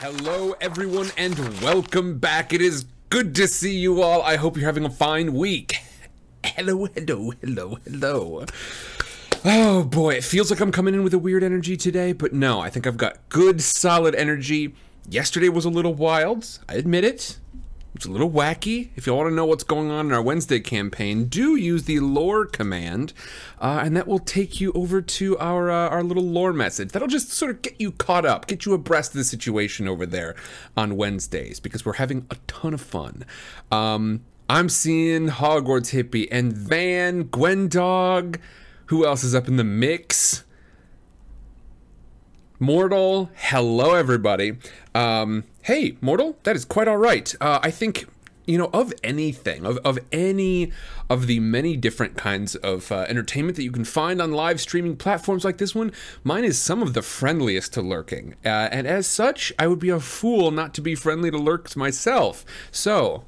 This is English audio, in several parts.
Hello, everyone, and welcome back. It is good to see you all. I hope you're having a fine week. Hello, hello, hello, hello. Oh boy, it feels like I'm coming in with a weird energy today, but no, I think I've got good, solid energy. Yesterday was a little wild, I admit it. It's a little wacky. If you want to know what's going on in our Wednesday campaign, do use the lore command, uh, and that will take you over to our uh, our little lore message. That'll just sort of get you caught up, get you abreast of the situation over there on Wednesdays because we're having a ton of fun. Um, I'm seeing Hogwarts Hippie and Van Gwendog. Who else is up in the mix? Mortal, hello everybody. Um, hey, Mortal, that is quite all right. Uh, I think you know of anything of, of any of the many different kinds of uh, entertainment that you can find on live streaming platforms like this one mine is some of the friendliest to lurking uh, and as such i would be a fool not to be friendly to lurks myself so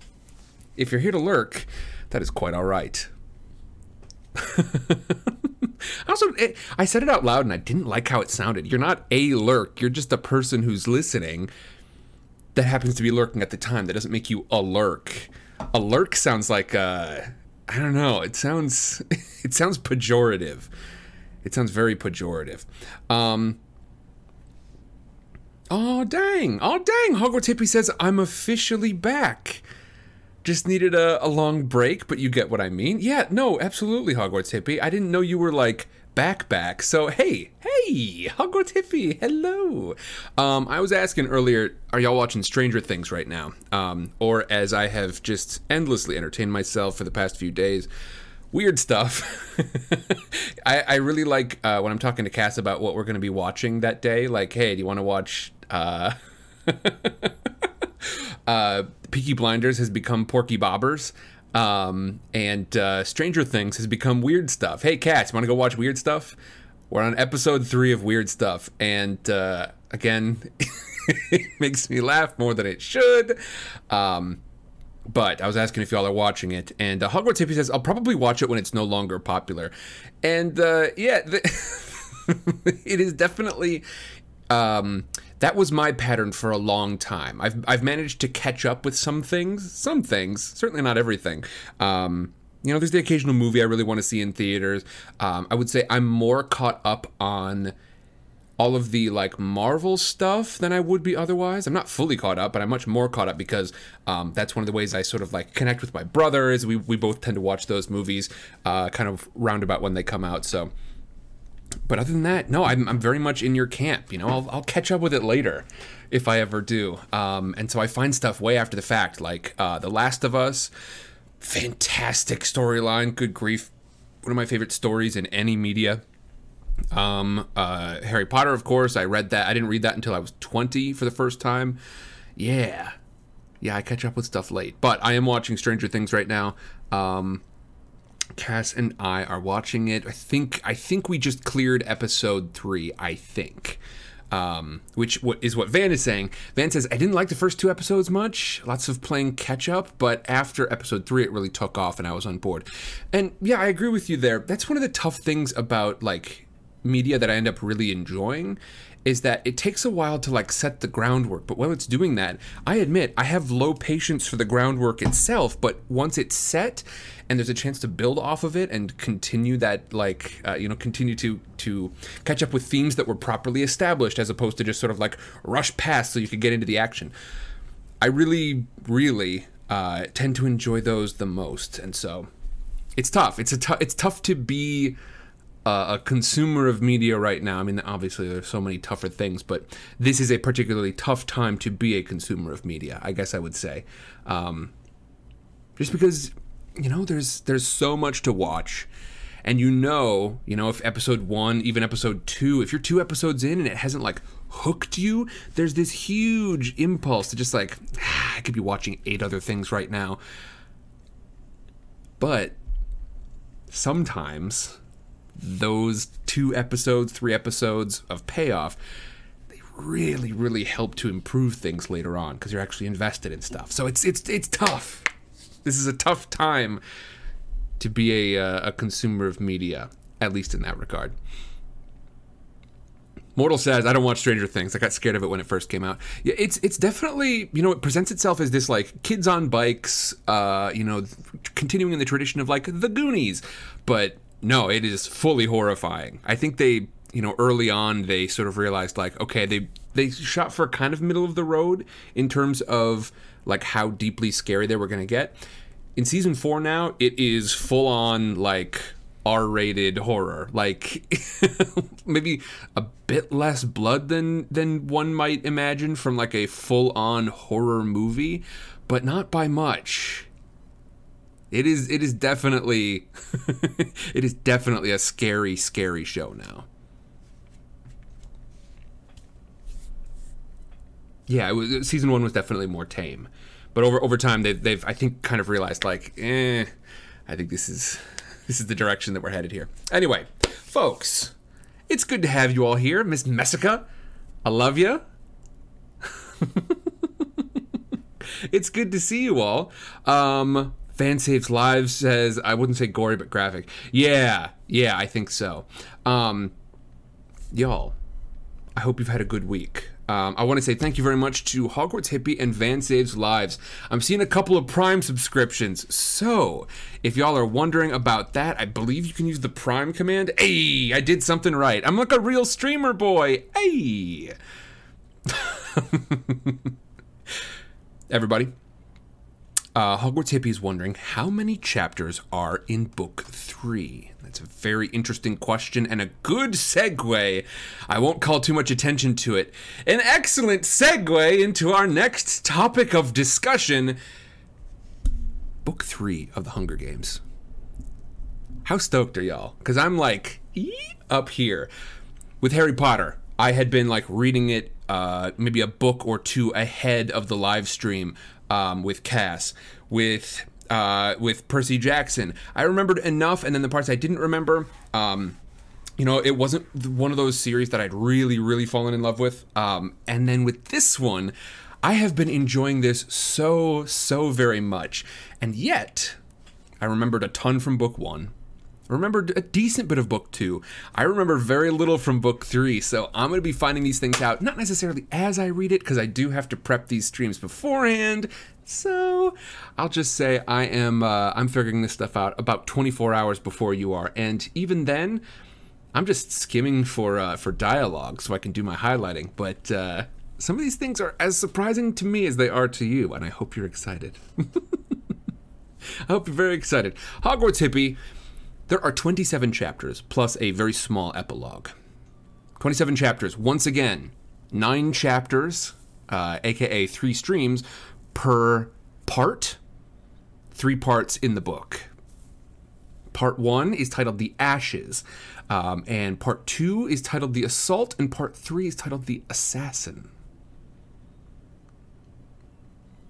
if you're here to lurk that is quite all right also, it, I said it out loud and I didn't like how it sounded. You're not a lurk, you're just a person who's listening that happens to be lurking at the time. That doesn't make you a lurk. A lurk sounds like uh I don't know. It sounds it sounds pejorative. It sounds very pejorative. Um Oh dang. Oh dang. Hogwarts Hippie says I'm officially back just needed a, a long break, but you get what I mean. Yeah, no, absolutely, Hogwarts Hippie. I didn't know you were like back back. So hey, hey, Hogwarts Hippie, hello. Um, I was asking earlier, are y'all watching Stranger Things right now? Um, or as I have just endlessly entertained myself for the past few days, weird stuff. I, I, really like uh, when I'm talking to Cass about what we're going to be watching that day. Like, hey, do you want to watch? Uh, uh, Peaky Blinders has become Porky Bobbers. Um, and uh, Stranger Things has become weird stuff. Hey, Cass, want to go watch weird stuff? We're on episode three of Weird Stuff, and uh, again, it makes me laugh more than it should. Um, but I was asking if y'all are watching it, and uh, Hogwarts Hippie says I'll probably watch it when it's no longer popular. And uh, yeah, the it is definitely um, that was my pattern for a long time. I've I've managed to catch up with some things, some things, certainly not everything. Um, you know, there's the occasional movie I really want to see in theaters. Um, I would say I'm more caught up on all of the like Marvel stuff than I would be otherwise. I'm not fully caught up, but I'm much more caught up because um, that's one of the ways I sort of like connect with my brothers. We we both tend to watch those movies uh, kind of roundabout when they come out. So but other than that, no, I'm, I'm very much in your camp. You know, I'll, I'll catch up with it later if I ever do. Um, and so I find stuff way after the fact, like uh, The Last of Us, fantastic storyline, good grief, one of my favorite stories in any media. Um, uh, Harry Potter, of course, I read that. I didn't read that until I was 20 for the first time. Yeah. Yeah, I catch up with stuff late. But I am watching Stranger Things right now. Um, Cass and I are watching it. I think I think we just cleared episode three. I think, um, which is what Van is saying. Van says I didn't like the first two episodes much. Lots of playing catch up, but after episode three, it really took off, and I was on board. And yeah, I agree with you there. That's one of the tough things about like media that I end up really enjoying is that it takes a while to like set the groundwork but while it's doing that i admit i have low patience for the groundwork itself but once it's set and there's a chance to build off of it and continue that like uh, you know continue to to catch up with themes that were properly established as opposed to just sort of like rush past so you could get into the action i really really uh, tend to enjoy those the most and so it's tough it's a t- it's tough to be a consumer of media right now. I mean, obviously, there's so many tougher things, but this is a particularly tough time to be a consumer of media. I guess I would say, um, just because you know, there's there's so much to watch. And you know, you know, if episode one, even episode two, if you're two episodes in and it hasn't like hooked you, there's this huge impulse to just like, ah, I could be watching eight other things right now. But sometimes those two episodes, three episodes of payoff, they really, really help to improve things later on because you're actually invested in stuff. So it's it's it's tough. This is a tough time to be a, uh, a consumer of media, at least in that regard. Mortal says, "I don't watch Stranger Things. I got scared of it when it first came out." Yeah, it's it's definitely you know it presents itself as this like kids on bikes, uh, you know, continuing in the tradition of like the Goonies, but no, it is fully horrifying. I think they you know early on they sort of realized like okay they they shot for kind of middle of the road in terms of like how deeply scary they were going to get. In season four now, it is full on like R-rated horror, like maybe a bit less blood than than one might imagine from like a full-on horror movie, but not by much. It is it is definitely it is definitely a scary scary show now. Yeah, was, season 1 was definitely more tame. But over over time they've, they've I think kind of realized like, eh, I think this is this is the direction that we're headed here. Anyway, folks, it's good to have you all here. Miss Messica, I love you. it's good to see you all. Um, Van Saves Lives says, I wouldn't say gory, but graphic. Yeah, yeah, I think so. Um, y'all, I hope you've had a good week. Um, I want to say thank you very much to Hogwarts Hippie and Van Saves Lives. I'm seeing a couple of Prime subscriptions. So, if y'all are wondering about that, I believe you can use the Prime command. Hey, I did something right. I'm like a real streamer boy. Hey. Everybody, uh, Hogwarts Hippie is wondering how many chapters are in Book 3? That's a very interesting question and a good segue. I won't call too much attention to it. An excellent segue into our next topic of discussion Book 3 of The Hunger Games. How stoked are y'all? Because I'm like, up here. With Harry Potter, I had been like reading it uh, maybe a book or two ahead of the live stream um, with Cass. With uh, with Percy Jackson. I remembered enough, and then the parts I didn't remember. Um, you know, it wasn't one of those series that I'd really, really fallen in love with. Um, and then with this one, I have been enjoying this so, so very much. And yet, I remembered a ton from book one. I remembered a decent bit of book two. I remember very little from book three, so I'm going to be finding these things out, not necessarily as I read it, because I do have to prep these streams beforehand, so I'll just say I am uh, I'm figuring this stuff out about 24 hours before you are, and even then, I'm just skimming for uh, for dialogue so I can do my highlighting. But uh, some of these things are as surprising to me as they are to you, and I hope you're excited. I hope you're very excited. Hogwarts Hippie. There are 27 chapters plus a very small epilogue. 27 chapters. Once again, nine chapters, uh, aka three streams, per part, three parts in the book. Part one is titled The Ashes, um, and part two is titled The Assault, and part three is titled The Assassin.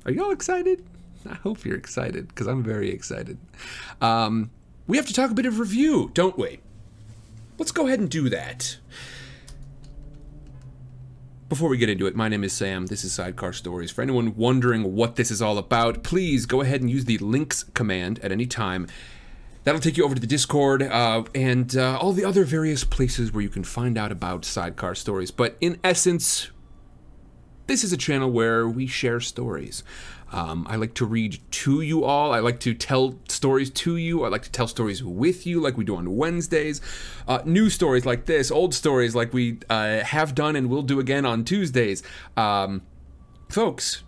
Are y'all excited? I hope you're excited because I'm very excited. Um, we have to talk a bit of review, don't we? Let's go ahead and do that. Before we get into it, my name is Sam. This is Sidecar Stories. For anyone wondering what this is all about, please go ahead and use the links command at any time. That'll take you over to the Discord uh, and uh, all the other various places where you can find out about Sidecar Stories. But in essence, this is a channel where we share stories. Um, I like to read to you all. I like to tell stories to you. I like to tell stories with you, like we do on Wednesdays. Uh, new stories like this, old stories like we uh, have done and will do again on Tuesdays. Um, folks,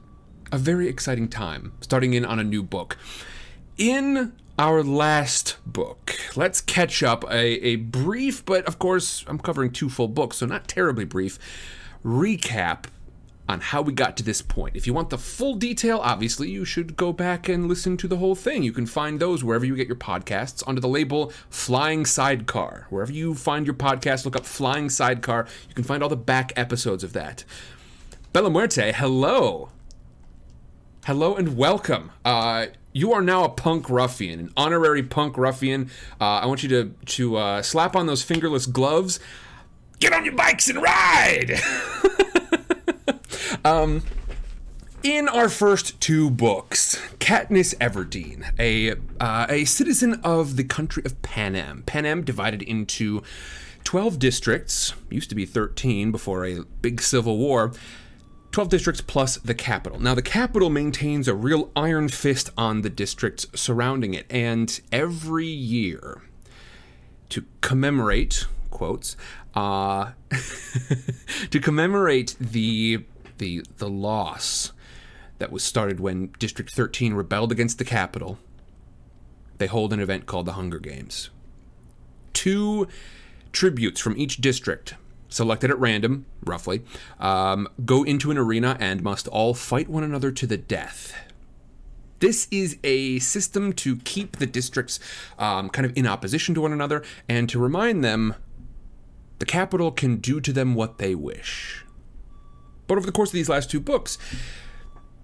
a very exciting time starting in on a new book. In our last book, let's catch up a, a brief, but of course, I'm covering two full books, so not terribly brief, recap on how we got to this point. If you want the full detail, obviously you should go back and listen to the whole thing. You can find those wherever you get your podcasts under the label Flying Sidecar. Wherever you find your podcast, look up Flying Sidecar. You can find all the back episodes of that. Bella Muerte, hello. Hello and welcome. Uh, you are now a punk ruffian, an honorary punk ruffian. Uh, I want you to to uh, slap on those fingerless gloves, get on your bikes and ride. Um, in our first two books, Katniss Everdeen, a uh, a citizen of the country of Panem, Panem divided into 12 districts, used to be 13 before a big civil war. 12 districts plus the Capitol. Now, the Capitol maintains a real iron fist on the districts surrounding it, and every year, to commemorate, quotes, uh, to commemorate the, the, the loss that was started when District 13 rebelled against the Capitol, they hold an event called the Hunger Games. Two tributes from each district selected at random, roughly, um, go into an arena and must all fight one another to the death. This is a system to keep the districts um, kind of in opposition to one another and to remind them the Capitol can do to them what they wish. But over the course of these last two books,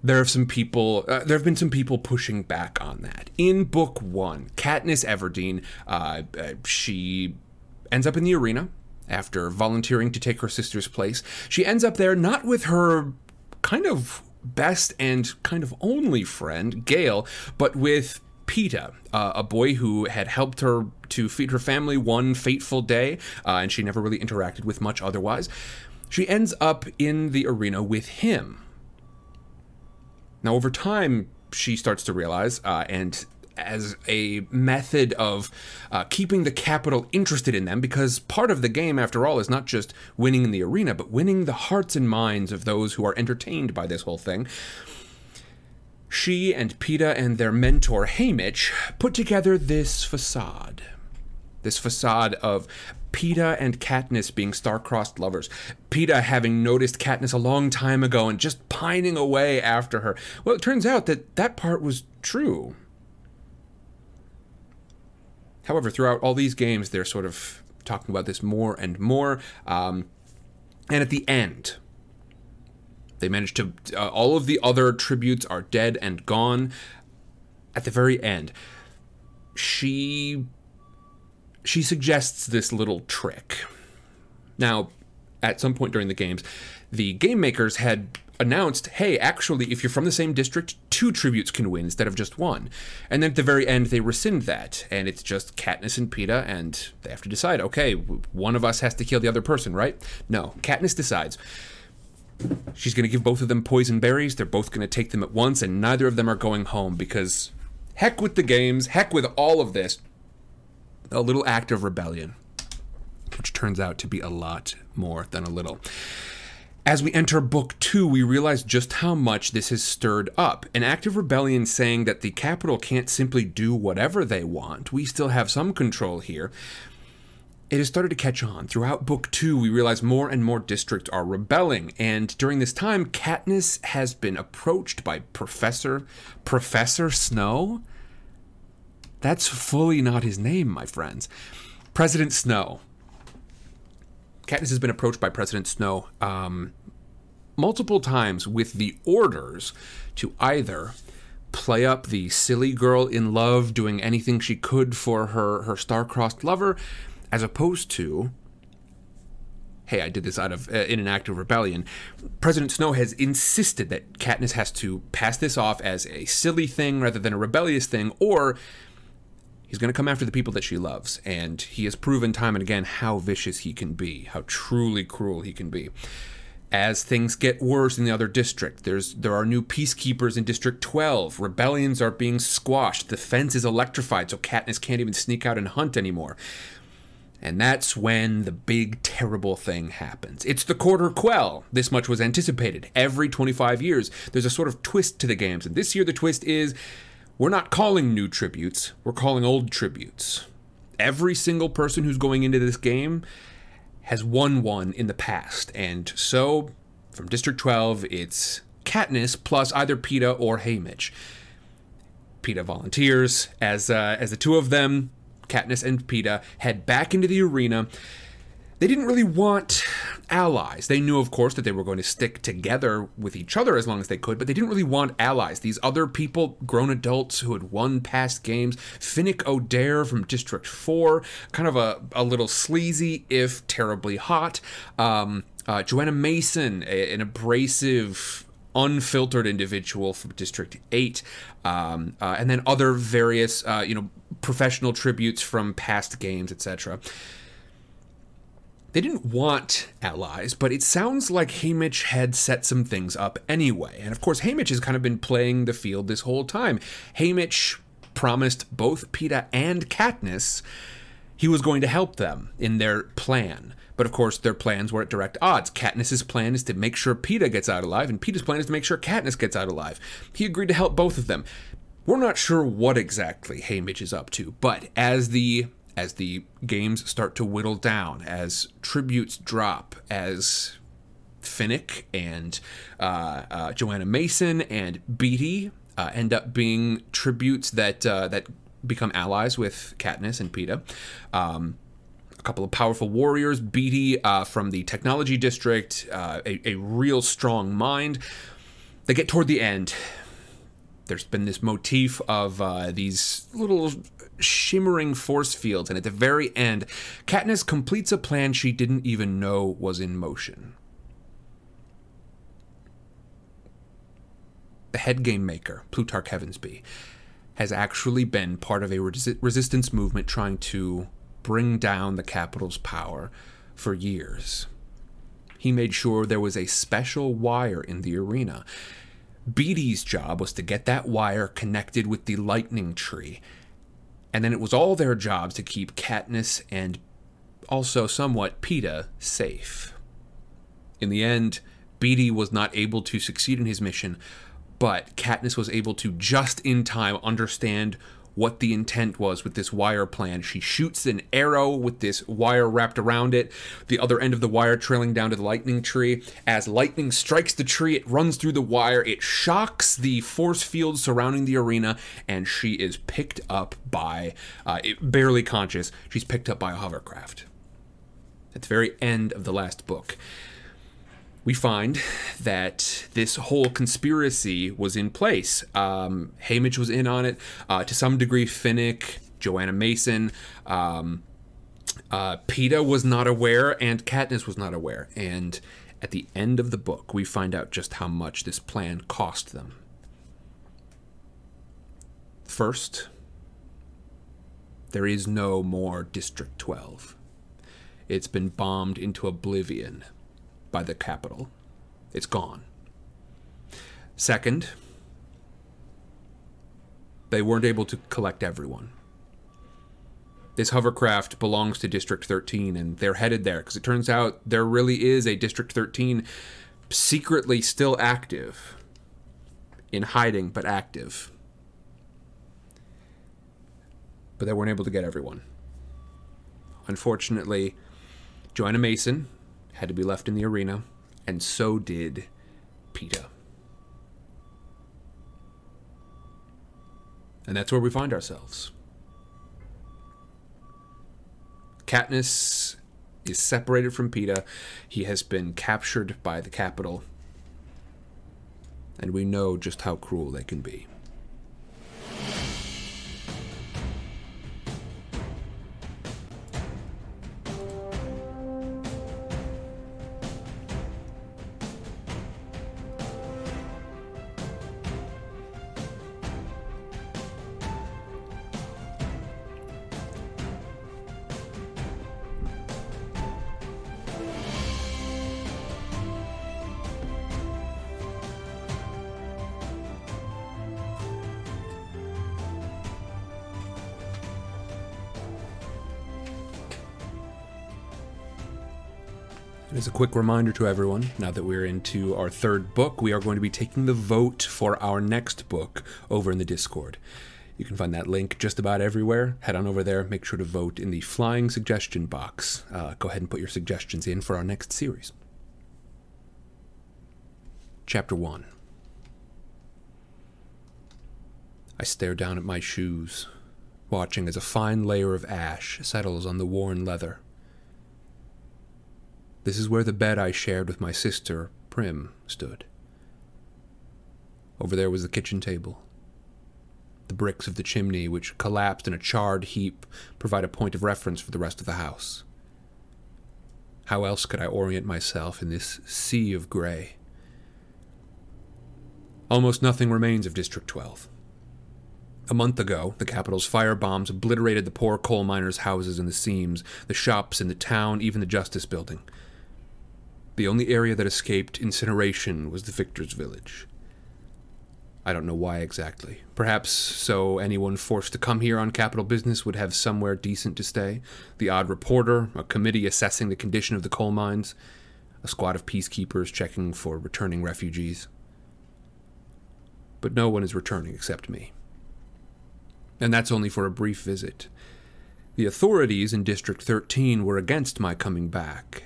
there have some people uh, there have been some people pushing back on that in book one katniss everdeen uh, uh, she ends up in the arena after volunteering to take her sister's place. She ends up there not with her kind of best and kind of only friend, Gale, but with Peeta, uh, a boy who had helped her to feed her family one fateful day, uh, and she never really interacted with much otherwise. She ends up in the arena with him. Now, over time, she starts to realize, uh, and as a method of uh, keeping the Capitol interested in them because part of the game after all is not just winning in the arena but winning the hearts and minds of those who are entertained by this whole thing she and Peeta and their mentor Haymitch put together this facade this facade of Peeta and Katniss being star-crossed lovers. Peeta having noticed Katniss a long time ago and just pining away after her. Well, it turns out that that part was true. However, throughout all these games, they're sort of talking about this more and more. Um, and at the end, they manage to. Uh, all of the other tributes are dead and gone. At the very end, she she suggests this little trick. Now, at some point during the games, the game makers had announced, hey, actually, if you're from the same district, two tributes can win instead of just one. And then at the very end, they rescind that, and it's just Katniss and Peeta, and they have to decide, okay, one of us has to kill the other person, right? No, Katniss decides. She's going to give both of them poison berries. They're both going to take them at once, and neither of them are going home because heck with the games, heck with all of this. A little act of rebellion, which turns out to be a lot more than a little. As we enter book two, we realize just how much this has stirred up. An act of rebellion saying that the Capitol can't simply do whatever they want. We still have some control here. It has started to catch on. Throughout book two, we realize more and more districts are rebelling, and during this time, Katniss has been approached by Professor Professor Snow. That's fully not his name, my friends. President Snow. Katniss has been approached by President Snow um, multiple times with the orders to either play up the silly girl in love doing anything she could for her her star-crossed lover as opposed to hey i did this out of uh, in an act of rebellion president snow has insisted that katniss has to pass this off as a silly thing rather than a rebellious thing or He's going to come after the people that she loves, and he has proven time and again how vicious he can be, how truly cruel he can be. As things get worse in the other district, there's there are new peacekeepers in District 12. Rebellions are being squashed. The fence is electrified, so Katniss can't even sneak out and hunt anymore. And that's when the big terrible thing happens. It's the quarter quell. This much was anticipated. Every 25 years, there's a sort of twist to the games. And this year, the twist is we're not calling new tributes, we're calling old tributes. Every single person who's going into this game has won one in the past. And so, from District 12, it's Katniss plus either Peeta or Haymitch. Peeta volunteers as uh, as the two of them, Katniss and Peeta, head back into the arena they didn't really want allies. They knew, of course, that they were going to stick together with each other as long as they could, but they didn't really want allies. These other people, grown adults who had won past games, Finnick Odair from District 4, kind of a, a little sleazy, if terribly hot. Um, uh, Johanna Mason, a, an abrasive, unfiltered individual from District 8, um, uh, and then other various, uh, you know, professional tributes from past games, etc They didn't want allies, but it sounds like Haymitch had set some things up anyway. And of course, Haymitch has kind of been playing the field this whole time. Haymitch promised both Peeta and Katniss he was going to help them in their plan. But of course, their plans were at direct odds. Katniss's plan is to make sure Peeta gets out alive, and Peeta's plan is to make sure Katniss gets out alive. He agreed to help both of them. We're not sure what exactly Haymitch is up to, but as the as the games start to whittle down, as tributes drop, as Finnick and uh, uh, Johanna Mason and Beetee uh, end up being tributes that uh, that become allies with Katniss and Peeta. Um, a couple of powerful warriors, Beetee uh, from the Technology District, uh, a, a real strong mind. They get toward the end. There's been this motif of uh, these little shimmering force fields, and at the very end, Katniss completes a plan she didn't even know was in motion. The head game maker, Plutarch Heavensbee, has actually been part of a resi- resistance movement trying to bring down the Capitol's power for years. He made sure there was a special wire in the arena. Beetee's job was to get that wire connected with the lightning tree and then it was all their jobs to keep Katniss and also somewhat Peeta safe. In the end, Beetee was not able to succeed in his mission, but Katniss was able to just in time understand what the intent was with this wire plan. She shoots an arrow with this wire wrapped around it, the other end of the wire trailing down to the lightning tree. As lightning strikes the tree, it runs through the wire, it shocks the force field surrounding the arena, and she is picked up by, uh, it, barely conscious, she's picked up by a hovercraft. At the very end of the last book we find that this whole conspiracy was in place. Um, Haymitch was in on it uh, to some degree. Finnick, Johanna Mason, um, uh, Peeta was not aware, and Katniss was not aware. And at the end of the book, we find out just how much this plan cost them. First, there is no more District 12. It's been bombed into oblivion by the Capitol. It's gone. Second, they weren't able to collect everyone. This hovercraft belongs to District 13, and they're headed there because it turns out there really is a District 13 secretly still active, in hiding, but active. But they weren't able to get everyone. Unfortunately, Johanna Mason, had to be left in the arena, and so did Peeta. And that's where we find ourselves. Katniss is separated from Peeta. He has been captured by the Capitol. And we know just how cruel they can be. Quick reminder to everyone, now that we're into our third book, we are going to be taking the vote for our next book over in the Discord. You can find that link just about everywhere. Head on over there, make sure to vote in the flying suggestion box. Uh, go ahead and put your suggestions in for our next series. Chapter 1 I stare down at my shoes, watching as a fine layer of ash settles on the worn leather. This is where the bed I shared with my sister, Prim, stood. Over there was the kitchen table. The bricks of the chimney, which collapsed in a charred heap, provide a point of reference for the rest of the house. How else could I orient myself in this sea of gray? Almost nothing remains of District 12. A month ago, the Capitol's fire bombs obliterated the poor coal miners' houses in the seams, the shops in the town, even the Justice Building. The only area that escaped incineration was the Victor's Village. I don't know why exactly. Perhaps so anyone forced to come here on Capitol business would have somewhere decent to stay. The odd reporter, a committee assessing the condition of the coal mines, a squad of peacekeepers checking for returning refugees. But no one is returning except me. And that's only for a brief visit. The authorities in District 13 were against my coming back,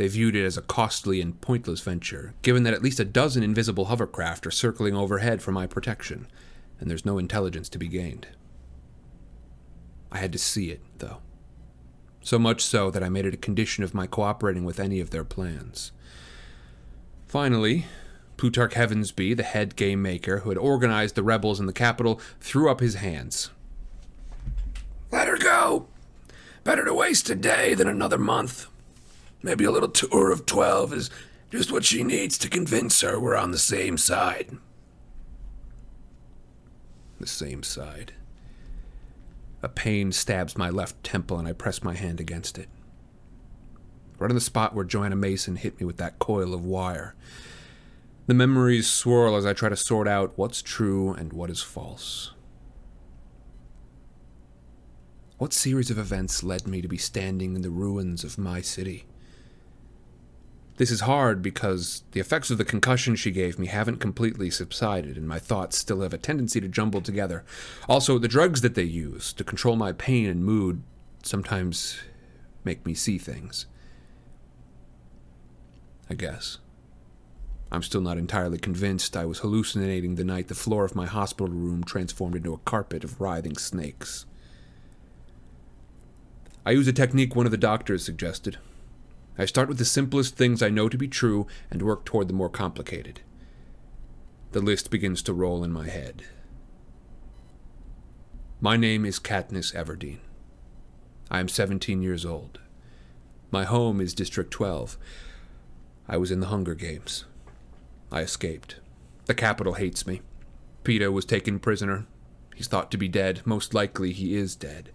they viewed it as a costly and pointless venture, given that at least a dozen invisible hovercraft are circling overhead for my protection, and there's no intelligence to be gained. I had to see it, though. So much so that I made it a condition of my cooperating with any of their plans. Finally, Plutarch Heavensbee, the head game maker who had organized the rebels in the Capitol, threw up his hands. Let her go! Better to waste a day than another month. Maybe a little tour of 12 is just what she needs to convince her we're on the same side. The same side. A pain stabs my left temple and I press my hand against it. Right on the spot where Johanna Mason hit me with that coil of wire. The memories swirl as I try to sort out what's true and what is false. What series of events led me to be standing in the ruins of my city? This is hard because the effects of the concussion she gave me haven't completely subsided, and my thoughts still have a tendency to jumble together. Also, the drugs that they use to control my pain and mood sometimes make me see things. I guess. I'm still not entirely convinced I was hallucinating the night the floor of my hospital room transformed into a carpet of writhing snakes. I use a technique one of the doctors suggested I start with the simplest things I know to be true and work toward the more complicated. The list begins to roll in my head. My name is Katniss Everdeen. I am 17 years old. My home is District 12. I was in the Hunger Games. I escaped. The Capitol hates me. Peeta was taken prisoner. He's thought to be dead. Most likely he is dead.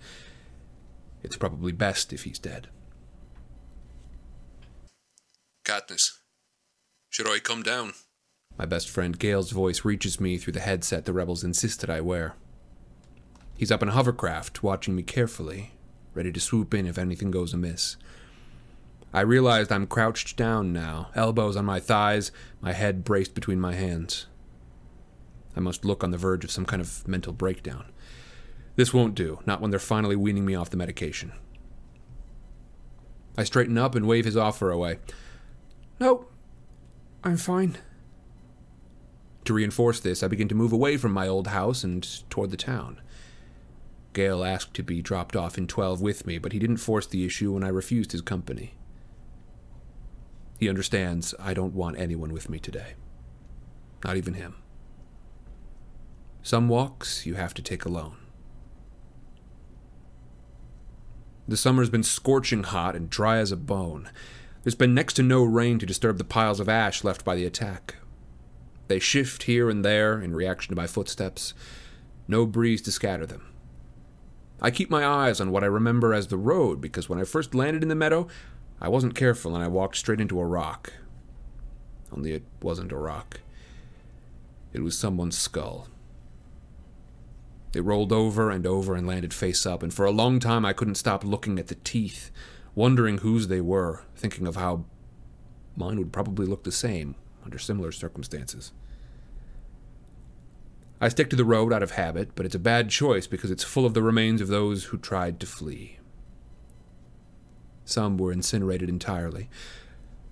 It's probably best if he's dead. Katniss, should I come down? My best friend Gale's voice reaches me through the headset the rebels insisted I wear. He's up in a hovercraft, watching me carefully, ready to swoop in if anything goes amiss. I realized I'm crouched down now, elbows on my thighs, my head braced between my hands. I must look on the verge of some kind of mental breakdown. This won't do, not when they're finally weaning me off the medication. I straighten up and wave his offer away. No, I'm fine. To reinforce this, I begin to move away from my old house and toward the town. Gale asked to be dropped off in 12 with me, but he didn't force the issue when I refused his company. He understands I don't want anyone with me today. Not even him. Some walks you have to take alone. The summer's been scorching hot and dry as a bone. There's been next to no rain to disturb the piles of ash left by the attack. They shift here and there in reaction to my footsteps, no breeze to scatter them. I keep my eyes on what I remember as the road because when I first landed in the meadow, I wasn't careful and I walked straight into a rock. Only it wasn't a rock. It was someone's skull. It rolled over and over and landed face up, and for a long time I couldn't stop looking at the teeth wondering whose they were, thinking of how mine would probably look the same under similar circumstances. I stick to the road out of habit, but it's a bad choice because it's full of the remains of those who tried to flee. Some were incinerated entirely,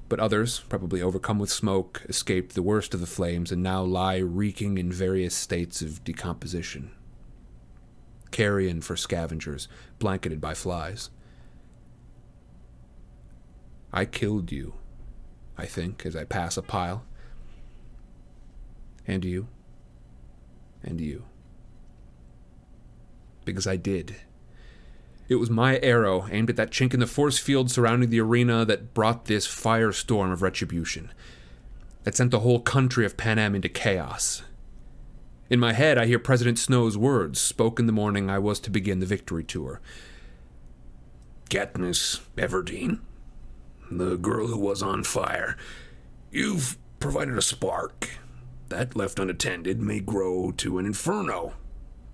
but others, probably overcome with smoke, escaped the worst of the flames and now lie reeking in various states of decomposition. Carrion for scavengers, blanketed by flies. I killed you, I think, as I pass a pile. And you. And you. Because I did. It was my arrow aimed at that chink in the force field surrounding the arena that brought this firestorm of retribution, that sent the whole country of Panem into chaos. In my head, I hear President Snow's words, spoken the morning I was to begin the victory tour. Katniss Everdeen, the girl who was on fire, you've provided a spark. That left unattended may grow to an inferno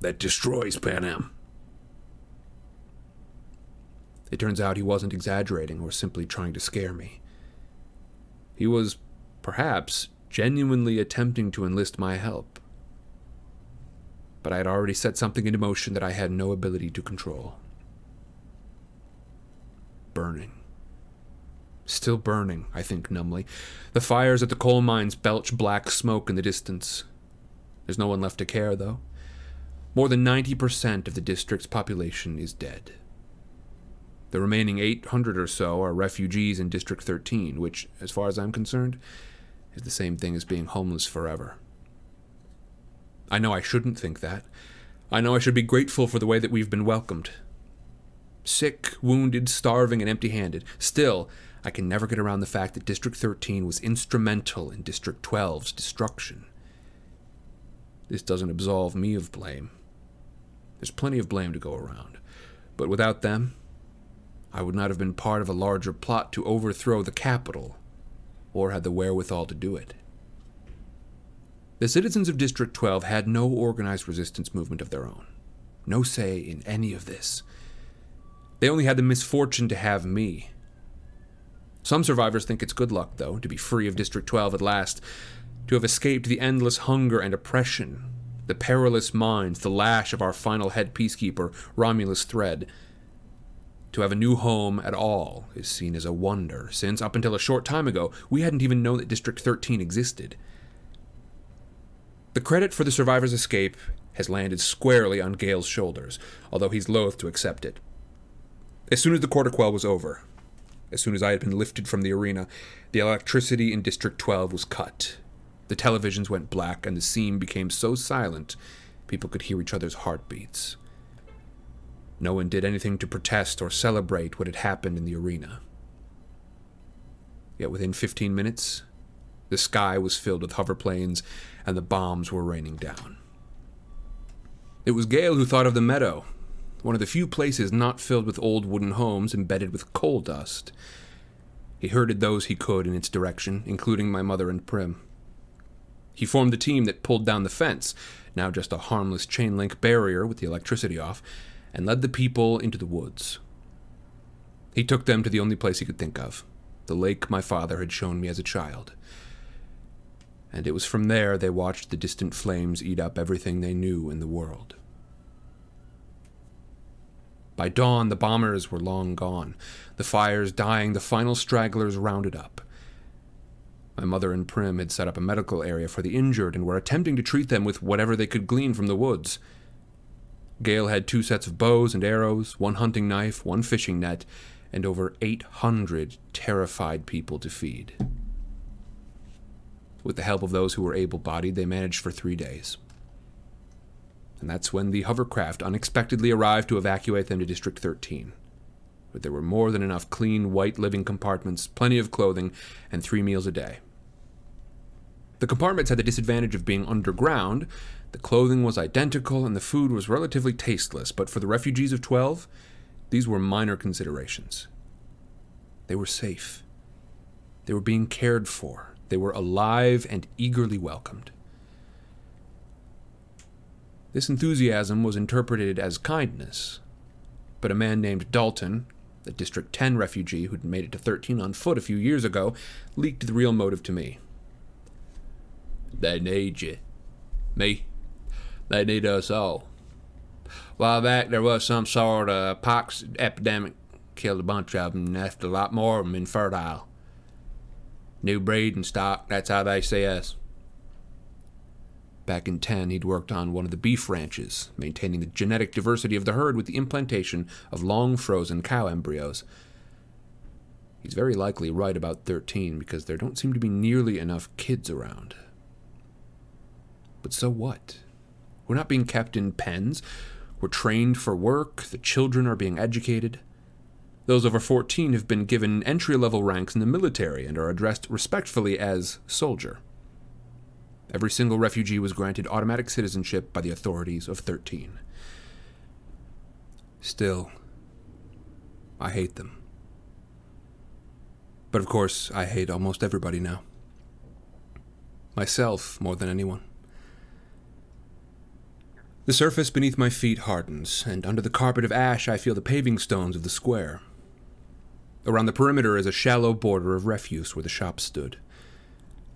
that destroys Pan Panem. It turns out he wasn't exaggerating or simply trying to scare me. He was, perhaps, genuinely attempting to enlist my help. But I had already set something into motion that I had no ability to control. Burning. Still burning, I think numbly. The fires at the coal mines belch black smoke in the distance. There's no one left to care, though. More than 90% of the district's population is dead. The remaining 800 or so are refugees in District 13, which, as far as I'm concerned, is the same thing as being homeless forever. I know I shouldn't think that. I know I should be grateful for the way that we've been welcomed. Sick, wounded, starving, and empty handed. Still, I can never get around the fact that District 13 was instrumental in District 12's destruction. This doesn't absolve me of blame. There's plenty of blame to go around. But without them, I would not have been part of a larger plot to overthrow the Capitol, or had the wherewithal to do it. The citizens of District 12 had no organized resistance movement of their own, no say in any of this. They only had the misfortune to have me. Some survivors think it's good luck, though, to be free of District 12 at last, to have escaped the endless hunger and oppression, the perilous mines, the lash of our final head peacekeeper, Romulus Thread. To have a new home at all is seen as a wonder, since up until a short time ago, we hadn't even known that District 13 existed. The credit for the survivor's escape has landed squarely on Gale's shoulders, although he's loath to accept it. As soon as the quarter quell was over, as soon as I had been lifted from the arena, the electricity in District 12 was cut. The televisions went black, and the scene became so silent people could hear each other's heartbeats. No one did anything to protest or celebrate what had happened in the arena. Yet within 15 minutes, the sky was filled with hoverplanes and the bombs were raining down. It was Gale who thought of the meadow, one of the few places not filled with old wooden homes embedded with coal dust. He herded those he could in its direction, including my mother and Prim. He formed the team that pulled down the fence, now just a harmless chain link barrier with the electricity off, and led the people into the woods. He took them to the only place he could think of the lake my father had shown me as a child. And it was from there they watched the distant flames eat up everything they knew in the world. By dawn, the bombers were long gone, the fires dying, the final stragglers rounded up. My mother and Prim had set up a medical area for the injured and were attempting to treat them with whatever they could glean from the woods. Gale had two sets of bows and arrows, one hunting knife, one fishing net, and over 800 terrified people to feed. With the help of those who were able bodied, they managed for three days. And that's when the hovercraft unexpectedly arrived to evacuate them to District 13. But there were more than enough clean, white living compartments, plenty of clothing, and three meals a day. The compartments had the disadvantage of being underground. The clothing was identical, and the food was relatively tasteless, but for the refugees of 12, these were minor considerations. They were safe. They were being cared for. They were alive and eagerly welcomed. This enthusiasm was interpreted as kindness, but a man named Dalton, the District 10 refugee who'd made it to 13 on foot a few years ago, leaked the real motive to me. They need you. Me. They need us all. A while back, there was some sort of pox epidemic. Killed a bunch of them and left a lot more of them infertile. New breeding stock, that's how they see us. Back in 10, he'd worked on one of the beef ranches, maintaining the genetic diversity of the herd with the implantation of long frozen cow embryos. He's very likely right about 13 because there don't seem to be nearly enough kids around. But so what? We're not being kept in pens. We're trained for work. The children are being educated. Those over 14 have been given entry level ranks in the military and are addressed respectfully as soldier. Every single refugee was granted automatic citizenship by the authorities of 13. Still, I hate them. But of course, I hate almost everybody now. Myself more than anyone. The surface beneath my feet hardens, and under the carpet of ash I feel the paving stones of the square. Around the perimeter is a shallow border of refuse where the shop stood.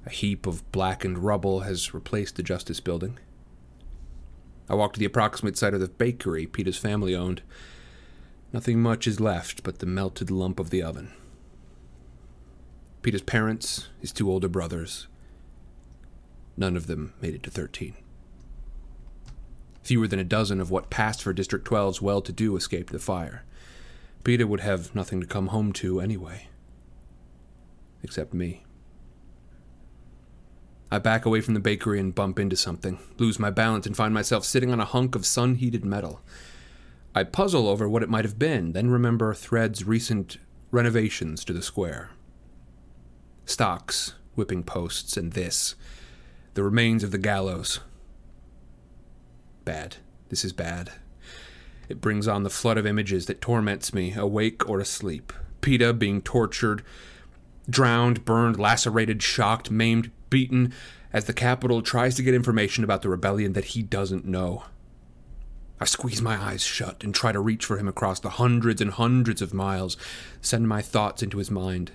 A heap of blackened rubble has replaced the Justice Building. I walk to the approximate site of the bakery Peeta's family owned. Nothing much is left but the melted lump of the oven. Peeta's parents, his two older brothers, none of them made it to 13. Fewer than a dozen of what passed for District 12's well to do escaped the fire. Peeta would have nothing to come home to anyway. Except me. I back away from the bakery and bump into something, lose my balance, and find myself sitting on a hunk of sun heated metal. I puzzle over what it might have been, then remember Thread's recent renovations to the square. Stocks, whipping posts, and this the remains of the gallows. Bad. This is bad. It brings on the flood of images that torments me, awake or asleep. Peeta being tortured, drowned, burned, lacerated, shocked, maimed, beaten, as the Capitol tries to get information about the rebellion that he doesn't know. I squeeze my eyes shut and try to reach for him across the hundreds and hundreds of miles, send my thoughts into his mind,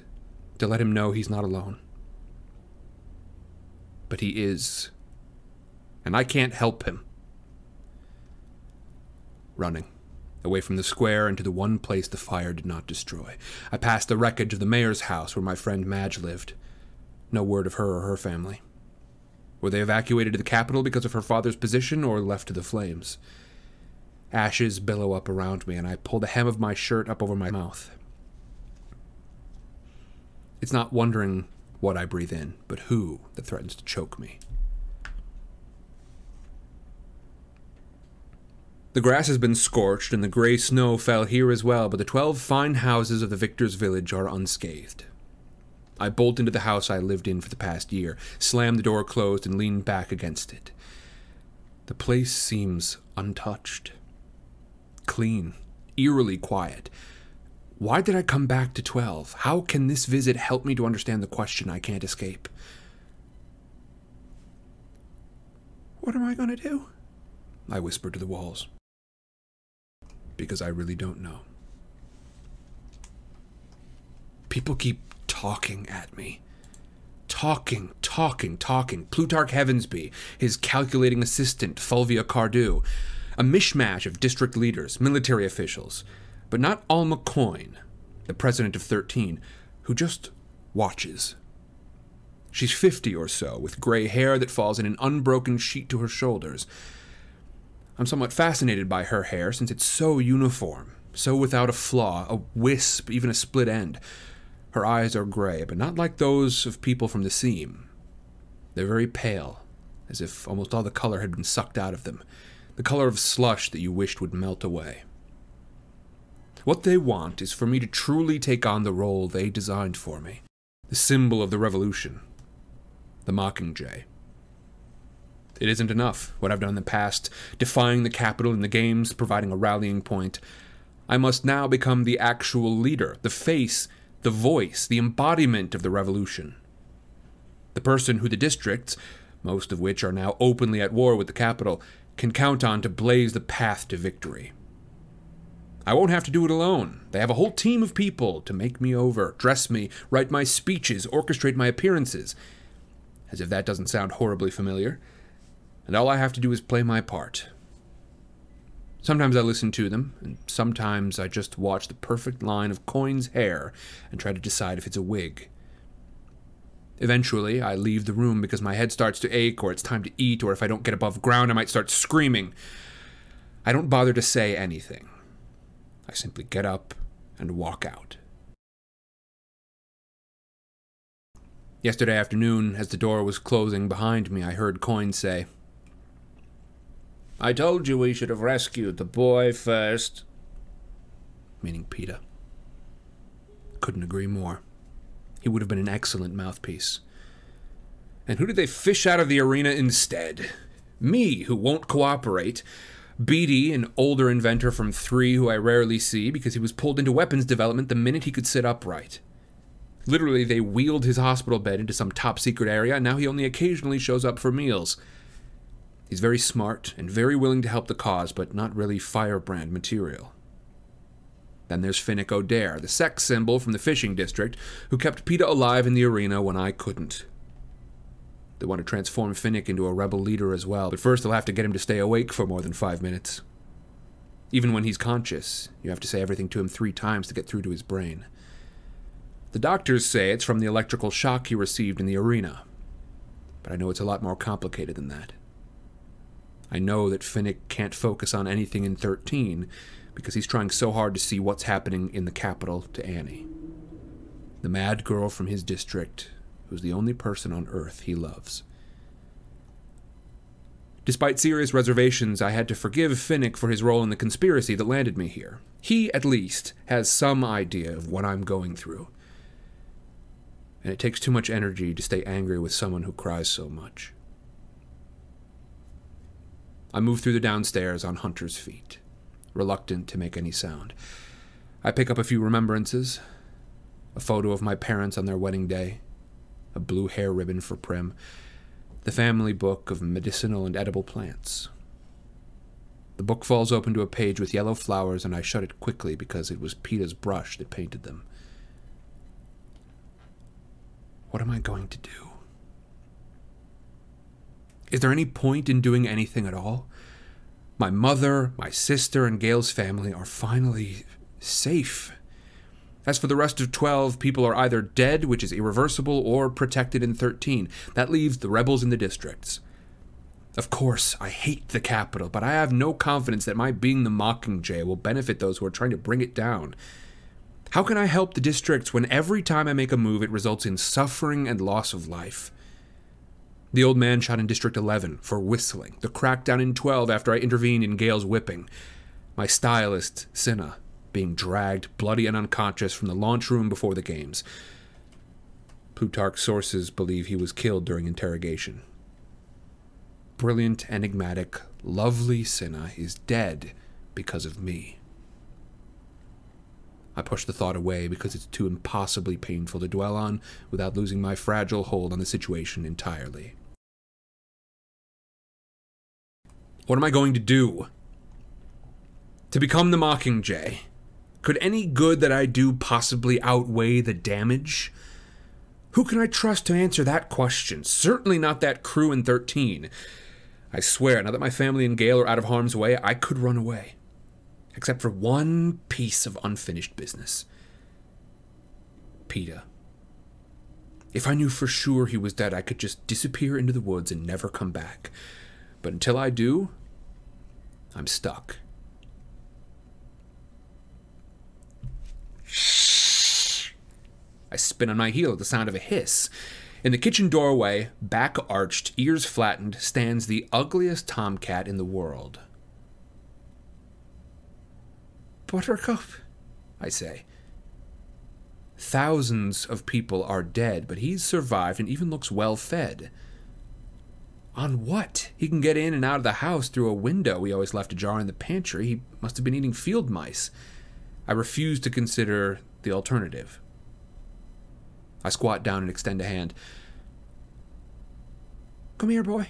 to let him know he's not alone. But he is. And I can't help him running, away from the square into the one place the fire did not destroy. I passed the wreckage of the mayor's house where my friend Madge lived. No word of her or her family. Were they evacuated to the Capitol because of her father's position or left to the flames? Ashes billow up around me, and I pull the hem of my shirt up over my mouth. It's not wondering what I breathe in, but who that threatens to choke me. The grass has been scorched, and the gray snow fell here as well, but the twelve fine houses of the victor's village are unscathed. I bolt into the house I lived in for the past year, slam the door closed, and lean back against it. The place seems untouched, clean, eerily quiet. Why did I come back to 12? How can this visit help me to understand the question I can't escape? What am I going to do? I whisper to the walls because I really don't know. People keep talking at me. Talking, talking, talking. Plutarch Heavensbee, his calculating assistant, Fulvia Cardew. A mishmash of district leaders, military officials. But not Alma Coin, the president of 13, who just watches. She's 50 or so, with gray hair that falls in an unbroken sheet to her shoulders I'm somewhat fascinated by her hair since it's so uniform, so without a flaw, a wisp, even a split end. Her eyes are gray, but not like those of people from the seam. They're very pale, as if almost all the color had been sucked out of them, the color of slush that you wished would melt away. What they want is for me to truly take on the role they designed for me, the symbol of the revolution, the Mockingjay. It isn't enough, what I've done in the past, defying the Capitol in the games, providing a rallying point. I must now become the actual leader, the face, the voice, the embodiment of the revolution. The person who the districts, most of which are now openly at war with the Capitol, can count on to blaze the path to victory. I won't have to do it alone. They have a whole team of people to make me over, dress me, write my speeches, orchestrate my appearances. As if that doesn't sound horribly familiar and all I have to do is play my part. Sometimes I listen to them, and sometimes I just watch the perfect line of Coin's hair and try to decide if it's a wig. Eventually, I leave the room because my head starts to ache, or it's time to eat, or if I don't get above ground, I might start screaming. I don't bother to say anything. I simply get up and walk out. Yesterday afternoon, as the door was closing behind me, I heard Coin say, I told you we should have rescued the boy first. Meaning Peeta. Couldn't agree more. He would have been an excellent mouthpiece. And who did they fish out of the arena instead? Me, who won't cooperate. Beetee, an older inventor from 3 who I rarely see because he was pulled into weapons development the minute he could sit upright. Literally, they wheeled his hospital bed into some top secret area, and now he only occasionally shows up for meals. He's very smart and very willing to help the cause, but not really firebrand material. Then there's Finnick Odair, the sex symbol from the fishing district, who kept Peeta alive in the arena when I couldn't. They want to transform Finnick into a rebel leader as well, but first they'll have to get him to stay awake for more than five minutes. Even when he's conscious, you have to say everything to him three times to get through to his brain. The doctors say it's from the electrical shock he received in the arena, but I know it's a lot more complicated than that. I know that Finnick can't focus on anything in 13 because he's trying so hard to see what's happening in the Capitol to Annie. The mad girl from his district, who's the only person on Earth he loves. Despite serious reservations, I had to forgive Finnick for his role in the conspiracy that landed me here. He, at least, has some idea of what I'm going through. And it takes too much energy to stay angry with someone who cries so much. I move through the downstairs on Hunter's feet, reluctant to make any sound. I pick up a few remembrances a photo of my parents on their wedding day, a blue hair ribbon for Prim, the family book of medicinal and edible plants. The book falls open to a page with yellow flowers, and I shut it quickly because it was Peeta's brush that painted them. What am I going to do? Is there any point in doing anything at all? My mother, my sister, and Gale's family are finally safe. As for the rest of 12, people are either dead, which is irreversible, or protected in 13. That leaves the rebels in the districts. Of course, I hate the Capitol, but I have no confidence that my being the Mockingjay will benefit those who are trying to bring it down. How can I help the districts when every time I make a move it results in suffering and loss of life? The old man shot in District 11 for whistling, the crackdown in 12 after I intervened in Gale's whipping, my stylist, Cinna, being dragged bloody and unconscious from the launch room before the games. Plutarch's sources believe he was killed during interrogation. Brilliant, enigmatic, lovely Cinna is dead because of me. I push the thought away because it's too impossibly painful to dwell on without losing my fragile hold on the situation entirely. What am I going to do? To become the Mockingjay? Could any good that I do possibly outweigh the damage? Who can I trust to answer that question? Certainly not that crew in 13. I swear, now that my family and Gale are out of harm's way, I could run away. Except for one piece of unfinished business. Peeta. If I knew for sure he was dead, I could just disappear into the woods and never come back. But until I do, I'm stuck. I spin on my heel at the sound of a hiss. In the kitchen doorway, back arched, ears flattened, stands the ugliest tomcat in the world. Buttercup, I say. Thousands of people are dead, but he's survived and even looks well fed. On what? He can get in and out of the house through a window we always left ajar in the pantry. He must have been eating field mice. I refuse to consider the alternative. I squat down and extend a hand. Come here, boy.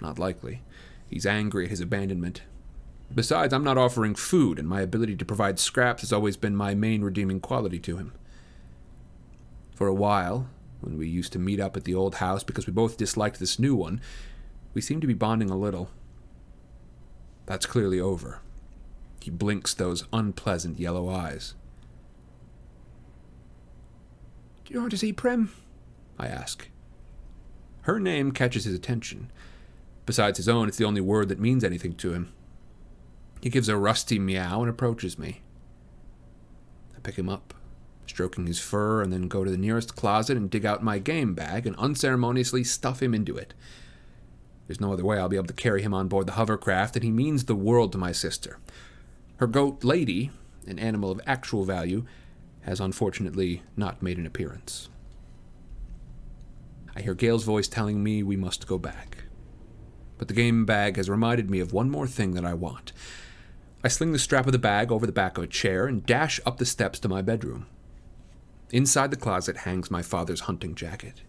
Not likely. He's angry at his abandonment. Besides, I'm not offering food, and my ability to provide scraps has always been my main redeeming quality to him. For a while, when we used to meet up at the old house because we both disliked this new one, we seemed to be bonding a little. That's clearly over. He blinks those unpleasant yellow eyes. Do you want to see Prim? I ask. Her name catches his attention. Besides his own, it's the only word that means anything to him. He gives a rusty meow and approaches me. I pick him up, stroking his fur, and then go to the nearest closet and dig out my game bag and unceremoniously stuff him into it. There's no other way I'll be able to carry him on board the hovercraft, and he means the world to my sister. Her goat, Lady, an animal of actual value, has unfortunately not made an appearance. I hear Gale's voice telling me we must go back. But the game bag has reminded me of one more thing that I want. I sling the strap of the bag over the back of a chair and dash up the steps to my bedroom. Inside the closet hangs my father's hunting jacket.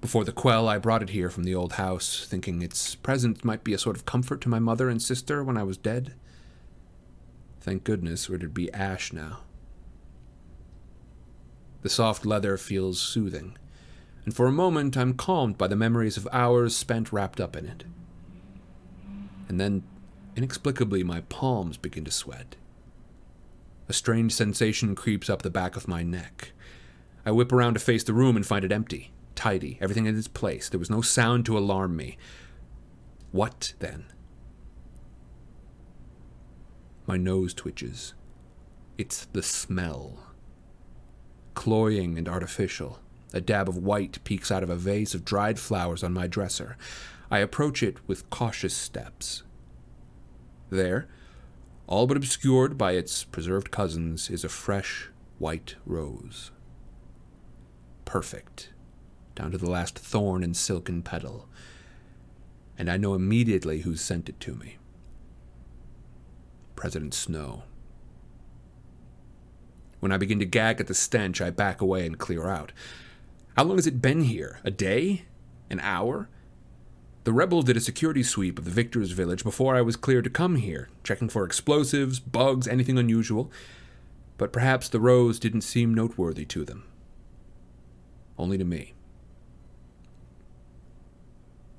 Before the quell, I brought it here from the old house, thinking its presence might be a sort of comfort to my mother and sister when I was dead. Thank goodness, or it'd be ash now. The soft leather feels soothing, and for a moment I'm calmed by the memories of hours spent wrapped up in it. And then, inexplicably, my palms begin to sweat. A strange sensation creeps up the back of my neck. I whip around to face the room and find it empty, tidy, everything in its place. There was no sound to alarm me. What then? My nose twitches. It's the smell. Cloying and artificial. A dab of white peeks out of a vase of dried flowers on my dresser. I approach it with cautious steps. There, all but obscured by its preserved cousins, is a fresh white rose. Perfect, down to the last thorn and silken petal. And I know immediately who sent it to me. President Snow. When I begin to gag at the stench, I back away and clear out. How long has it been here? A day? An hour? The rebels did a security sweep of the victor's village before I was cleared to come here, checking for explosives, bugs, anything unusual. But perhaps the rose didn't seem noteworthy to them. Only to me.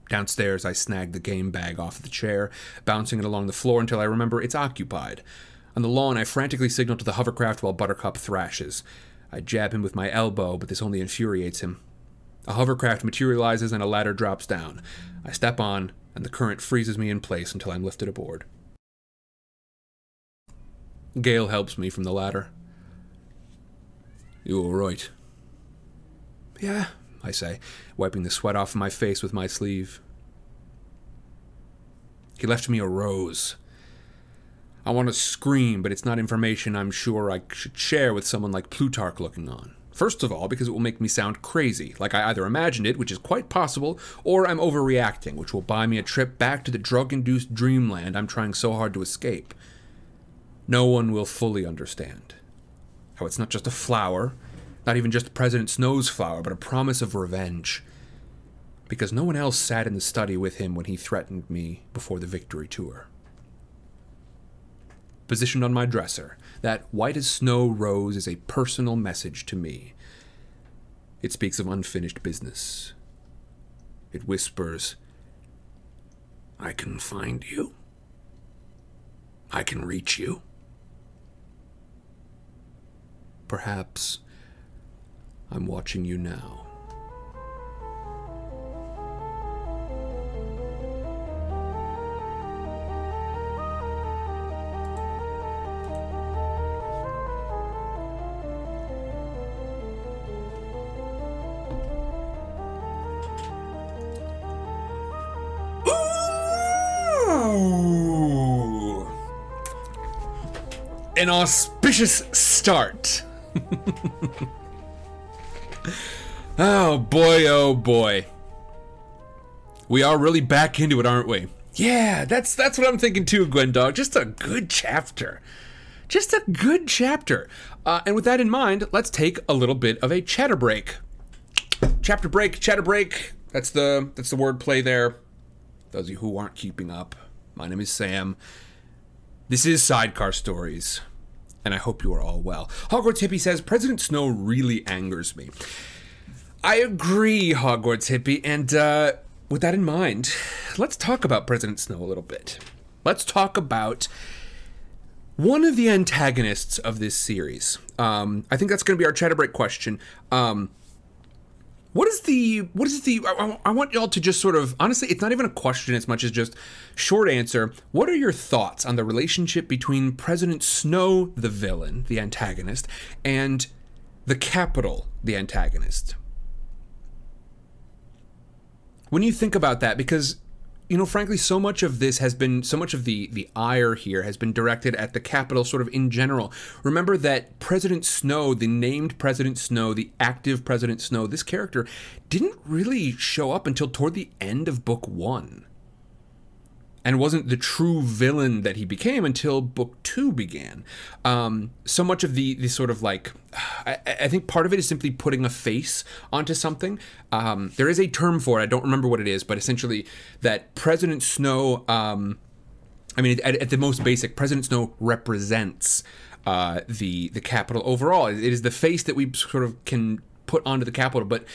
Downstairs, I snag the game bag off the chair, bouncing it along the floor until I remember it's occupied. On the lawn, I frantically signal to the hovercraft while Buttercup thrashes. I jab him with my elbow, but this only infuriates him. A hovercraft materializes and a ladder drops down. I step on, and the current freezes me in place until I'm lifted aboard. Gale helps me from the ladder. You all right? Yeah, I say, wiping the sweat off my face with my sleeve. He left me a rose. I want to scream, but it's not information I'm sure I should share with someone like Plutarch looking on. First of all, because it will make me sound crazy, like I either imagined it, which is quite possible, or I'm overreacting, which will buy me a trip back to the drug induced dreamland I'm trying so hard to escape. No one will fully understand. How it's not just a flower, not even just President Snow's flower, but a promise of revenge. Because no one else sat in the study with him when he threatened me before the victory tour positioned on my dresser. That white as snow rose is a personal message to me. It speaks of unfinished business. It whispers, I can find you. I can reach you. Perhaps I'm watching you now. An auspicious start. oh boy, oh boy. We are really back into it, aren't we? Yeah, that's that's what I'm thinking too, Gwen Dog. Just a good chapter. Just a good chapter. Uh, and with that in mind, let's take a little bit of a chatter break. Chapter break, chatter break. That's the that's the word play there. Those of you who aren't keeping up, my name is Sam. This is Sidecar Stories, and I hope you are all well. Hogwarts Hippie says President Snow really angers me. I agree, Hogwarts Hippie, and uh, with that in mind, let's talk about President Snow a little bit. Let's talk about one of the antagonists of this series. Um, I think that's going to be our chatterbreak question. Um, what is the what is the I, I, want y'all to just sort of honestly it's not even a question as much as just short answer. What are your thoughts on the relationship between president snow the villain the antagonist and the Capitol the antagonist? When you think about that because you know, frankly, so much of this has been, so much of the the ire here has been directed at the Capitol, sort of in general. Remember that President Snow, the named President Snow, the active President Snow, this character didn't really show up until toward the end of book one and wasn't the true villain that he became until book two began. Um, so much of the the sort of like, I, I, think part of it is simply putting a face onto something. Um, there is a term for it. I don't remember what it is, but essentially that President Snow. Um, I mean, at, at, the most basic, President Snow represents uh, the the Capitol overall. It is the face that we sort of can put onto the Capitol, but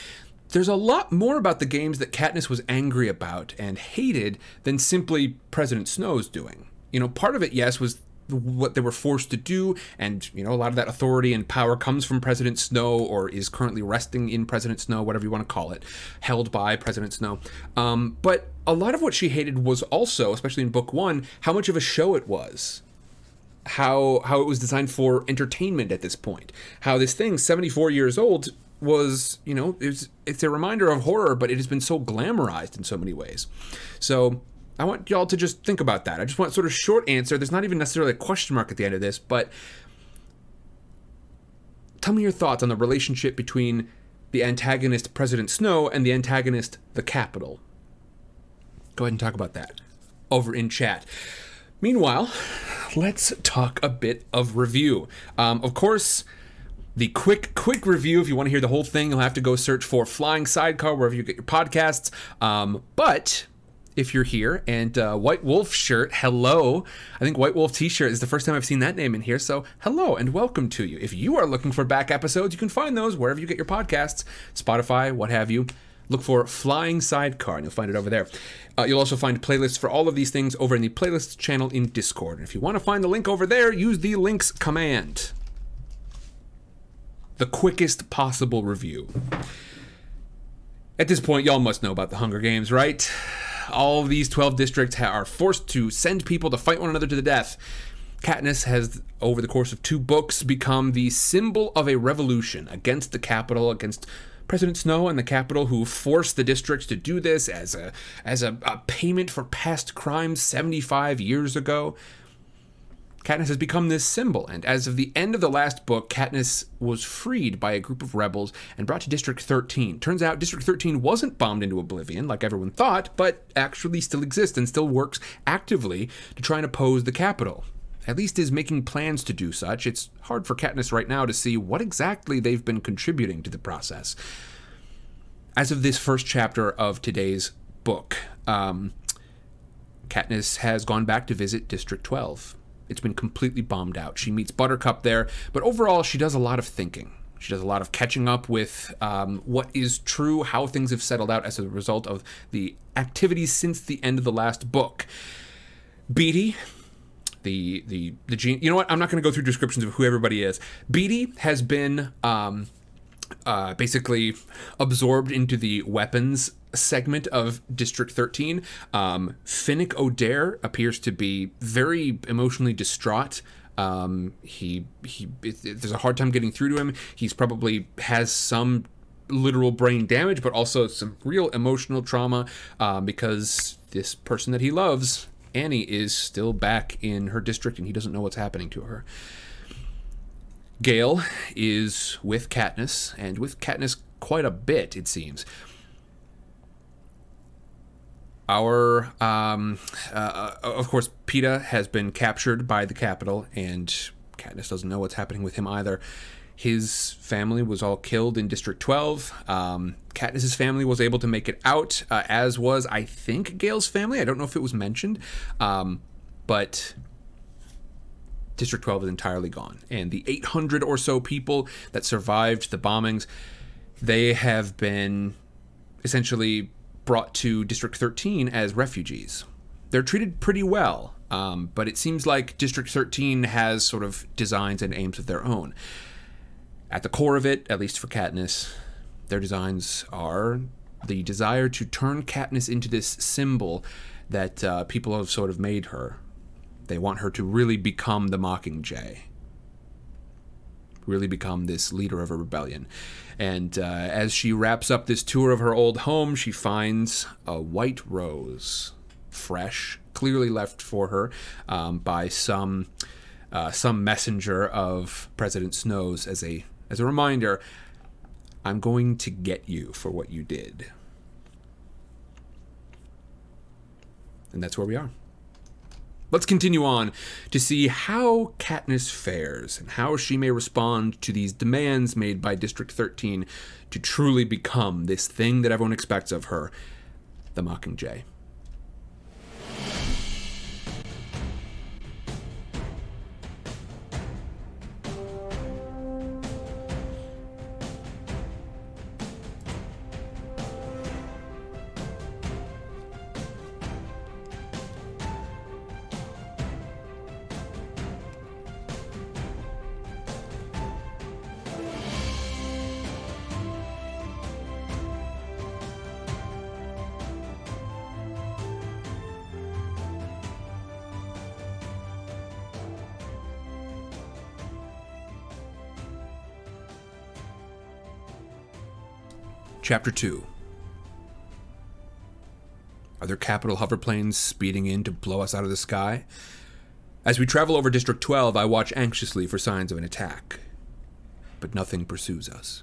there's a lot more about the games that Katniss was angry about and hated than simply President Snow's doing. You know, part of it, yes, was what they were forced to do, and you know, a lot of that authority and power comes from President Snow or is currently resting in President Snow, whatever you want to call it, held by President Snow. Um, but a lot of what she hated was also, especially in book one, how much of a show it was how how it was designed for entertainment at this point. How this thing, 74 years old, was, you know, it's it's a reminder of horror, but it has been so glamorized in so many ways. So I want y'all to just think about that. I just want sort of short answer. There's not even necessarily a question mark at the end of this, but tell me your thoughts on the relationship between the antagonist President Snow and the antagonist the Capitol. Go ahead and talk about that over in chat. Meanwhile, let's talk a bit of review. Um, of course, the quick quick review. If you want to hear the whole thing, you'll have to go search for Flying Sidecar wherever you get your podcasts. Um, but if you're here and uh, White Wolf shirt, hello. I think White Wolf T-shirt is the first time I've seen that name in here. So hello and welcome to you. If you are looking for back episodes, you can find those wherever you get your podcasts, Spotify, what have you. Look for Flying Sidecar and you'll find it over there. Uh, you'll also find playlists for all of these things over in the playlists channel in Discord. And if you want to find the link over there, use the links command the quickest possible review. At this point, y'all must know about the Hunger Games, right? All of these 12 districts are forced to send people to fight one another to the death. Katniss has, over the course of two books, become the symbol of a revolution against the Capitol, against President Snow and the Capitol, who forced the districts to do this as a as a, a payment for past crimes 75 years ago. Katniss has become this symbol, and as of the end of the last book, Katniss was freed by a group of rebels and brought to District 13. Turns out District 13 wasn't bombed into oblivion like everyone thought, but actually still exists and still works actively to try and oppose the Capitol. At least is making plans to do such. It's hard for Katniss right now to see what exactly they've been contributing to the process. As of this first chapter of today's book, um, Katniss has gone back to visit District 12 it's been completely bombed out. She meets Buttercup there, but overall, she does a lot of thinking. She does a lot of catching up with um, what is true, how things have settled out as a result of the activities since the end of the last book. Beetee, the the the gene. You know what? I'm not going to go through descriptions of who everybody is. Beetee has been um, uh, basically absorbed into the weapons segment of District 13. Um, Finnick Odair appears to be very emotionally distraught. Um, he he it, it, there's a hard time getting through to him. He's probably has some literal brain damage, but also some real emotional trauma um, because this person that he loves, Annie, is still back in her district and he doesn't know what's happening to her. Gale is with Katniss, and with Katniss quite a bit, it seems our um, uh, of course Peeta has been captured by the Capitol, and Katniss doesn't know what's happening with him either. His family was all killed in District 12. Um, Katniss's family was able to make it out, uh, as was I think Gale's family. I don't know if it was mentioned, um, but District 12 is entirely gone, and the 800 or so people that survived the bombings, they have been essentially brought to District 13 as refugees. They're treated pretty well, um, but it seems like District 13 has sort of designs and aims of their own. At the core of it, at least for Katniss, their designs are the desire to turn Katniss into this symbol that uh, people have sort of made her. They want her to really become the Mockingjay really become this leader of a rebellion. And uh, as she wraps up this tour of her old home, she finds a white rose fresh, clearly left for her um, by some uh, some messenger of President Snow's as a as a reminder. I'm going to get you for what you did. And that's where we are. Let's continue on to see how Katniss fares and how she may respond to these demands made by District 13 to truly become this thing that everyone expects of her the Mockingjay. Chapter 2 Are there Capitol hoverplanes speeding in to blow us out of the sky? As we travel over District 12, I watch anxiously for signs of an attack. But nothing pursues us.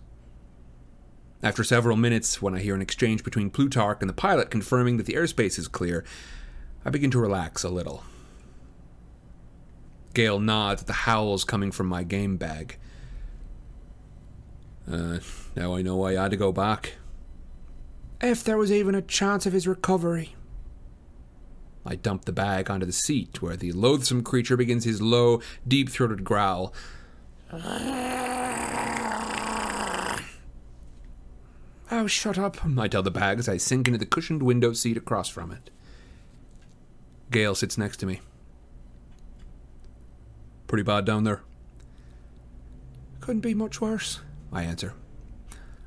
After several minutes, when I hear an exchange between Plutarch and the pilot confirming that the airspace is clear, I begin to relax a little. Gale nods at the howls coming from my game bag. Uh, now I know I had to go back. If there was even a chance of his recovery. I dump the bag onto the seat, where the loathsome creature begins his low, deep throated growl. Oh, shut up, I tell the bag as I sink into the cushioned window seat across from it. Gale sits next to me. Pretty bad down there. Couldn't be much worse. I answer.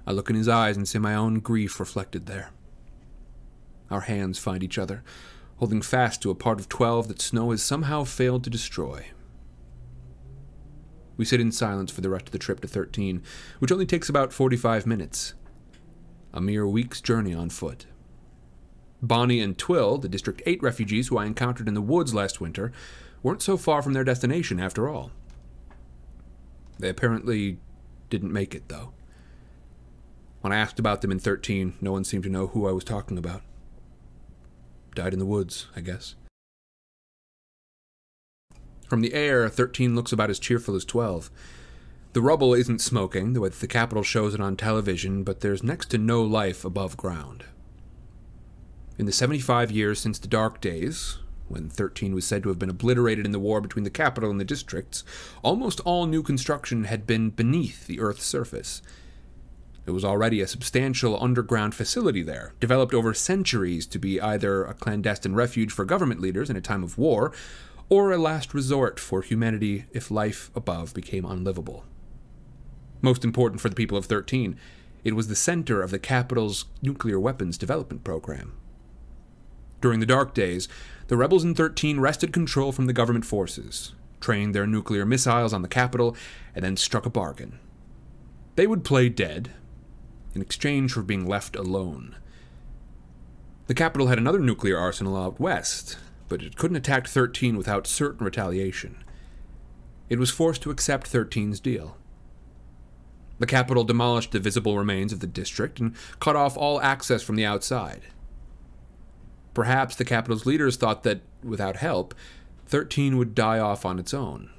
I look in his eyes and see my own grief reflected there. Our hands find each other, holding fast to a part of 12 that snow has somehow failed to destroy. We sit in silence for the rest of the trip to 13, which only takes about 45 minutes. A mere week's journey on foot. Bonnie and Twill, the District 8 refugees who I encountered in the woods last winter, weren't so far from their destination after all. They apparently didn't make it, though. When I asked about them in 13, no one seemed to know who I was talking about. Died in the woods, I guess. From the air, 13 looks about as cheerful as 12. The rubble isn't smoking, the way the Capitol shows it on television, but there's next to no life above ground. In the 75 years since the Dark Days, when 13 was said to have been obliterated in the war between the Capitol and the districts, almost all new construction had been beneath the Earth's surface. There was already a substantial underground facility there, developed over centuries to be either a clandestine refuge for government leaders in a time of war, or a last resort for humanity if life above became unlivable. Most important for the people of 13, it was the center of the Capitol's nuclear weapons development program. During the Dark Days, the rebels in 13 wrested control from the government forces, trained their nuclear missiles on the Capitol, and then struck a bargain. They would play dead in exchange for being left alone. The Capitol had another nuclear arsenal out west, but it couldn't attack 13 without certain retaliation. It was forced to accept 13's deal. The Capitol demolished the visible remains of the district and cut off all access from the outside. Perhaps the Capitol's leaders thought that, without help, 13 would die off on its own.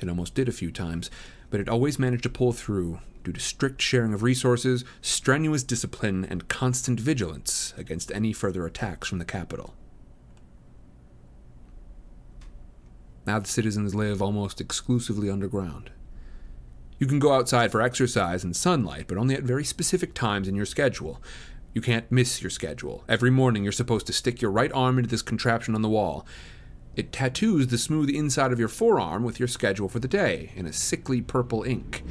It almost did a few times, but it always managed to pull through due to strict sharing of resources, strenuous discipline, and constant vigilance against any further attacks from the Capitol. Now the citizens live almost exclusively underground. You can go outside for exercise and sunlight, but only at very specific times in your schedule, you can't miss your schedule. Every morning you're supposed to stick your right arm into this contraption on the wall. It tattoos the smooth inside of your forearm with your schedule for the day in a sickly purple ink.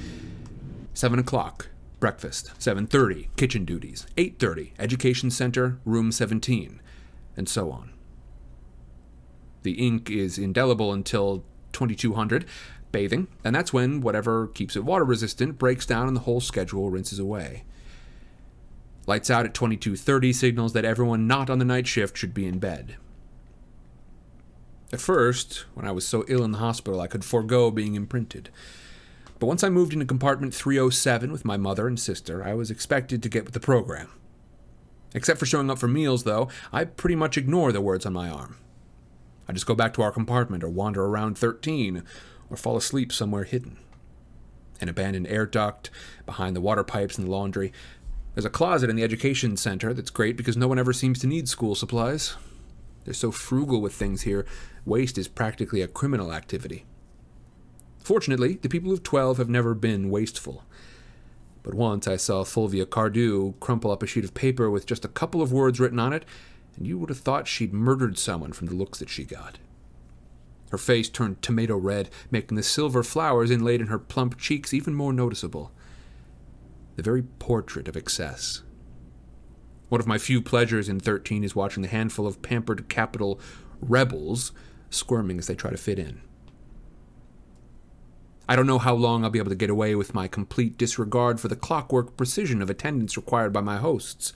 7 o'clock, breakfast. 7.30, kitchen duties. 8.30, education center, room 17, and so on. The ink is indelible until 2200, bathing, and that's when whatever keeps it water resistant breaks down and the whole schedule rinses away. Lights out at 22:30 signals that everyone not on the night shift should be in bed. At first, when I was so ill in the hospital, I could forego being imprinted. But once I moved into compartment 307 with my mother and sister, I was expected to get with the program. Except for showing up for meals, though, I pretty much ignore the words on my arm. I just go back to our compartment or wander around 13 or fall asleep somewhere hidden. An abandoned air duct, behind the water pipes in the laundry. There's a closet in the education center that's great because no one ever seems to need school supplies. They're so frugal with things here, waste is practically a criminal activity. Fortunately, the people of 12 have never been wasteful. But once I saw Fulvia Cardew crumple up a sheet of paper with just a couple of words written on it, and you would have thought she'd murdered someone from the looks that she got. Her face turned tomato red, making the silver flowers inlaid in her plump cheeks even more noticeable. The very portrait of excess. One of my few pleasures in 13 is watching the handful of pampered Capitol rebels squirming as they try to fit in. I don't know how long I'll be able to get away with my complete disregard for the clockwork precision of attendance required by my hosts.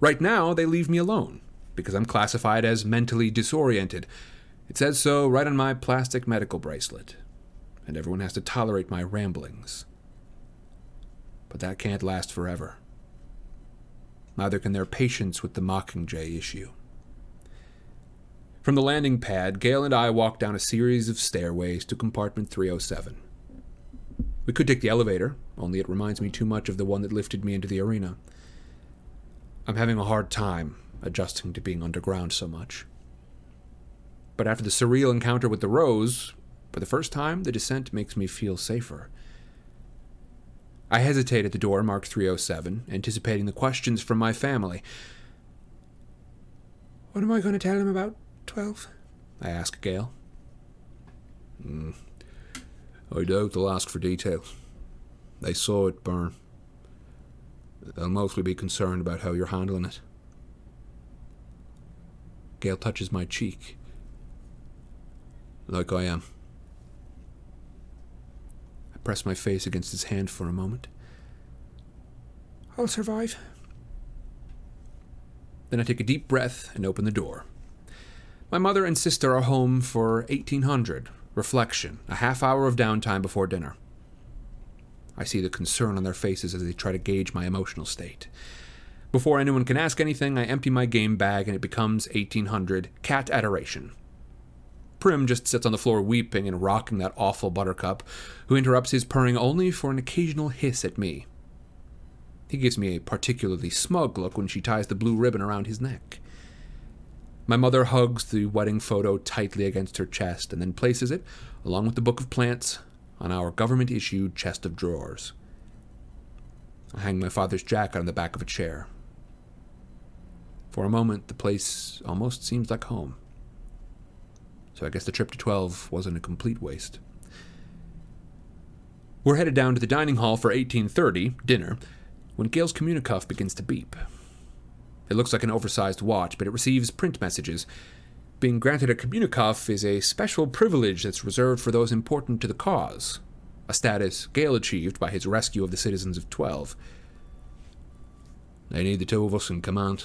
Right now, they leave me alone, because I'm classified as mentally disoriented, it says so right on my plastic medical bracelet, and everyone has to tolerate my ramblings. But that can't last forever. Neither can their patience with the Mockingjay issue. From the landing pad, Gale and I walk down a series of stairways to compartment 307. We could take the elevator, only it reminds me too much of the one that lifted me into the arena. I'm having a hard time adjusting to being underground so much. But after the surreal encounter with the rose, for the first time, the descent makes me feel safer. I hesitate at the door marked 307, anticipating the questions from my family. What am I going to tell him about 12? I ask Gale. Mm. I doubt they'll ask for details. They saw it burn. They'll mostly be concerned about how you're handling it. Gale touches my cheek like I am. I press my face against his hand for a moment. I'll survive. Then I take a deep breath and open the door. My mother and sister are home for 1800, reflection, a half hour of downtime before dinner. I see the concern on their faces as they try to gauge my emotional state. Before anyone can ask anything, I empty my game bag and it becomes 1800 cat adoration. Prim just sits on the floor weeping and rocking that awful buttercup, who interrupts his purring only for an occasional hiss at me. He gives me a particularly smug look when she ties the blue ribbon around his neck. My mother hugs the wedding photo tightly against her chest and then places it, along with the book of plants, on our government issued chest of drawers. I hang my father's jacket on the back of a chair. For a moment, the place almost seems like home so I guess the trip to 12 wasn't a complete waste. We're headed down to the dining hall for 1830, dinner, when Gale's communicuff begins to beep. It looks like an oversized watch, but it receives print messages. Being granted a communicuff is a special privilege that's reserved for those important to the cause, a status Gale achieved by his rescue of the citizens of 12. They need the two of us in command,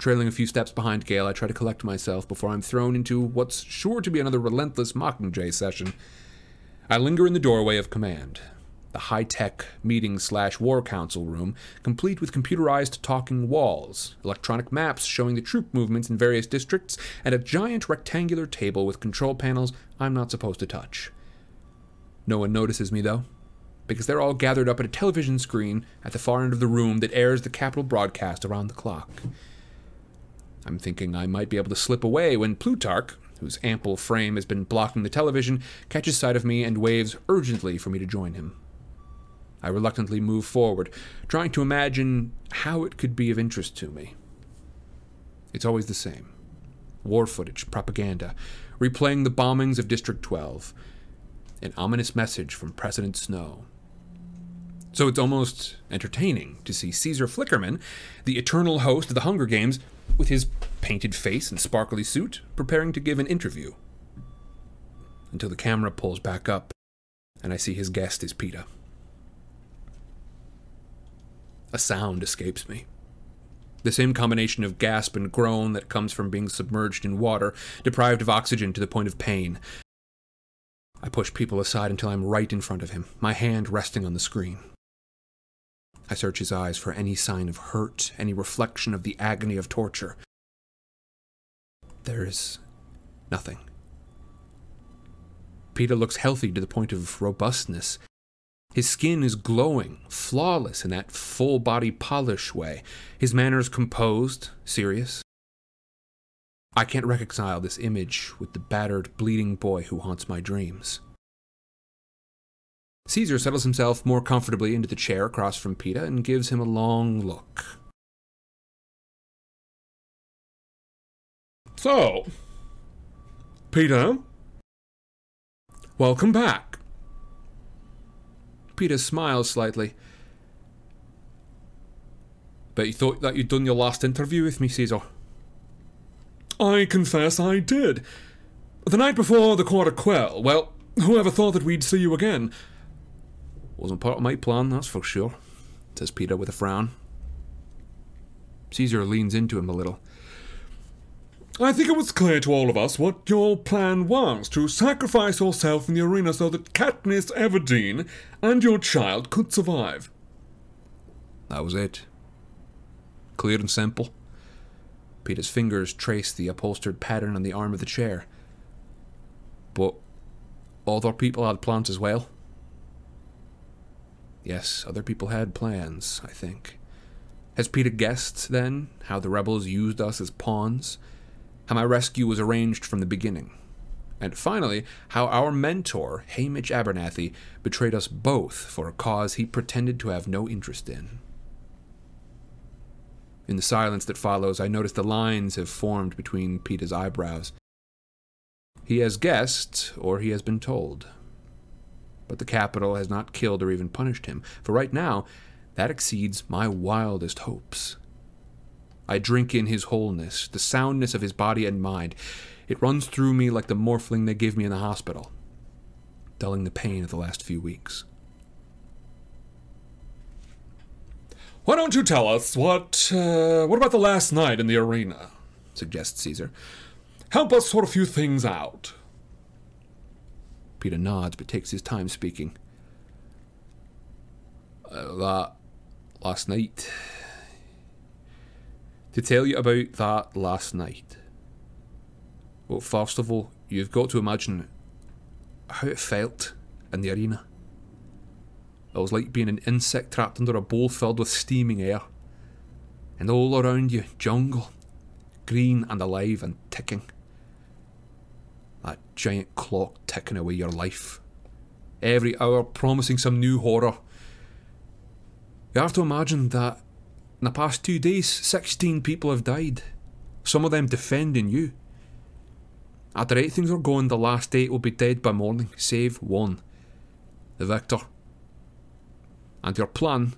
Trailing a few steps behind Gale, I try to collect myself before I'm thrown into what's sure to be another relentless Mockingjay session. I linger in the doorway of command, the high tech meeting slash war council room, complete with computerized talking walls, electronic maps showing the troop movements in various districts, and a giant rectangular table with control panels I'm not supposed to touch. No one notices me, though, because they're all gathered up at a television screen at the far end of the room that airs the Capitol broadcast around the clock. I'm thinking I might be able to slip away when Plutarch, whose ample frame has been blocking the television, catches sight of me and waves urgently for me to join him. I reluctantly move forward, trying to imagine how it could be of interest to me. It's always the same war footage, propaganda, replaying the bombings of District 12, an ominous message from President Snow. So it's almost entertaining to see Caesar Flickerman, the eternal host of the Hunger Games, with his painted face and sparkly suit, preparing to give an interview. Until the camera pulls back up and I see his guest is Peeta. A sound escapes me. The same combination of gasp and groan that comes from being submerged in water, deprived of oxygen to the point of pain. I push people aside until I'm right in front of him, my hand resting on the screen. I search his eyes for any sign of hurt, any reflection of the agony of torture. There is nothing. Peeta looks healthy to the point of robustness. His skin is glowing, flawless in that full body polish way. His manners composed, serious. I can't reconcile this image with the battered, bleeding boy who haunts my dreams. Caesar settles himself more comfortably into the chair across from Peeta and gives him a long look. So, Peeta, welcome back. Peeta smiles slightly. But you thought that you'd done your last interview with me, Caesar. I confess I did. The night before the quarter quell, well, whoever thought that we'd see you again? Wasn't part of my plan, that's for sure, says Peeta with a frown. Caesar leans into him a little. I think it was clear to all of us what your plan was to sacrifice yourself in the arena so that Katniss Everdeen and your child could survive. That was it. Clear and simple. Peeta's fingers traced the upholstered pattern on the arm of the chair. But other people had plans as well. Yes, other people had plans, I think. Has Peeta guessed, then, how the rebels used us as pawns? How my rescue was arranged from the beginning? And finally, how our mentor, Haymitch Abernathy, betrayed us both for a cause he pretended to have no interest in. In the silence that follows, I notice the lines have formed between Peeta's eyebrows. He has guessed, or he has been told but the Capitol has not killed or even punished him, for right now, that exceeds my wildest hopes. I drink in his wholeness, the soundness of his body and mind. It runs through me like the morphling they gave me in the hospital, dulling the pain of the last few weeks. Why don't you tell us what uh, what about the last night in the arena? suggests Caesar. Help us sort a few things out. Peeta nods but takes his time speaking. Uh, that last night. To tell you about that last night. Well, first of all, you've got to imagine how it felt in the arena. It was like being an insect trapped under a bowl filled with steaming air. And all around you, jungle, green and alive and ticking. That giant clock ticking away your life. Every hour promising some new horror. You have to imagine that in the past two days, 16 people have died. Some of them defending you. At the rate things are going, the last eight will be dead by morning, save one. The victor. And your plan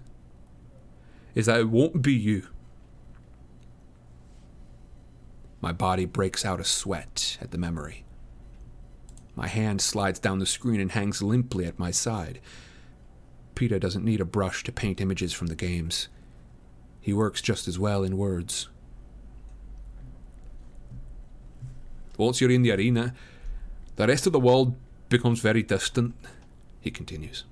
is that it won't be you. My body breaks out a sweat at the memory. My hand slides down the screen and hangs limply at my side. Peeta doesn't need a brush to paint images from the games. He works just as well in words. Once you're in the arena, the rest of the world becomes very distant, he continues.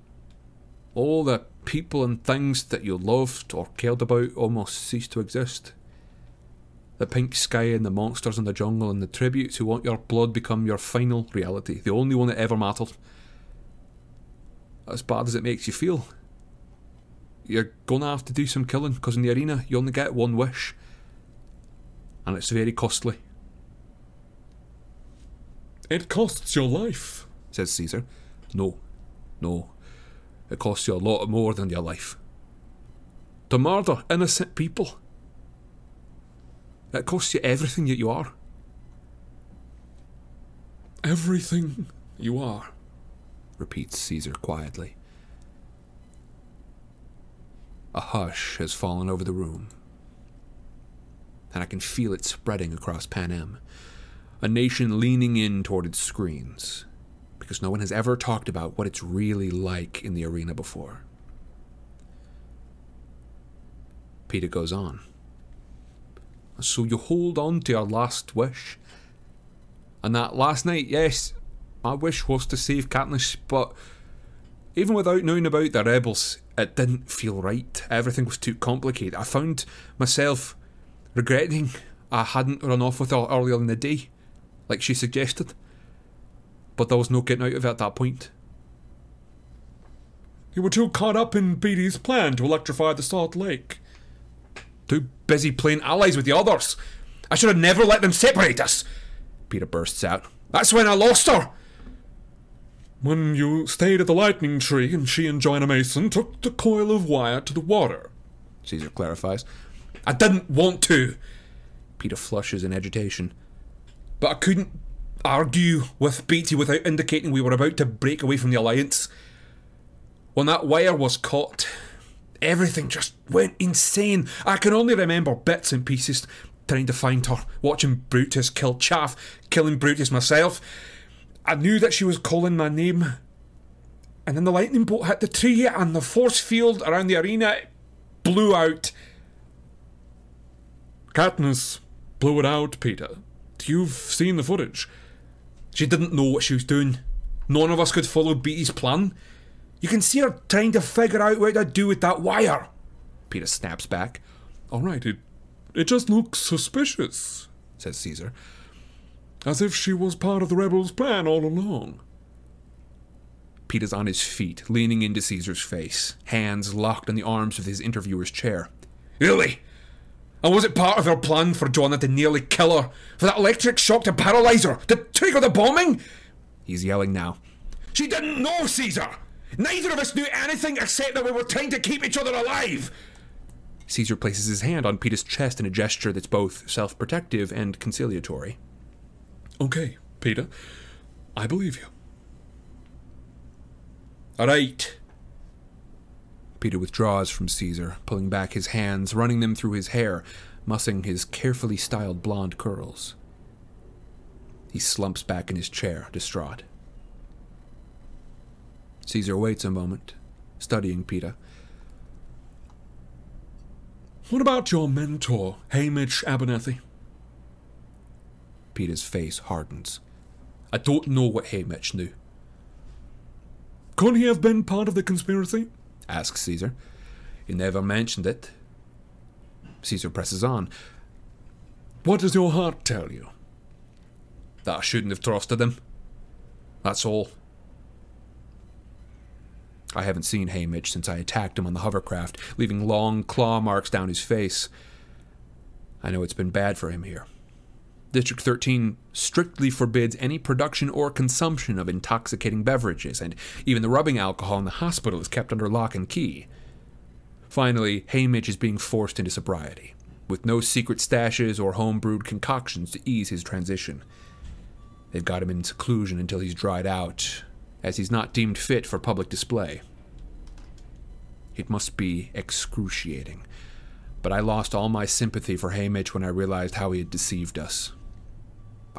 All the people and things that you loved or cared about almost cease to exist. The pink sky and the monsters in the jungle and the tributes who want your blood become your final reality, the only one that ever mattered. As bad as it makes you feel, you're gonna have to do some killing because in the arena you only get one wish, and it's very costly. It costs your life, says Caesar. No, no, it costs you a lot more than your life. To murder innocent people it costs you everything that you are. Everything you are, repeats Caesar quietly. A hush has fallen over the room, and I can feel it spreading across Panem, a nation leaning in toward its screens, because no one has ever talked about what it's really like in the arena before. Peeta goes on. So you hold on to your last wish. And that last night, yes, my wish was to save Katniss, but even without knowing about the rebels, it didn't feel right. Everything was too complicated. I found myself regretting I hadn't run off with her earlier in the day, like she suggested. But there was no getting out of it at that point. You were too caught up in Beetee's plan to electrify the Salt Lake. Too busy playing allies with the others. I should have never let them separate us. Peeta bursts out. That's when I lost her. When you stayed at the lightning tree and she and Johanna Mason took the coil of wire to the water. Caesar clarifies. I didn't want to. Peeta flushes in agitation. But I couldn't argue with Beetee without indicating we were about to break away from the Alliance. When that wire was caught, everything just went insane. I can only remember bits and pieces trying to find her, watching Brutus kill Chaff, killing Brutus myself. I knew that she was calling my name. And then the lightning bolt hit the tree and the force field around the arena blew out. Katniss blew it out, Peeta. You've seen the footage. She didn't know what she was doing. None of us could follow Beetee's plan. You can see her trying to figure out what to do with that wire. Peeta snaps back. All right, it, it just looks suspicious, says Caesar. As if she was part of the rebels' plan all along. Peeta's on his feet, leaning into Caesar's face, hands locked on the arms of his interviewer's chair. Really? And was it part of her plan for Johanna to nearly kill her? For that electric shock to paralyze her? To trigger the bombing? He's yelling now. She didn't know, Caesar! Neither of us knew anything except that we were trying to keep each other alive! Caesar places his hand on Peeta's chest in a gesture that's both self protective and conciliatory. Okay, Peeta. I believe you. All right. Peeta withdraws from Caesar, pulling back his hands, running them through his hair, mussing his carefully styled blonde curls. He slumps back in his chair, distraught. Caesar waits a moment, studying Peeta. What about your mentor, Haymitch Abernathy? Peeta's face hardens. I don't know what Haymitch knew. Could he have been part of the conspiracy? asks Caesar. He never mentioned it. Caesar presses on. What does your heart tell you? That I shouldn't have trusted him. That's all. I haven't seen Haymitch since I attacked him on the hovercraft, leaving long claw marks down his face. I know it's been bad for him here. District 13 strictly forbids any production or consumption of intoxicating beverages, and even the rubbing alcohol in the hospital is kept under lock and key. Finally, Haymitch is being forced into sobriety, with no secret stashes or home-brewed concoctions to ease his transition. They've got him in seclusion until he's dried out, as he's not deemed fit for public display. It must be excruciating, but I lost all my sympathy for Haymitch when I realized how he had deceived us.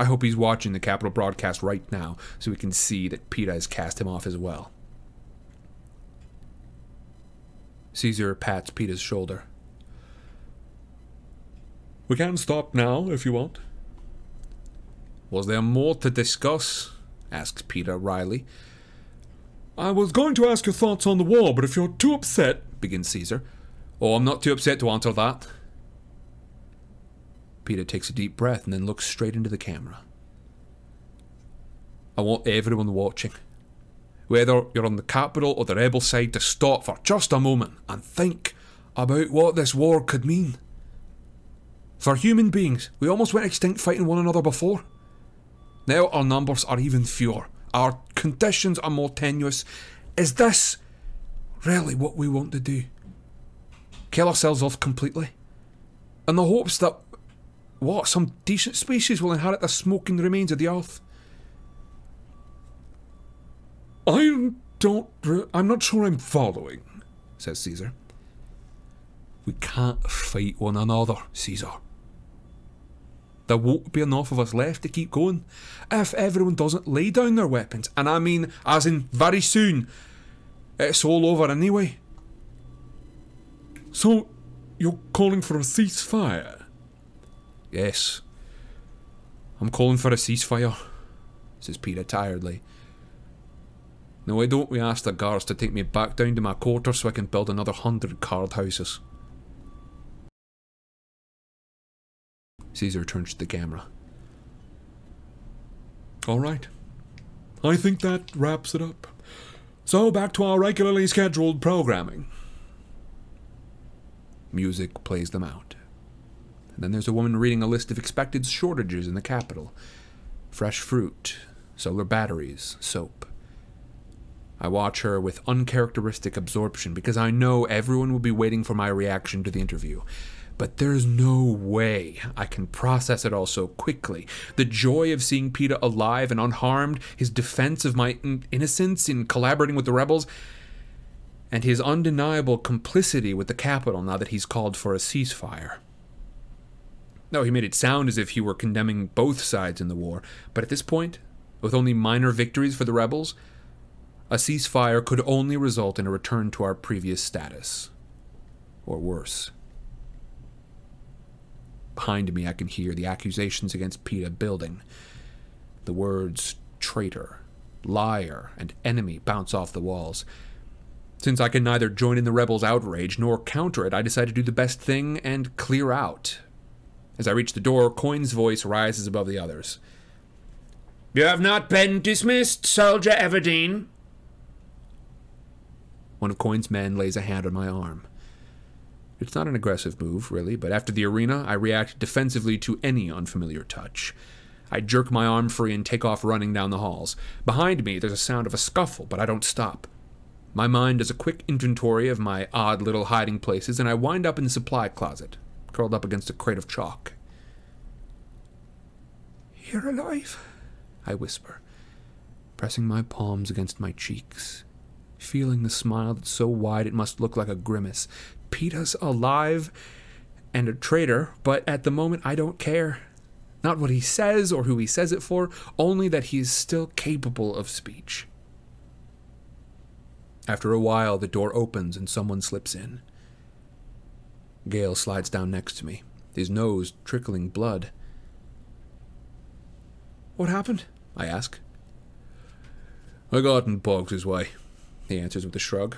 I hope he's watching the Capitol broadcast right now so we can see that Peeta has cast him off as well. Caesar pats Peeta's shoulder. We can stop now if you want. Was there more to discuss? asks Peeta wryly. I was going to ask your thoughts on the war, but if you're too upset, begins Caesar. Oh, I'm not too upset to answer that. Peeta takes a deep breath and then looks straight into the camera. I want everyone watching, whether you're on the Capitol or the rebel side, to stop for just a moment and think about what this war could mean. For human beings, we almost went extinct fighting one another before. Now our numbers are even fewer, our conditions are more tenuous. Is this really what we want to do? Kill ourselves off completely? In the hopes that what? Some decent species will inherit the smoking remains of the earth. I don't. I'm not sure I'm following, says Caesar. We can't fight one another, Caesar. There won't be enough of us left to keep going if everyone doesn't lay down their weapons. And I mean, as in very soon. It's all over anyway. So, you're calling for a ceasefire? Yes. I'm calling for a ceasefire, says Peeta tiredly. Now, why don't we ask the guards to take me back down to my quarters so I can build another hundred card houses? Caesar turns to the camera. All right. I think that wraps it up. So back to our regularly scheduled programming. Music plays them out. And then there's a woman reading a list of expected shortages in the Capitol fresh fruit, solar batteries, soap. I watch her with uncharacteristic absorption because I know everyone will be waiting for my reaction to the interview. But there's no way I can process it all so quickly. The joy of seeing Peeta alive and unharmed, his defense of my in- innocence in collaborating with the rebels, and his undeniable complicity with the Capitol now that he's called for a ceasefire. No, he made it sound as if he were condemning both sides in the war, but at this point, with only minor victories for the rebels, a ceasefire could only result in a return to our previous status. Or worse. Behind me, I can hear the accusations against Peeta building. The words traitor, liar, and enemy bounce off the walls. Since I can neither join in the rebels' outrage nor counter it, I decide to do the best thing and clear out. As I reach the door, Coin's voice rises above the others. You have not been dismissed, Soldier Everdeen. One of Coin's men lays a hand on my arm. It's not an aggressive move, really, but after the arena, I react defensively to any unfamiliar touch. I jerk my arm free and take off running down the halls. Behind me, there's a sound of a scuffle, but I don't stop. My mind does a quick inventory of my odd little hiding places, and I wind up in the supply closet, curled up against a crate of chalk. You're alive? I whisper, pressing my palms against my cheeks, feeling the smile that's so wide it must look like a grimace. Peeta's alive and a traitor, but at the moment I don't care. Not what he says or who he says it for, only that he is still capable of speech. After a while, the door opens and someone slips in. Gale slides down next to me, his nose trickling blood. What happened? I ask. I got in Boggs' way, he answers with a shrug.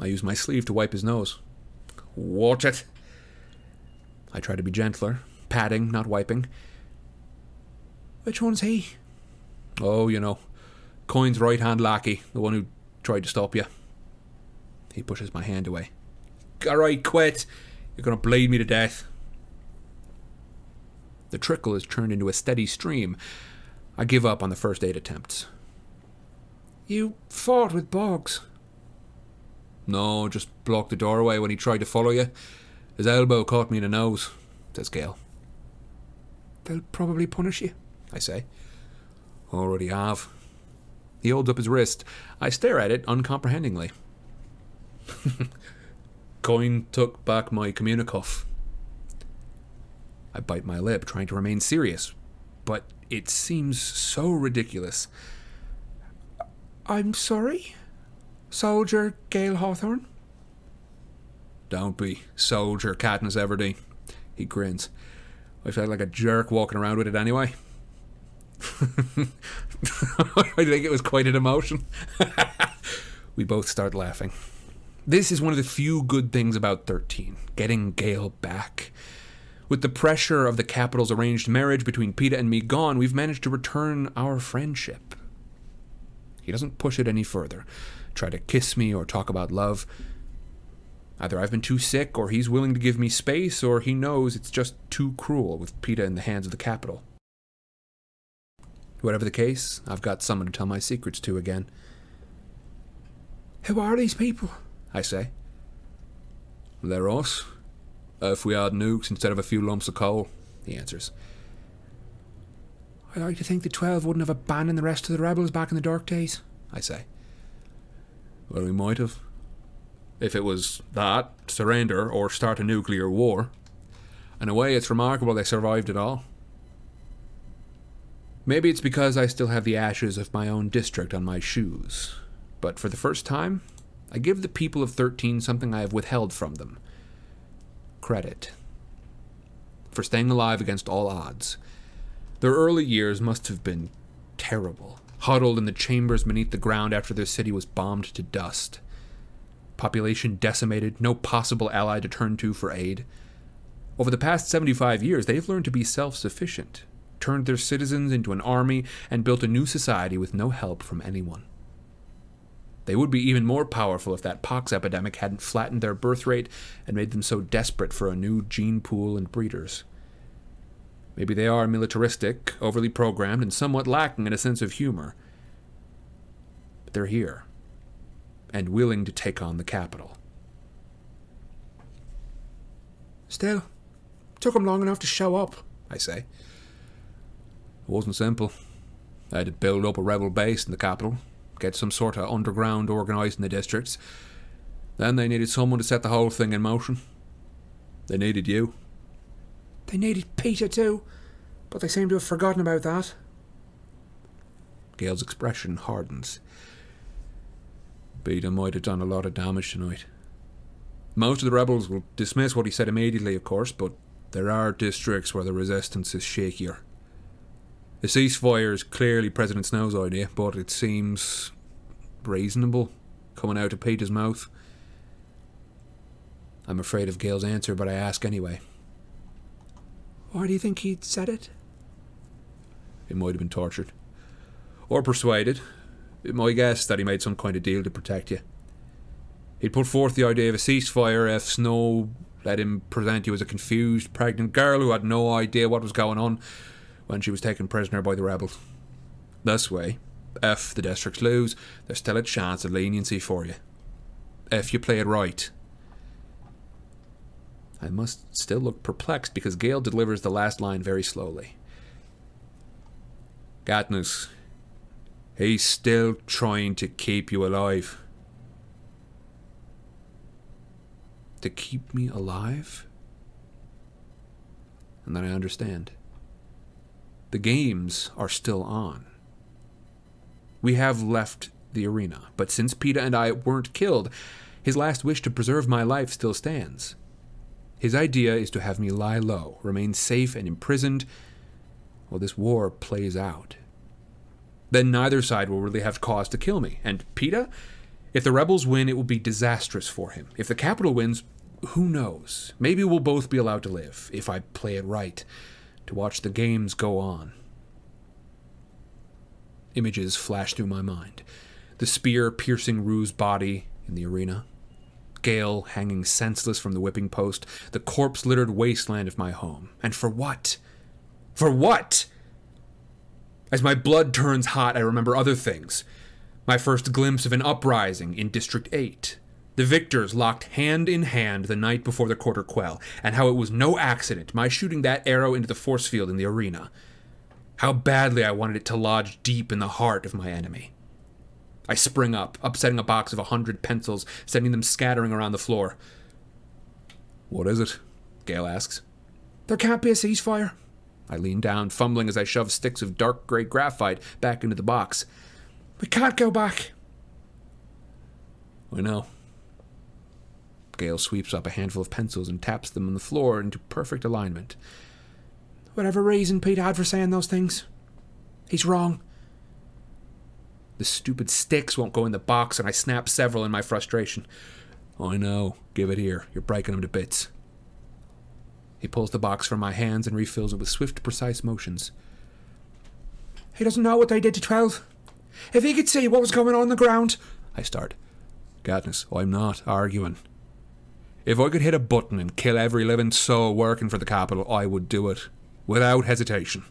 I use my sleeve to wipe his nose. Watch it. I try to be gentler, patting, not wiping. Which one's he? Oh, you know, Coin's right hand lackey, the one who tried to stop you. He pushes my hand away. All right, quit. You're going to bleed me to death. The trickle is turned into a steady stream. I give up on the first aid attempts. You fought with Boggs. No, just blocked the doorway when he tried to follow you. His elbow caught me in the nose, says Gale. They'll probably punish you. I say. Already have. He holds up his wrist. I stare at it uncomprehendingly. Coin took back my communicuff. I bite my lip, trying to remain serious, but it seems so ridiculous. I'm sorry? Soldier Gale Hawthorne? Don't be, soldier Katniss Everdeen. He grins. I felt like a jerk walking around with it anyway. I think it was quite an emotion. we both start laughing. This is one of the few good things about 13 getting Gale back. With the pressure of the Capitol's arranged marriage between Peeta and me gone, we've managed to return our friendship. He doesn't push it any further, try to kiss me or talk about love. Either I've been too sick, or he's willing to give me space, or he knows it's just too cruel with Peeta in the hands of the Capitol. Whatever the case, I've got someone to tell my secrets to again. Who are these people? I say. They're us. If we had nukes instead of a few lumps of coal, he answers. I like to think the Twelve wouldn't have abandoned the rest of the rebels back in the dark days. I say. Well, we might have. If it was that, surrender, or start a nuclear war. In a way, it's remarkable they survived it all. Maybe it's because I still have the ashes of my own district on my shoes. But for the first time, I give the people of 13 something I have withheld from them credit for staying alive against all odds. Their early years must have been terrible, huddled in the chambers beneath the ground after their city was bombed to dust. Population decimated, no possible ally to turn to for aid. Over the past 75 years, they've learned to be self sufficient, turned their citizens into an army, and built a new society with no help from anyone. They would be even more powerful if that pox epidemic hadn't flattened their birth rate and made them so desperate for a new gene pool and breeders. Maybe they are militaristic, overly programmed, and somewhat lacking in a sense of humor. But they're here, and willing to take on the Capitol. Still, took him long enough to show up, I say. It wasn't simple. I had to build up a rebel base in the Capitol, get some sort of underground organised in the districts. Then they needed someone to set the whole thing in motion. They needed you. They needed Peeta too, but they seem to have forgotten about that. Gale's expression hardens. Peeta might have done a lot of damage tonight. Most of the rebels will dismiss what he said immediately, of course, but there are districts where the resistance is shakier. The ceasefire is clearly President Snow's idea, but it seems reasonable coming out of Peeta's mouth. I'm afraid of Gale's answer, but I ask anyway. Why do you think he'd said it? He might have been tortured. Or persuaded. My guess that he made some kind of deal to protect you. He'd put forth the idea of a ceasefire if Snow let him present you as a confused, pregnant girl who had no idea what was going on when she was taken prisoner by the rebels. This way, if the districts lose, there's still a chance of leniency for you. If you play it right. I must still look perplexed because Gale delivers the last line very slowly. Katniss, he's still trying to keep you alive. To keep me alive? And then I understand. The games are still on. We have left the arena, but since Peeta and I weren't killed, his last wish to preserve my life still stands. His idea is to have me lie low, remain safe and imprisoned while this war plays out. Then neither side will really have cause to kill me. And Peeta? If the rebels win, it will be disastrous for him. If the Capitol wins, who knows? Maybe we'll both be allowed to live, if I play it right, to watch the games go on. Images flash through my mind. The spear piercing Rue's body in the arena, Gale hanging senseless from the whipping post, the corpse littered wasteland of my home. And for what? For what? As my blood turns hot, I remember other things. My first glimpse of an uprising in District 8. The victors locked hand in hand the night before the quarter quell, and how it was no accident my shooting that arrow into the force field in the arena. How badly I wanted it to lodge deep in the heart of my enemy. I spring up, upsetting a box of a hundred pencils, sending them scattering around the floor. What is it? Gale asks. There can't be a ceasefire. I lean down, fumbling as I shove sticks of dark gray graphite back into the box. We can't go back. I know. Gale sweeps up a handful of pencils and taps them on the floor into perfect alignment. Whatever reason Peeta had for saying those things, he's wrong. The stupid sticks won't go in the box, and I snap several in my frustration. I know. Give it here. You're breaking them to bits. He pulls the box from my hands and refills it with swift, precise motions. He doesn't know what they did to 12. If he could see what was going on, the ground. I start. Katniss, I'm not arguing. If I could hit a button and kill every living soul working for the Capitol, I would do it. Without hesitation.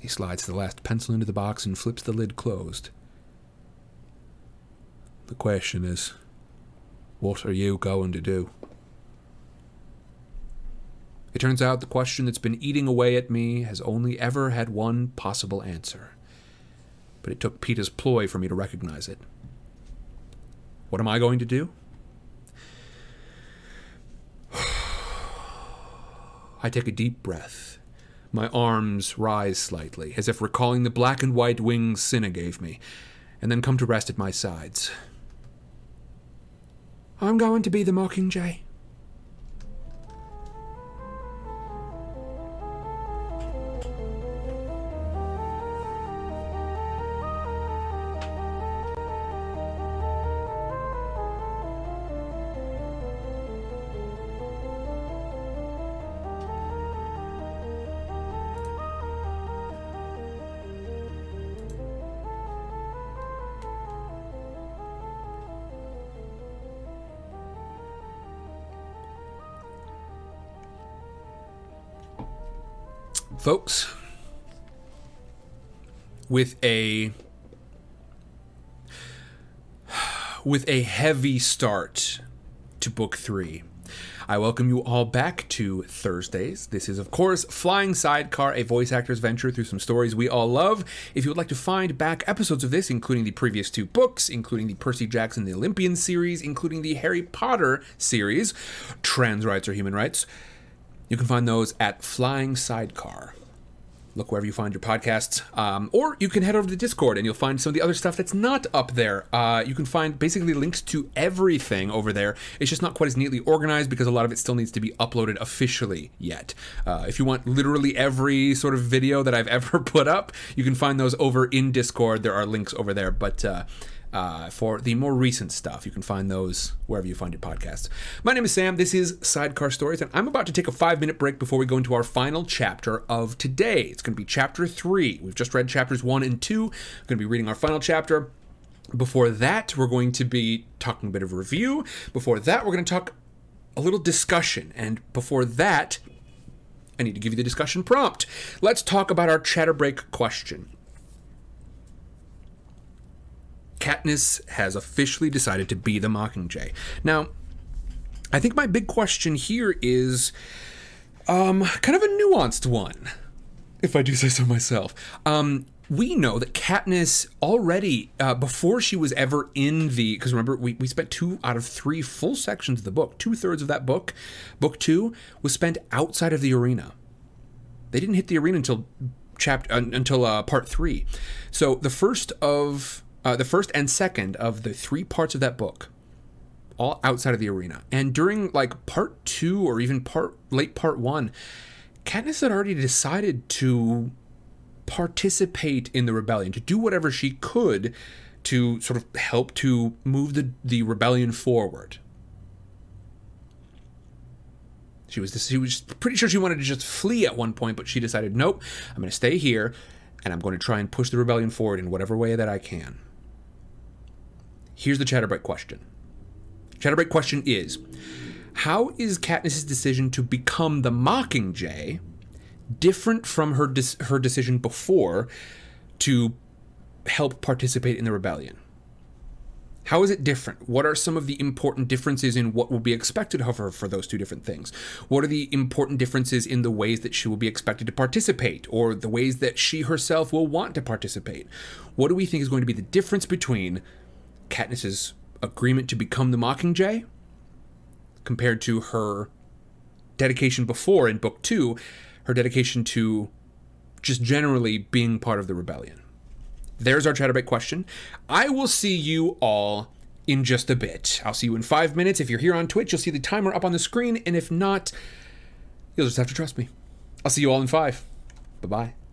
He slides the last pencil into the box and flips the lid closed. The question is, what are you going to do? It turns out the question that's been eating away at me has only ever had one possible answer. But it took Peeta's ploy for me to recognize it. What am I going to do? I take a deep breath. My arms rise slightly, as if recalling the black and white wings Cinna gave me, and then come to rest at my sides. I'm going to be the Mockingjay. Folks, with a with a heavy start to book 3. I welcome you all back to Thursdays. This is, of course, Flying Sidecar, a voice actor's venture through some stories we all love. If you would like to find back episodes of this, including the previous two books, including the Percy Jackson the Olympian series, including the Harry Potter series, Trans Rights or Human Rights, you can find those at Flying Sidecar. Look wherever you find your podcasts. Um, or you can head over to Discord and you'll find some of the other stuff that's not up there. Uh, you can find basically links to everything over there. It's just not quite as neatly organized because a lot of it still needs to be uploaded officially yet. Uh, if you want literally every sort of video that I've ever put up, you can find those over in Discord. There are links over there. But. Uh, uh, for the more recent stuff. You can find those wherever you find your podcasts. My name is Sam. This is Sidecar Stories, and I'm about to take a five minute break before we go into our final chapter of today. It's going to be chapter three. We've just read chapters one and two. We're going to be reading our final chapter. Before that, we're going to be talking a bit of review. Before that, we're going to talk a little discussion. And before that, I need to give you the discussion prompt. Let's talk about our chatter break question. Katniss has officially decided to be the Mockingjay. Now, I think my big question here is um, kind of a nuanced one, if I do say so myself. Um, we know that Katniss already, uh, before she was ever in the, because remember, we, we spent two out of three full sections of the book, two thirds of that book, book two, was spent outside of the arena. They didn't hit the arena until chapter uh, until uh, part three. So the first of uh, the first and second of the three parts of that book, all outside of the arena. And during like part two or even part late part one, Katniss had already decided to participate in the rebellion, to do whatever she could to sort of help to move the, the rebellion forward. She was she was pretty sure she wanted to just flee at one point, but she decided, nope, I'm going to stay here, and I'm going to try and push the rebellion forward in whatever way that I can. Here's the Chatterbreak question. Chatterbreak question is: How is Katniss's decision to become the Mockingjay different from her dis- her decision before to help participate in the rebellion? How is it different? What are some of the important differences in what will be expected of her for those two different things? What are the important differences in the ways that she will be expected to participate or the ways that she herself will want to participate? What do we think is going to be the difference between Katniss's agreement to become the Mockingjay compared to her dedication before in book 2, her dedication to just generally being part of the rebellion? There's our chatterbait question. I will see you all in just a bit. I'll see you in five minutes. If you're here on Twitch, you'll see the timer up on the screen. And if not, you'll just have to trust me. I'll see you all in five. Bye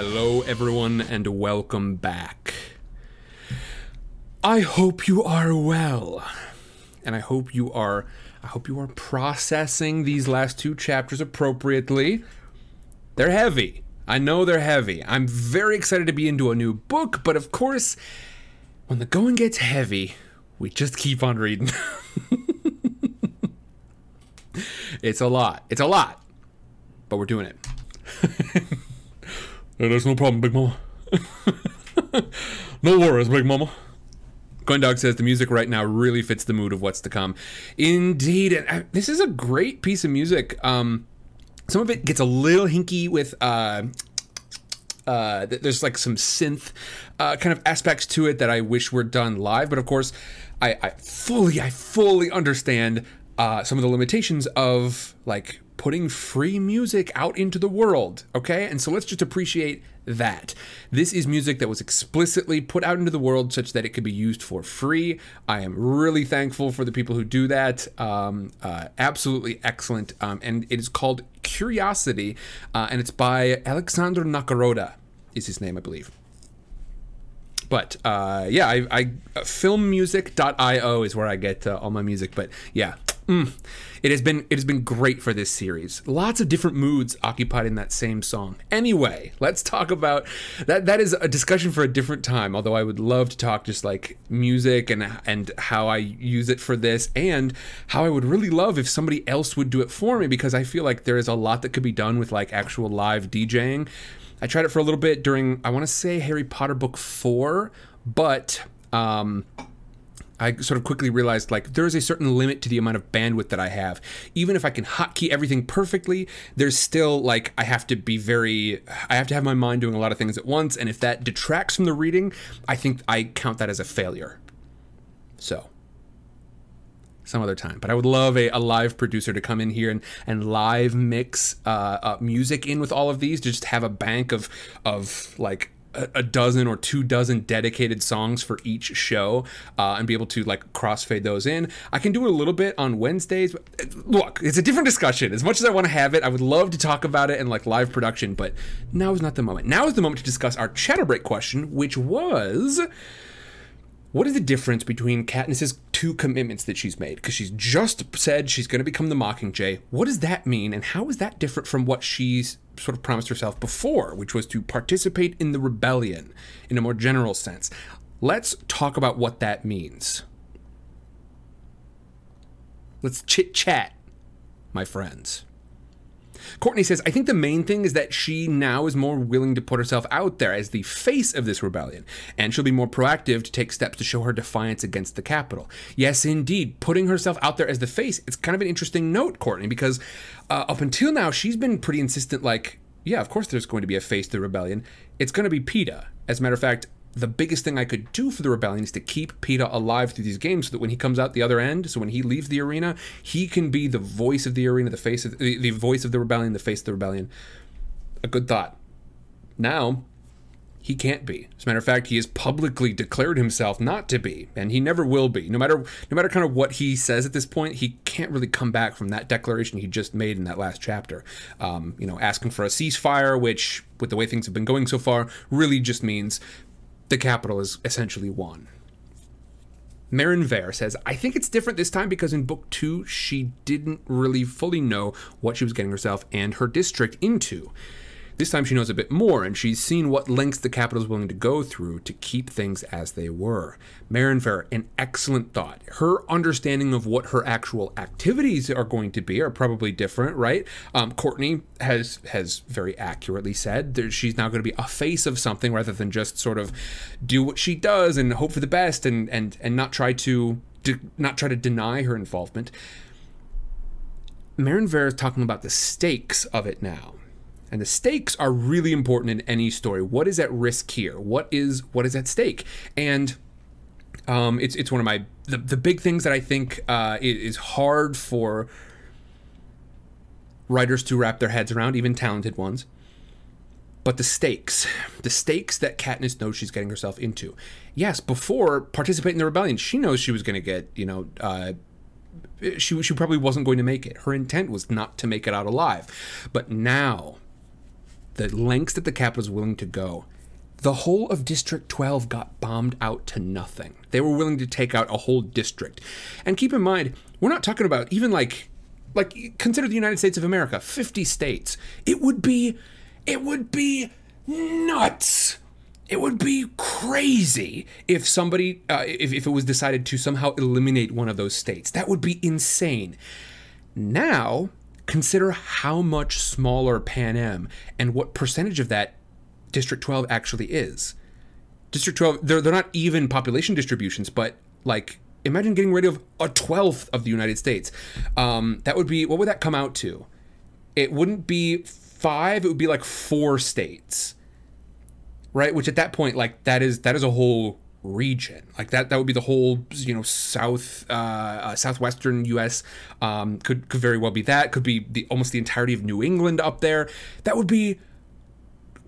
Hello, everyone, and welcome back. I hope you are well, and I hope you are I hope you are processing these last two chapters appropriately. They're heavy. I know they're heavy. I'm very excited to be into a new book, but of course, when the going gets heavy, we just keep on reading. it's a lot. It's a lot. But we're doing it. There's no problem, Big Mama. no worries, Big Mama. Dog says the music right now really fits the mood of what's to come. Indeed, and uh, this is a great piece of music. Um, some of it gets a little hinky with. Uh, uh, there's like some synth uh, kind of aspects to it that I wish were done live, but of course, I, I fully, I fully understand uh, some of the limitations of like putting free music out into the world. Okay, and so let's just appreciate that. This is music that was explicitly put out into the world such that it could be used for free. I am really thankful for the people who do that. Um, uh, absolutely excellent. Um, and it is called Curiosity, uh, and it's by Alexander Nakarada, is his name, I believe. But uh, yeah, I, I filmmusic.io is where I get uh, all my music. But yeah, mm, it has been it has been great for this series. Lots of different moods occupied in that same song. Anyway, let's talk about that. That is a discussion for a different time. Although I would love to talk just like music and and how I use it for this, and how I would really love if somebody else would do it for me because I feel like there is a lot that could be done with like actual live DJing. I tried it for a little bit during I want to say Harry Potter book four, but um, I sort of quickly realized like there is a certain limit to the amount of bandwidth that I have. Even if I can hotkey everything perfectly, there's still like I have to be very I have to have my mind doing a lot of things at once, and if that detracts from the reading, I think I count that as a failure. So some other time. But I would love a, a live producer to come in here and, and live mix uh, uh, music in with all of these. To just have a bank of of like a, dozen or two dozen dedicated songs for each show uh, and be able to like crossfade those in. I can do it a little bit on Wednesdays. Uh, look, it's a different discussion. As much as I want to have it, I would love to talk about it in like live production, but now is not the moment. Now is the moment to discuss our chatter break question, which was what is the difference between Katniss's two commitments that she's made? Because she's just said she's going to become the Mockingjay. What does that mean, and how is that different from what she's sort of promised herself before, which was to participate in the rebellion in a more general sense? Let's talk about what that means. Let's chit chat, my friends. Courtney says, I think the main thing is that she now is more willing to put herself out there as the face of this rebellion, and she'll be more proactive to take steps to show her defiance against the Capitol. Yes, indeed, putting herself out there as the face, it's kind of an interesting note, Courtney, because uh, up until now, she's been pretty insistent, like, yeah, of course there's going to be a face to the rebellion. It's going to be Peeta. As a matter of fact, the biggest thing I could do for the rebellion is to keep Peeta alive through these games so that when he comes out the other end, so when he leaves the arena, he can be the voice of the arena, the face of the, the voice of the rebellion, the face of the rebellion. A good thought. Now, he can't be. As a matter of fact, he has publicly declared himself not to be, and he never will be. No matter no matter kind of what he says at this point, he can't really come back from that declaration he just made in that last chapter. Um, you know, asking for a ceasefire, which, with the way things have been going so far, really just means the Capitol is essentially won. Marin Ver says, I think it's different this time because in book two, she didn't really fully know what she was getting herself and her district into. This time she knows a bit more, and she's seen what lengths the Capitol is willing to go through to keep things as they were. Marin Ver, an excellent thought. Her understanding of what her actual activities are going to be are probably different, right? Um, Courtney has has very accurately said that she's now going to be a face of something rather than just sort of do what she does and hope for the best and and and not try to de- not try to deny her involvement. Marin Ver is talking about the stakes of it now and the stakes are really important in any story. What is at risk here? What is what is at stake? And um, it's it's one of my the, the big things that I think uh, is hard for writers to wrap their heads around, even talented ones. But the stakes, the stakes that Katniss knows she's getting herself into. Yes, before participating in the rebellion, she knows she was going to get, you know, uh, she she probably wasn't going to make it. Her intent was not to make it out alive. But now the lengths that the Capitol was willing to go, the whole of District 12 got bombed out to nothing. They were willing to take out a whole district. And keep in mind, we're not talking about even like like consider the United States of America, 50 states. It would be it would be nuts. It would be crazy if somebody uh, if, if it was decided to somehow eliminate one of those states. That would be insane. Now, consider how much smaller Pan Panem and what percentage of that District 12 actually is. District 12, they're, they're not even population distributions, but like, imagine getting rid of a twelfth of the United States. Um, that would be, what would that come out to? It wouldn't be five, it would be like four states. Right? Which at that point, like, that is, that is a whole region. Like that that would be the whole you know south uh, uh, southwestern us um, could could very well be that. Could be the almost the entirety of new england up there. That would be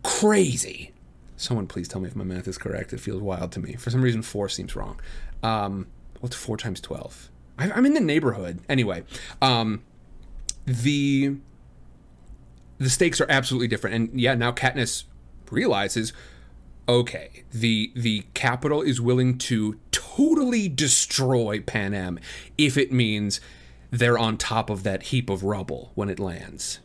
crazy. Someone please tell me if my math is correct. It feels wild to me. For some reason four seems wrong. Um, what's four times 12 I, i'm in the neighborhood. Anyway um, the the stakes are absolutely different. And yeah now katniss realizes okay, the the Capitol is willing to totally destroy Panem if it means they're on top of that heap of rubble when it lands.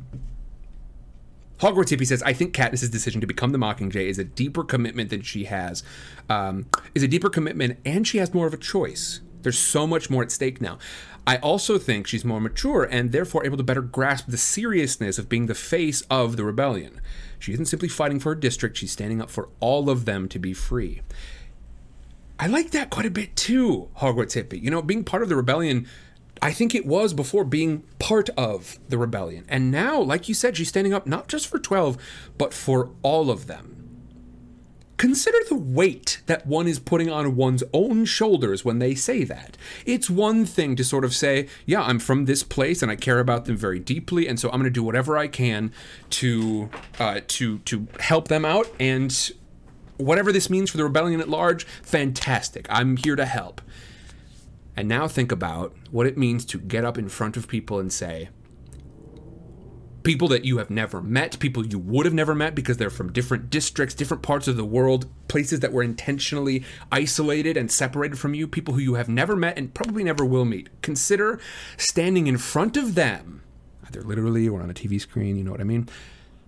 Hogwarts Hippie says, I think Katniss's decision to become the Mockingjay is a deeper commitment than she has, um, is a deeper commitment, and she has more of a choice. There's so much more at stake now. I also think she's more mature and therefore able to better grasp the seriousness of being the face of the rebellion. She isn't simply fighting for her district, she's standing up for all of them to be free. I like that quite a bit too, Hogwarts Hippie. You know, being part of the rebellion, I think it was before being part of the rebellion. And now, like you said, she's standing up not just for 12, but for all of them. Consider the weight that one is putting on one's own shoulders when they say that. It's one thing to sort of say, yeah, I'm from this place and I care about them very deeply, and so I'm going to do whatever I can to uh, to to help them out, and whatever this means for the rebellion at large, fantastic. I'm here to help. And now think about what it means to get up in front of people and say, people that you have never met, people you would have never met because they're from different districts, different parts of the world, places that were intentionally isolated and separated from you, people who you have never met and probably never will meet. Consider standing in front of them, either literally or on a TV screen, you know what I mean,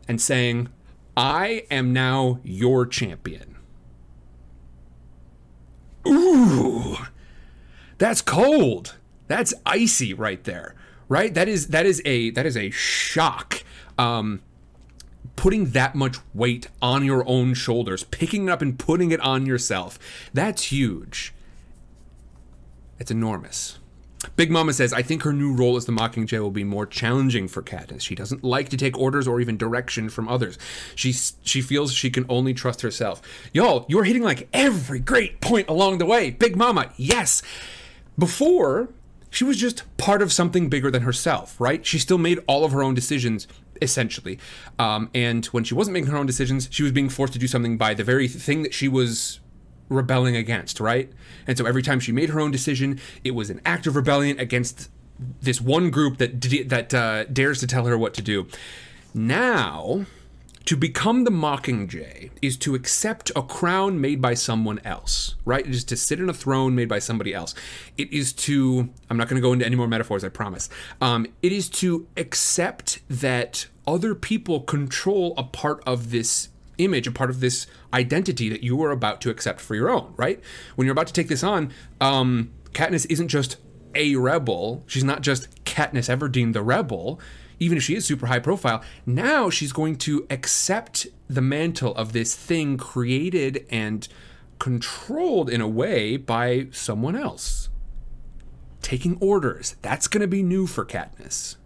and saying, I am now your champion. Ooh, that's cold. That's icy right there right that is that is a that is a shock um putting that much weight on your own shoulders picking it up and putting it on yourself that's huge it's enormous Big Mama says, I think her new role as the Mockingjay will be more challenging for Katniss. She doesn't like to take orders or even direction from others. She she feels she can only trust herself. Y'all, you're hitting like every great point along the way. Big Mama, yes. Before, she was just part of something bigger than herself, right? She still made all of her own decisions, essentially. Um, and when she wasn't making her own decisions, she was being forced to do something by the very thing that she was rebelling against, right? And so every time she made her own decision, it was an act of rebellion against this one group that that uh, dares to tell her what to do. Now, to become the Mockingjay is to accept a crown made by someone else, right? It is to sit in a throne made by somebody else. It is to, I'm not going to go into any more metaphors, I promise. Um, it is to accept that other people control a part of this image, a part of this identity that you are about to accept for your own, right? When you're about to take this on, um, Katniss isn't just a rebel. She's not just Katniss Everdeen the rebel even if she is super high profile, now she's going to accept the mantle of this thing created and controlled in a way by someone else. Taking orders. That's going to be new for Katniss.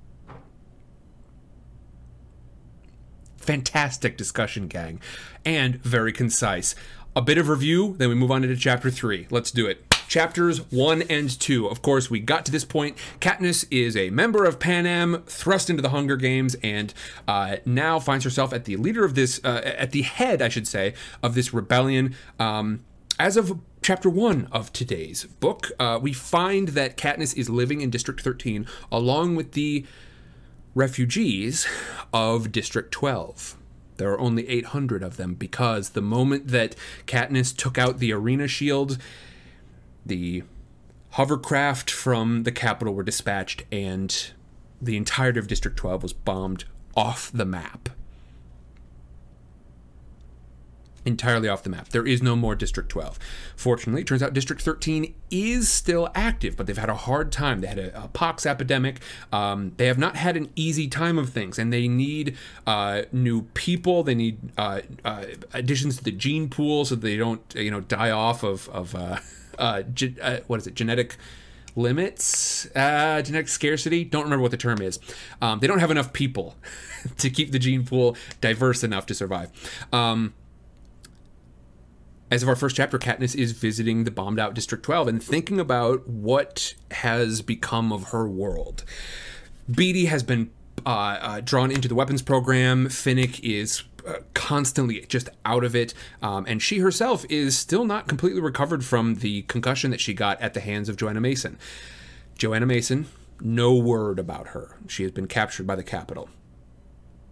Fantastic discussion, gang. And very concise. A bit of review, then we move on into chapter three. Let's do it chapters one and two. Of course, we got to this point. Katniss is a member of Panem, thrust into the Hunger Games, and uh, now finds herself at the leader of this, uh, at the head, I should say, of this rebellion. Um, as of chapter one of today's book, uh, we find that Katniss is living in District 13 along with the refugees of District 12. There are only 800 of them because the moment that Katniss took out the arena shield, the hovercraft from the Capitol were dispatched, and the entirety of District 12 was bombed off the map. Entirely off the map. There is no more District 12. Fortunately, it turns out District 13 is still active, but they've had a hard time. They had a, a pox epidemic. Um, they have not had an easy time of things, and they need uh, new people. They need uh, uh, additions to the gene pool so they don't, you know, die off of of. Uh, ge- uh, what is it? Genetic limits, uh, genetic scarcity. Don't remember what the term is. Um, they don't have enough people to keep the gene pool diverse enough to survive. Um, as of our first chapter, Katniss is visiting the bombed out District 12 and thinking about what has become of her world. Beetee has been uh, uh, drawn into the weapons program. Finnick is constantly just out of it. Um, and she herself is still not completely recovered from the concussion that she got at the hands of Johanna Mason. Johanna Mason, no word about her. She has been captured by the Capitol.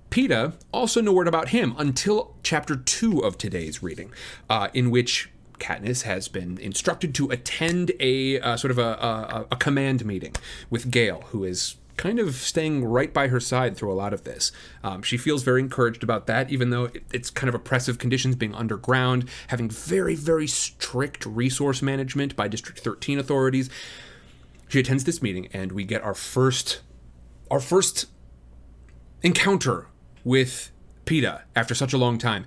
Peeta, also no word about him until chapter two of today's reading, uh, in which Katniss has been instructed to attend a uh, sort of a, a, a command meeting with Gale, who is kind of staying right by her side through a lot of this. Um, she feels very encouraged about that, even though it, it's kind of oppressive conditions being underground, having very, very strict resource management by District 13 authorities. She attends this meeting, and we get our first, our first encounter with Peeta after such a long time.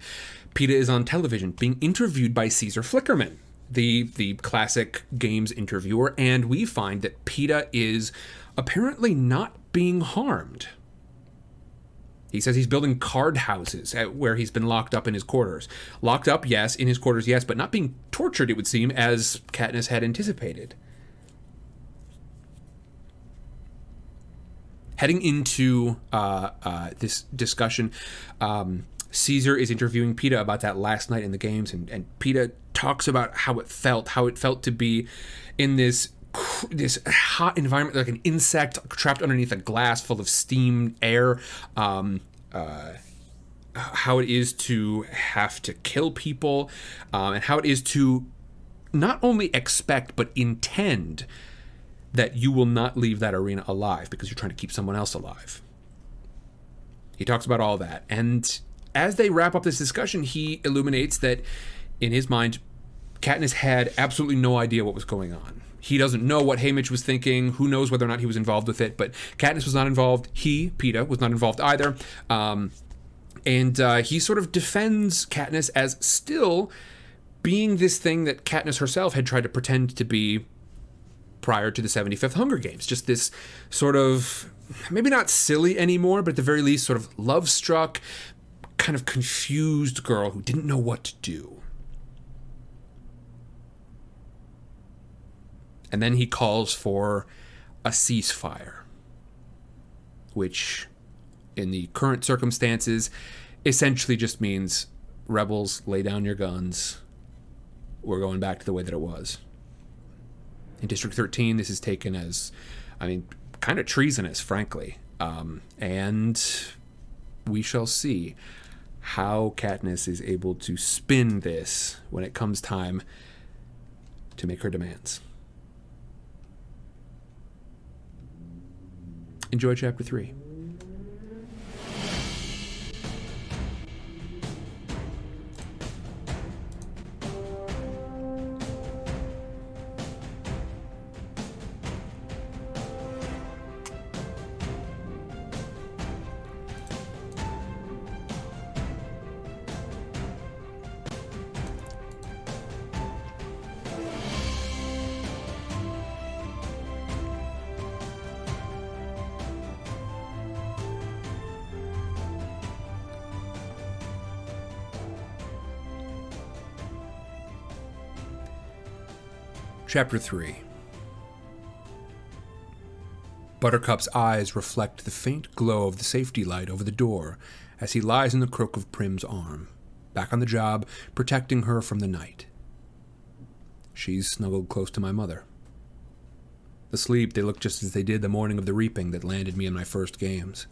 Peeta is on television being interviewed by Caesar Flickerman, the the classic games interviewer, and we find that Peeta is apparently not being harmed. He says he's building card houses where he's been locked up in his quarters. Locked up, yes, in his quarters, yes, but not being tortured, it would seem, as Katniss had anticipated. Heading into uh, uh, this discussion, um, Caesar is interviewing Peeta about that last night in the games, and, and Peeta talks about how it felt, how it felt to be in this this hot environment, like an insect trapped underneath a glass full of steam air. Um, uh, how it is to have to kill people, um, and how it is to not only expect but intend that you will not leave that arena alive because you're trying to keep someone else alive. He talks about all that, and as they wrap up this discussion, he illuminates that in his mind, Katniss had absolutely no idea what was going on. He doesn't know what Haymitch was thinking. Who knows whether or not he was involved with it? But Katniss was not involved. He, Peeta, was not involved either. Um, and uh, he sort of defends Katniss as still being this thing that Katniss herself had tried to pretend to be prior to the 75th Hunger Games. Just this sort of maybe not silly anymore, but at the very least, sort of love struck, kind of confused girl who didn't know what to do. And then he calls for a ceasefire, which, in the current circumstances, essentially just means rebels, lay down your guns. We're going back to the way that it was. In District 13, this is taken as, I mean, kind of treasonous, frankly. Um, and we shall see how Katniss is able to spin this when it comes time to make her demands. Enjoy chapter 3. Chapter 3 Buttercup's eyes reflect the faint glow of the safety light over the door as he lies in the crook of Prim's arm, back on the job, protecting her from the night. She's snuggled close to my mother. Asleep, they look just as they did the morning of the reaping that landed me in my first games.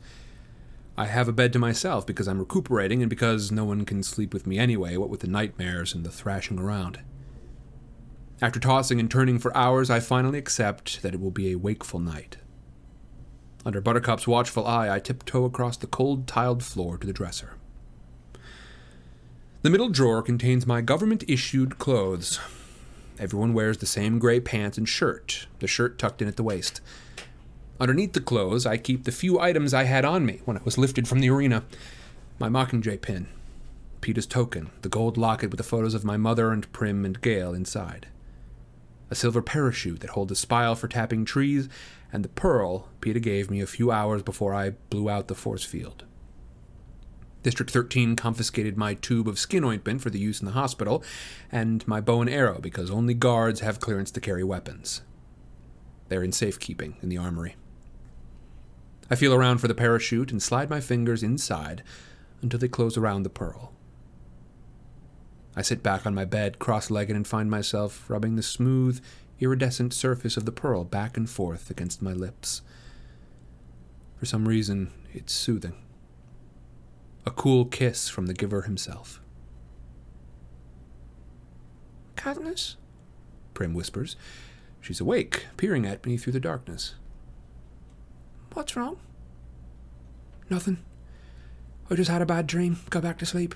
I have a bed to myself because I'm recuperating and because no one can sleep with me anyway, what with the nightmares and the thrashing around. After tossing and turning for hours, I finally accept that it will be a wakeful night. Under Buttercup's watchful eye, I tiptoe across the cold tiled floor to the dresser. The middle drawer contains my government issued clothes. Everyone wears the same gray pants and shirt, the shirt tucked in at the waist. Underneath the clothes, I keep the few items I had on me when I was lifted from the arena my Mockingjay pin, Peeta's token, the gold locket with the photos of my mother and Prim and Gale inside a silver parachute that holds a spile for tapping trees, and the pearl Peeta gave me a few hours before I blew out the force field. District 13 confiscated my tube of skin ointment for the use in the hospital, and my bow and arrow because only guards have clearance to carry weapons. They're in safekeeping in the armory. I feel around for the parachute and slide my fingers inside until they close around the pearl. I sit back on my bed, cross legged, and find myself rubbing the smooth, iridescent surface of the pearl back and forth against my lips. For some reason, it's soothing. A cool kiss from the giver himself. Katniss? Prim whispers. She's awake, peering at me through the darkness. What's wrong? Nothing. I just had a bad dream. Go back to sleep.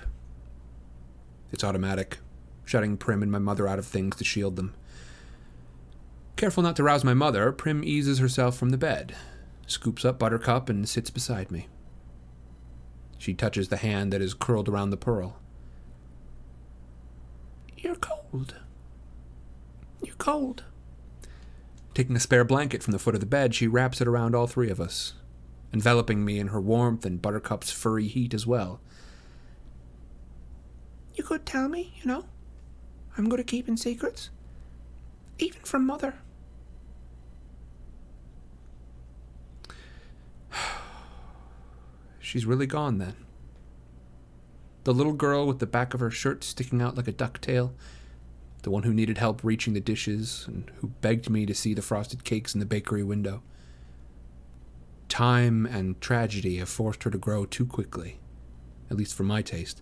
It's automatic, shutting Prim and my mother out of things to shield them. Careful not to rouse my mother, Prim eases herself from the bed, scoops up Buttercup, and sits beside me. She touches the hand that is curled around the pearl. You're cold. You're cold. Taking a spare blanket from the foot of the bed, she wraps it around all three of us, enveloping me in her warmth and Buttercup's furry heat as well. You could tell me, you know. I'm good at keeping secrets. Even from Mother. She's really gone then. The little girl with the back of her shirt sticking out like a ducktail, the one who needed help reaching the dishes and who begged me to see the frosted cakes in the bakery window. Time and tragedy have forced her to grow too quickly, at least for my taste,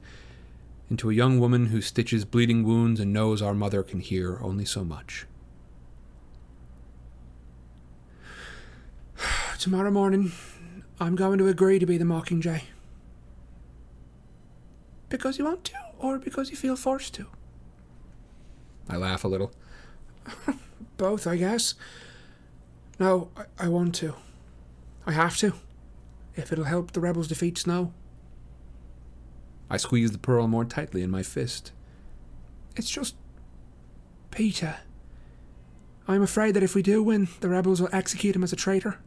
into a young woman who stitches bleeding wounds and knows our mother can hear only so much. Tomorrow morning, I'm going to agree to be the Mockingjay. Because you want to, or because you feel forced to? I laugh a little. Both, I guess. No, I, I want to. I have to. If it'll help the rebels defeat Snow. I squeeze the pearl more tightly in my fist. It's just. Peeta. I'm afraid that if we do win, the rebels will execute him as a traitor.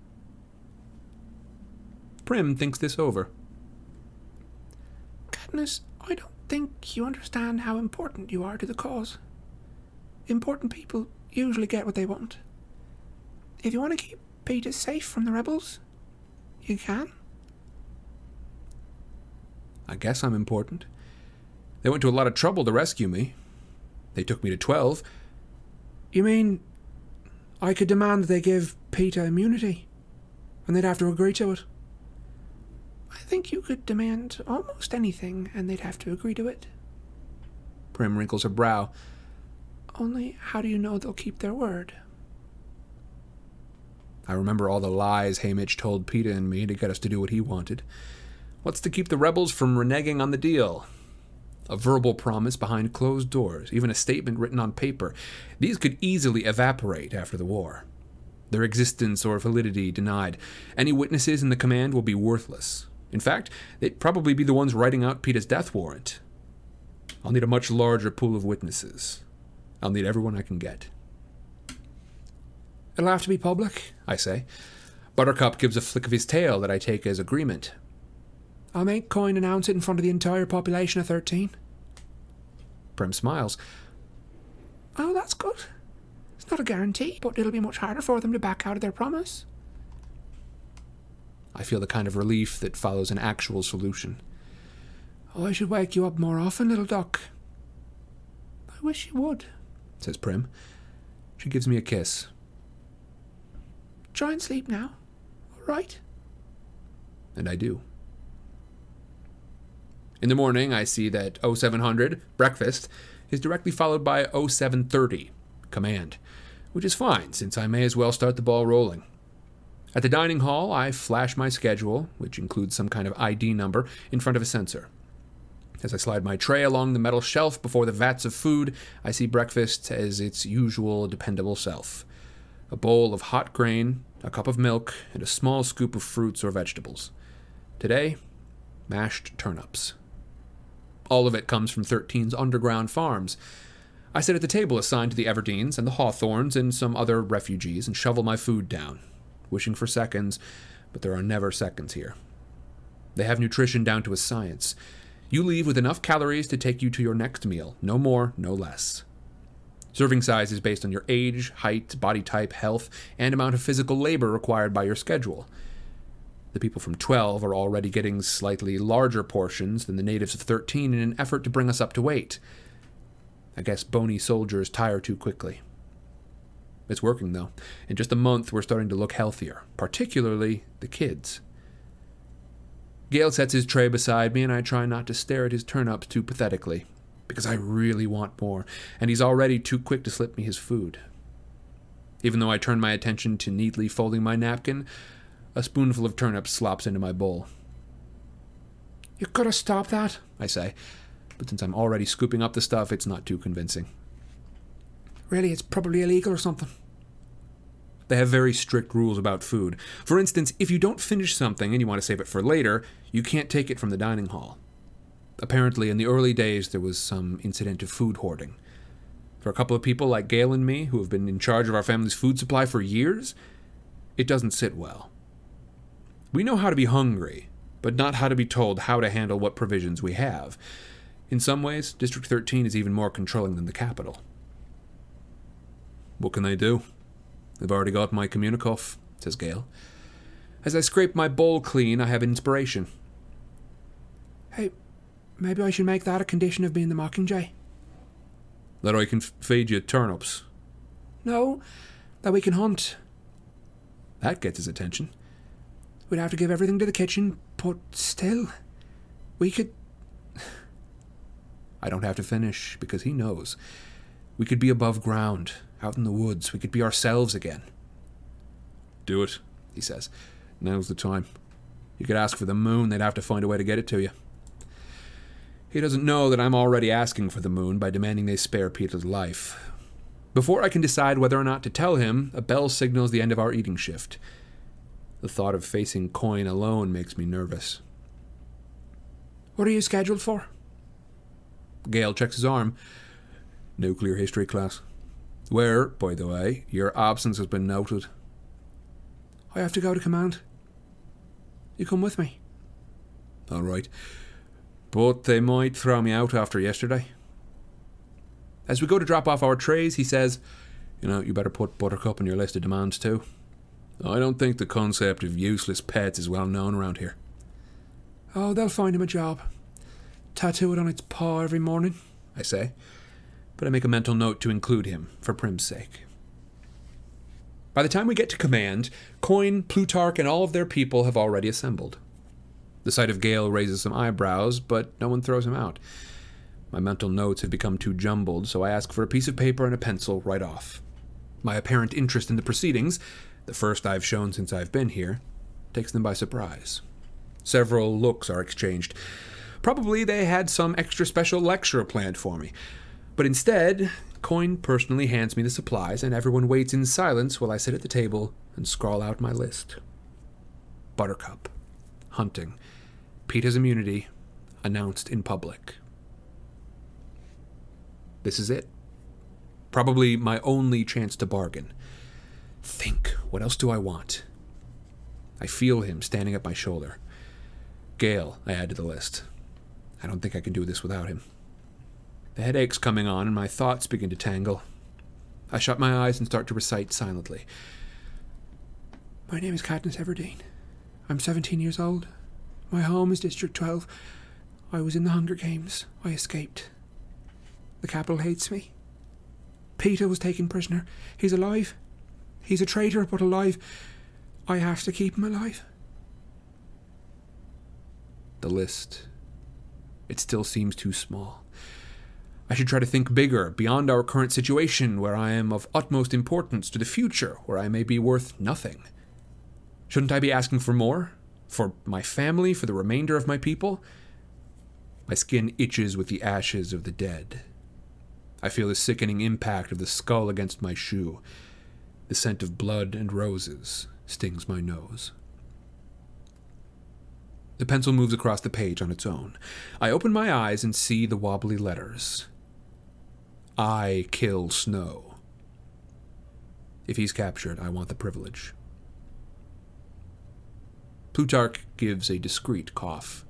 Prim thinks this over. Katniss, I don't think you understand how important you are to the cause. Important people usually get what they want. If you want to keep Peeta safe from the rebels, you can. I guess I'm important. They went to a lot of trouble to rescue me. They took me to 12. You mean I could demand that they give Peeta immunity, and they'd have to agree to it? I think you could demand almost anything, and they'd have to agree to it. Prim wrinkles her brow. Only, how do you know they'll keep their word? I remember all the lies Haymitch told Peeta and me to get us to do what he wanted. What's to keep the rebels from reneging on the deal? A verbal promise behind closed doors, even a statement written on paper. These could easily evaporate after the war. Their existence or validity denied. Any witnesses in the command will be worthless. In fact, they'd probably be the ones writing out Peeta's death warrant. I'll need a much larger pool of witnesses. I'll need everyone I can get. It'll have to be public, I say. Buttercup gives a flick of his tail that I take as agreement. I'll make Coin announce it in front of the entire population of 13. Prim smiles. Oh, that's good. It's not a guarantee, but it'll be much harder for them to back out of their promise. I feel the kind of relief that follows an actual solution. Oh, I should wake you up more often, little duck. I wish you would, says Prim. She gives me a kiss. Try and sleep now, all right? And I do. In the morning, I see that 0700, breakfast, is directly followed by 0730, command, which is fine since I may as well start the ball rolling. At the dining hall, I flash my schedule, which includes some kind of ID number, in front of a sensor. As I slide my tray along the metal shelf before the vats of food, I see breakfast as its usual dependable self a bowl of hot grain, a cup of milk, and a small scoop of fruits or vegetables. Today, mashed turnips. All of it comes from 13's underground farms. I sit at the table assigned to the Everdeens and the Hawthornes and some other refugees and shovel my food down, wishing for seconds, but there are never seconds here. They have nutrition down to a science. You leave with enough calories to take you to your next meal, no more, no less. Serving size is based on your age, height, body type, health, and amount of physical labor required by your schedule. The people from 12 are already getting slightly larger portions than the natives of 13 in an effort to bring us up to weight. I guess bony soldiers tire too quickly. It's working, though. In just a month, we're starting to look healthier, particularly the kids. Gale sets his tray beside me, and I try not to stare at his turnips too pathetically. because I really want more, and he's already too quick to slip me his food. Even though I turn my attention to neatly folding my napkin, a spoonful of turnips slops into my bowl. You gotta stop that. I say, but since I'm already scooping up the stuff, it's not too convincing. Really, it's probably illegal or something. They have very strict rules about food. For instance, if you don't finish something and you want to save it for later, you can't take it from the dining hall. Apparently, in the early days, there was some incident of food hoarding. For a couple of people like Gale and me, who have been in charge of our family's food supply for years, it doesn't sit well. We know how to be hungry, but not how to be told how to handle what provisions we have. In some ways, District 13 is even more controlling than the Capitol. What can they do? They've already got my Communicuff, says Gale. As I scrape my bowl clean, I have inspiration. Hey, maybe I should make that a condition of being the Mockingjay. That I can f- feed you turnips. No, that we can hunt. That gets his attention. We'd have to give everything to the kitchen, but still, we could. I don't have to finish because he knows. We could be above ground, out in the woods. We could be ourselves again. Do it, he says. Now's the time. You could ask for the moon, they'd have to find a way to get it to you. He doesn't know that I'm already asking for the moon by demanding they spare Peeta's life. Before I can decide whether or not to tell him, a bell signals the end of our eating shift. The thought of facing Coin alone makes me nervous. What are you scheduled for? Gale checks his arm. Nuclear history class. Where, by the way, your absence has been noted. I have to go to command. You come with me. All right. But they might throw me out after yesterday. As we go to drop off our trays, he says, You know, you better put Buttercup on your list of demands too. I don't think the concept of useless pets is well known around here. Oh, they'll find him a job. Tattoo it on its paw every morning. I say, but I make a mental note to include him for Prim's sake. By the time we get to command, Coin, Plutarch, and all of their people have already assembled. The sight of Gale raises some eyebrows, but no one throws him out. My mental notes have become too jumbled, so I ask for a piece of paper and a pencil right off. My apparent interest in the proceedings, the first I've shown since I've been here, takes them by surprise. Several looks are exchanged. Probably they had some extra special lecture planned for me. But instead, Coin personally hands me the supplies, and everyone waits in silence while I sit at the table and scrawl out my list. Buttercup. Hunting. Peeta's immunity. Announced in public. This is it. Probably my only chance to bargain. Think, what else do I want? I feel him standing at my shoulder. Gale, I add to the list. I don't think I can do this without him. The headache's coming on, and my thoughts begin to tangle. I shut my eyes and start to recite silently. My name is Katniss Everdeen. I'm 17 years old. My home is District 12. I was in the Hunger Games. I escaped. The Capitol hates me. Peeta was taken prisoner. He's alive. He's a traitor, but alive. I have to keep him alive. The list. It still seems too small. I should try to think bigger, beyond our current situation, where I am of utmost importance, to the future, where I may be worth nothing. Shouldn't I be asking for more? For my family, for the remainder of my people? My skin itches with the ashes of the dead. I feel the sickening impact of the skull against my shoe. The scent of blood and roses stings my nose. The pencil moves across the page on its own. I open my eyes and see the wobbly letters. I kill Snow. If he's captured, I want the privilege. Plutarch gives a discreet cough.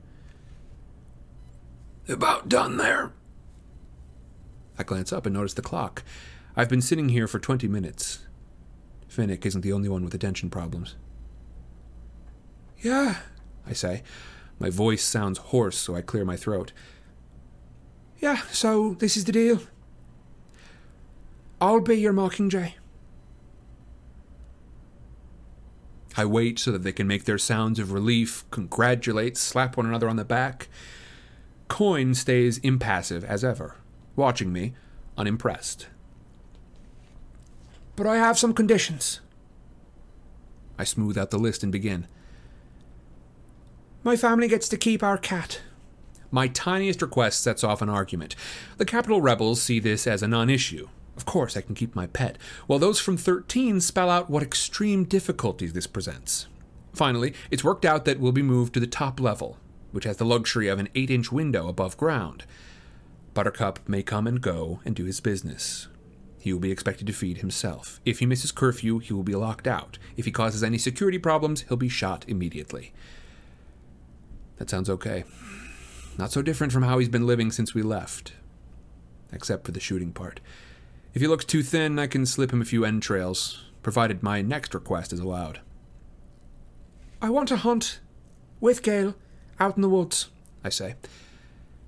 About done there. I glance up and notice the clock. I've been sitting here for 20 minutes. Finnick isn't the only one with attention problems. Yeah, I say. My voice sounds hoarse, so I clear my throat. yeah, so this is the deal. I'll be your Mockingjay. I wait so that they can make their sounds of relief, congratulate, slap one another on the back. Coin stays impassive as ever, watching me, unimpressed. But I have some conditions. I smooth out the list and begin. My family gets to keep our cat. My tiniest request sets off an argument. The Capitol rebels see this as a non issue. Of course, I can keep my pet, while those from 13 spell out what extreme difficulties this presents. Finally, it's worked out that we'll be moved to the top level, which has the luxury of an 8 inch window above ground. Buttercup may come and go and do his business. He will be expected to feed himself. If he misses curfew, he will be locked out. If he causes any security problems, he'll be shot immediately. That sounds okay. Not so different from how he's been living since we left. Except for the shooting part. If he looks too thin, I can slip him a few entrails, provided my next request is allowed. I want to hunt with Gale out in the woods. I say.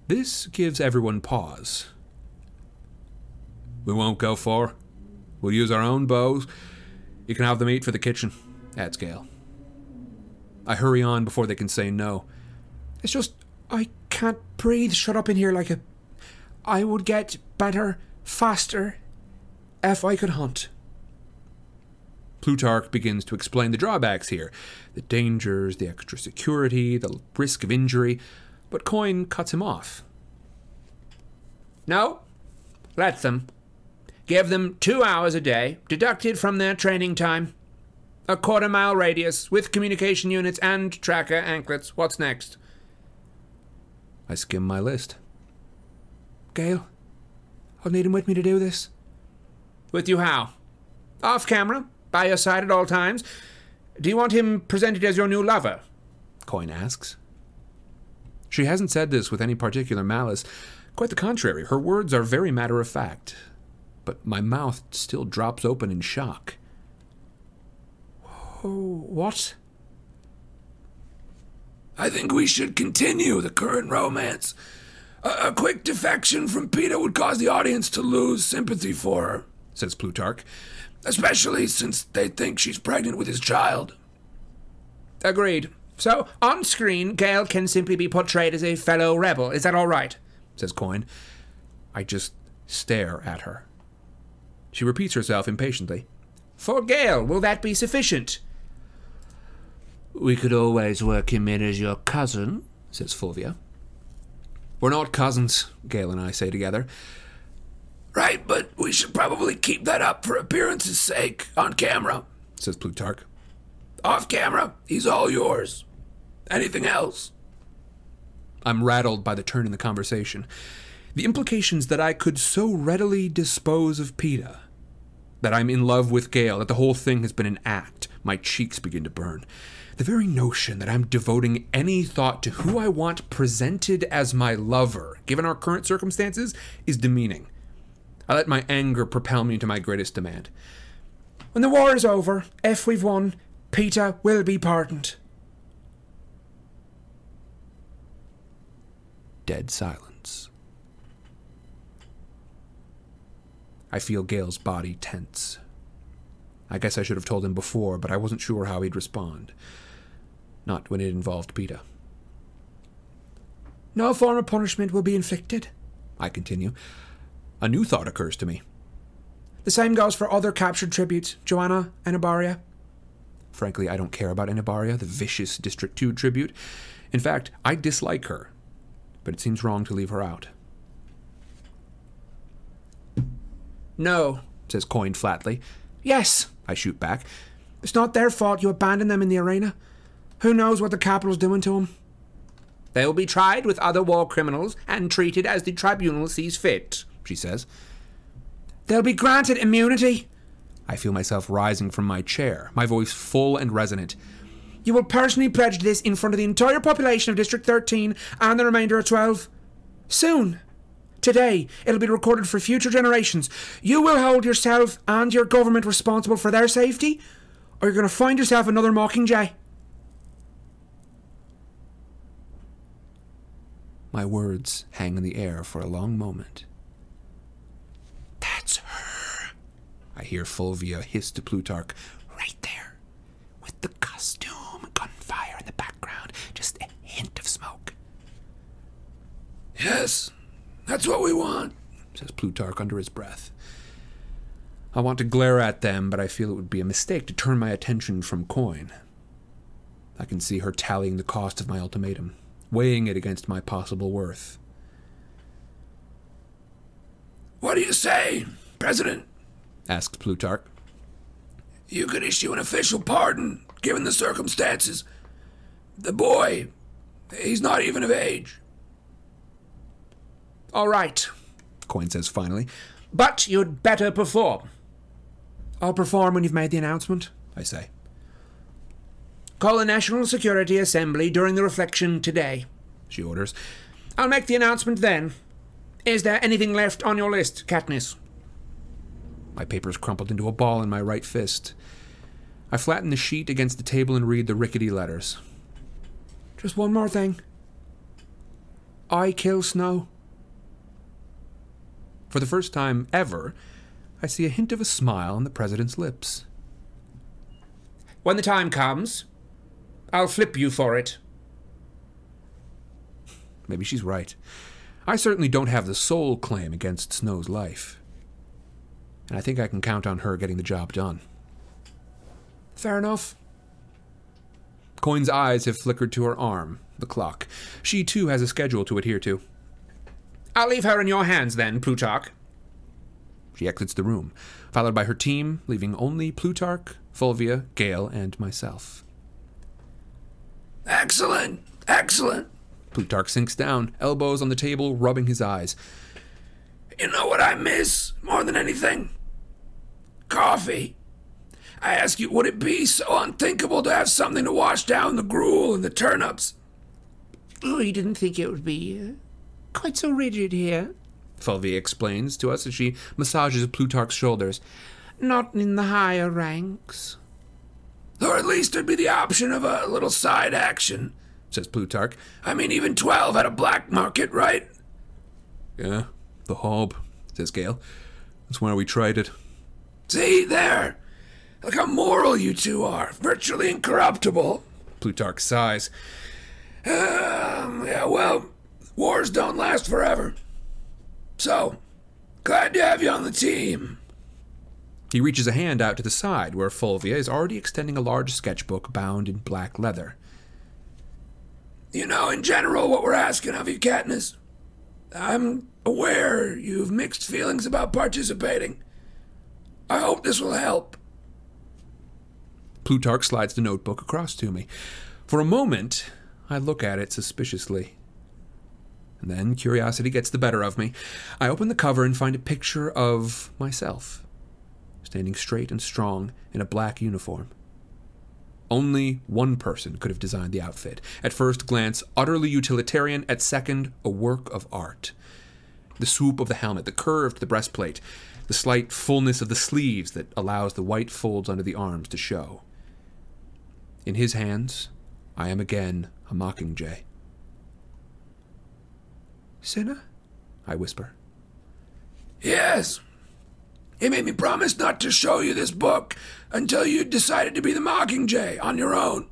This gives everyone pause. We won't go far. We'll use our own bows. You can have the meat for the kitchen, adds Gale. I hurry on before they can say no. It's just I can't breathe shut up in here like a. I would get better, faster, if I could hunt. Plutarch begins to explain the drawbacks here the dangers, the extra security, the risk of injury, but Coin cuts him off. No, let them. Give them two hours a day, deducted from their training time. A quarter mile radius with communication units and tracker anklets. What's next? I skim my list. Gale, I'll need him with me to do this. With you how? Off camera? By your side at all times? Do you want him presented as your new lover? Coin asks. She hasn't said this with any particular malice. Quite the contrary, her words are very matter of fact. But my mouth still drops open in shock. Oh, what? I think we should continue the current romance. A, a quick defection from Peeta would cause the audience to lose sympathy for her, says Plutarch. Especially since they think she's pregnant with his child. Agreed. So, on screen, Gale can simply be portrayed as a fellow rebel. Is that all right? says Coin. I just stare at her. She repeats herself impatiently. For Gale, will that be sufficient? We could always work him in as your cousin, says Fulvia. We're not cousins, Gale and I say together. Right, but we should probably keep that up for appearance's sake on camera, says Plutarch. Off camera, he's all yours. Anything else? I'm rattled by the turn in the conversation. The implications that I could so readily dispose of Peeta, that I'm in love with Gale, that the whole thing has been an act. My cheeks begin to burn. The very notion that I'm devoting any thought to who I want presented as my lover, given our current circumstances, is demeaning. I let my anger propel me to my greatest demand. When the war is over, if we've won, Peeta will be pardoned. Dead silence. I feel Gale's body tense. I guess I should have told him before, but I wasn't sure how he'd respond. Not when it involved Peeta. No form of punishment will be inflicted, I continue. A new thought occurs to me. The same goes for other captured tributes, Johanna and Enobaria. Frankly, I don't care about Enobaria, the vicious District 2 tribute. In fact, I dislike her, but it seems wrong to leave her out. No, says Coin flatly. Yes, I shoot back. It's not their fault you abandoned them in the arena. Who knows what the Capitol's doing to them? They will be tried with other war criminals and treated as the tribunal sees fit, she says. They'll be granted immunity. I feel myself rising from my chair, my voice full and resonant. You will personally pledge this in front of the entire population of District 13 and the remainder of 12. Soon. Today, it'll be recorded for future generations. You will hold yourself and your government responsible for their safety, or you're going to find yourself another Mockingjay. My words hang in the air for a long moment. That's her, I hear Fulvia hiss to Plutarch. Right there. With the costume, gunfire in the background, just a hint of smoke. Yes, that's what we want, says Plutarch under his breath. I want to glare at them, but I feel it would be a mistake to turn my attention from Coin. I can see her tallying the cost of my ultimatum, weighing it against my possible worth. What do you say, President? asks Plutarch. You could issue an official pardon, given the circumstances. The boy, he's not even of age. All right, Coin says finally. but you'd better perform. I'll perform when you've made the announcement, I say. Call a National Security Assembly during the reflection today. She orders. I'll make the announcement then. Is there anything left on your list, Katniss? My paper's crumpled into a ball in my right fist. I flatten the sheet against the table and read the rickety letters. Just one more thing. I kill Snow. For the first time ever, I see a hint of a smile on the president's lips. When the time comes, I'll flip you for it. Maybe she's right. I certainly don't have the sole claim against Snow's life. And I think I can count on her getting the job done. Fair enough. Coin's eyes have flickered to her arm, the clock. She too has a schedule to adhere to. I'll leave her in your hands then, Plutarch. She exits the room, followed by her team, leaving only Plutarch, Fulvia, Gale, and myself. Excellent, excellent. Plutarch sinks down, elbows on the table, rubbing his eyes. You know what I miss more than anything? Coffee. I ask you, would it be so unthinkable to have something to wash down the gruel and the turnips? Oh, you didn't think it would be uh, quite so rigid here? Fulvia explains to us as she massages Plutarch's shoulders. Not in the higher ranks. Or at least there'd be the option of a little side action, says Plutarch. I mean, even 12 had a black market, right? Yeah, the hob, says Gale. That's why we tried it. See, there. Look how moral you two are. Virtually incorruptible. Plutarch sighs. Um, yeah, well, wars don't last forever. So, glad to have you on the team. He reaches a hand out to the side where Fulvia is already extending a large sketchbook bound in black leather. You know, in general, what we're asking of you, Katniss. I'm aware you've mixed feelings about participating. I hope this will help. Plutarch slides the notebook across to me. For a moment, I look at it suspiciously. And then curiosity gets the better of me. I open the cover and find a picture of myself, standing straight and strong in a black uniform. Only one person could have designed the outfit. At first glance, utterly utilitarian. At second, a work of art. The swoop of the helmet, the curve to the breastplate, the slight fullness of the sleeves that allows the white folds under the arms to show. In his hands, I am again a mockingjay. Cinna? I whisper. Yes. He made me promise not to show you this book until you decided to be the Mockingjay on your own.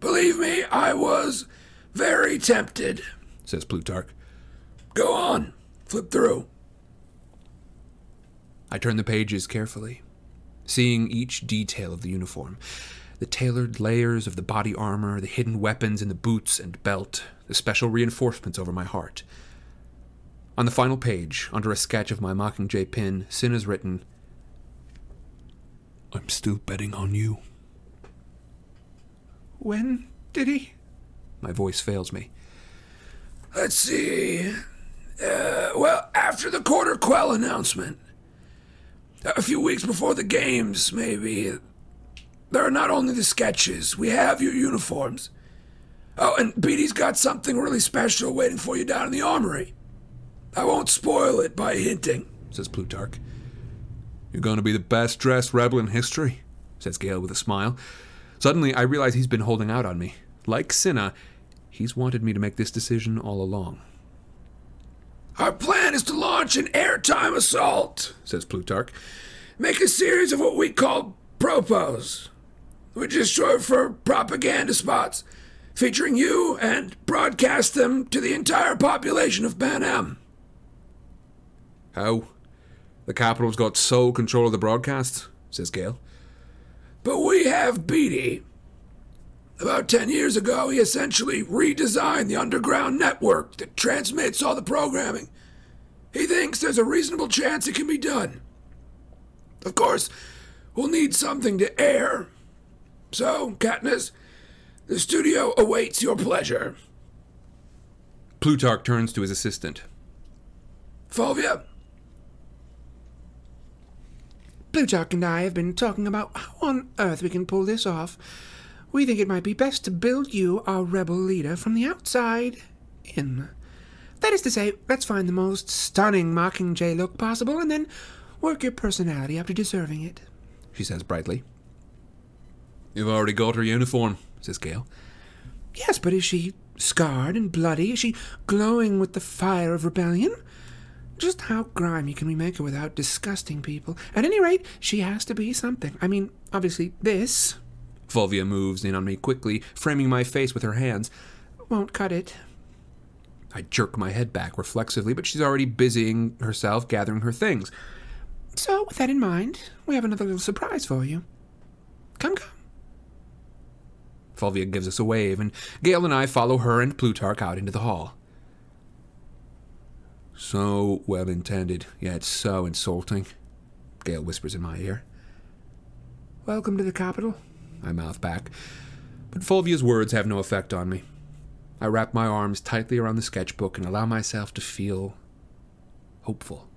Believe me, I was very tempted. Says Plutarch. Go on, flip through. I turn the pages carefully, seeing each detail of the uniform the tailored layers of the body armor, the hidden weapons in the boots and belt, the special reinforcements over my heart. On the final page, under a sketch of my Mockingjay pin, Cinna's written, I'm still betting on you. When did he? My voice fails me. Let's see. Uh, well, after the Quarter Quell announcement. A few weeks before the games, maybe. There are not only the sketches, we have your uniforms. Oh, and Beetee's got something really special waiting for you down in the armory. I won't spoil it by hinting. Says Plutarch. You're going to be the best dressed rebel in history, says Gale with a smile. Suddenly, I realize he's been holding out on me. Like Cinna, he's wanted me to make this decision all along. Our plan is to launch an airtime assault, says Plutarch. Make a series of what we call propos, which is short for propaganda spots, featuring you and broadcast them to the entire population of Panem. How? The Capitol's got sole control of the broadcast, says Gale. But we have Beetee. About 10 years ago, he essentially redesigned the underground network that transmits all the programming. He thinks there's a reasonable chance it can be done. Of course, we'll need something to air. So, Katniss, the studio awaits your pleasure. Plutarch turns to his assistant. Fulvia, Plutarch and I have been talking about how on earth we can pull this off. We think it might be best to build you our rebel leader from the outside in. That is to say, let's find the most stunning Mockingjay look possible and then work your personality up to deserving it. She says brightly. You've already got her uniform, says Gale. Yes, but is she scarred and bloody? Is she glowing with the fire of rebellion? Just how grimy can we make her without disgusting people? At any rate, she has to be something. I mean, obviously, this Fulvia moves in on me quickly, framing my face with her hands. won't cut it. I jerk my head back reflexively, but she's already busying herself gathering her things. So, with that in mind, we have another little surprise for you. Come, come. Fulvia gives us a wave, and Gale and I follow her and Plutarch out into the hall. So well intended, yet so insulting, Gale whispers in my ear. Welcome to the Capitol. I mouth back, but Fulvia's words have no effect on me. I wrap my arms tightly around the sketchbook and allow myself to feel hopeful.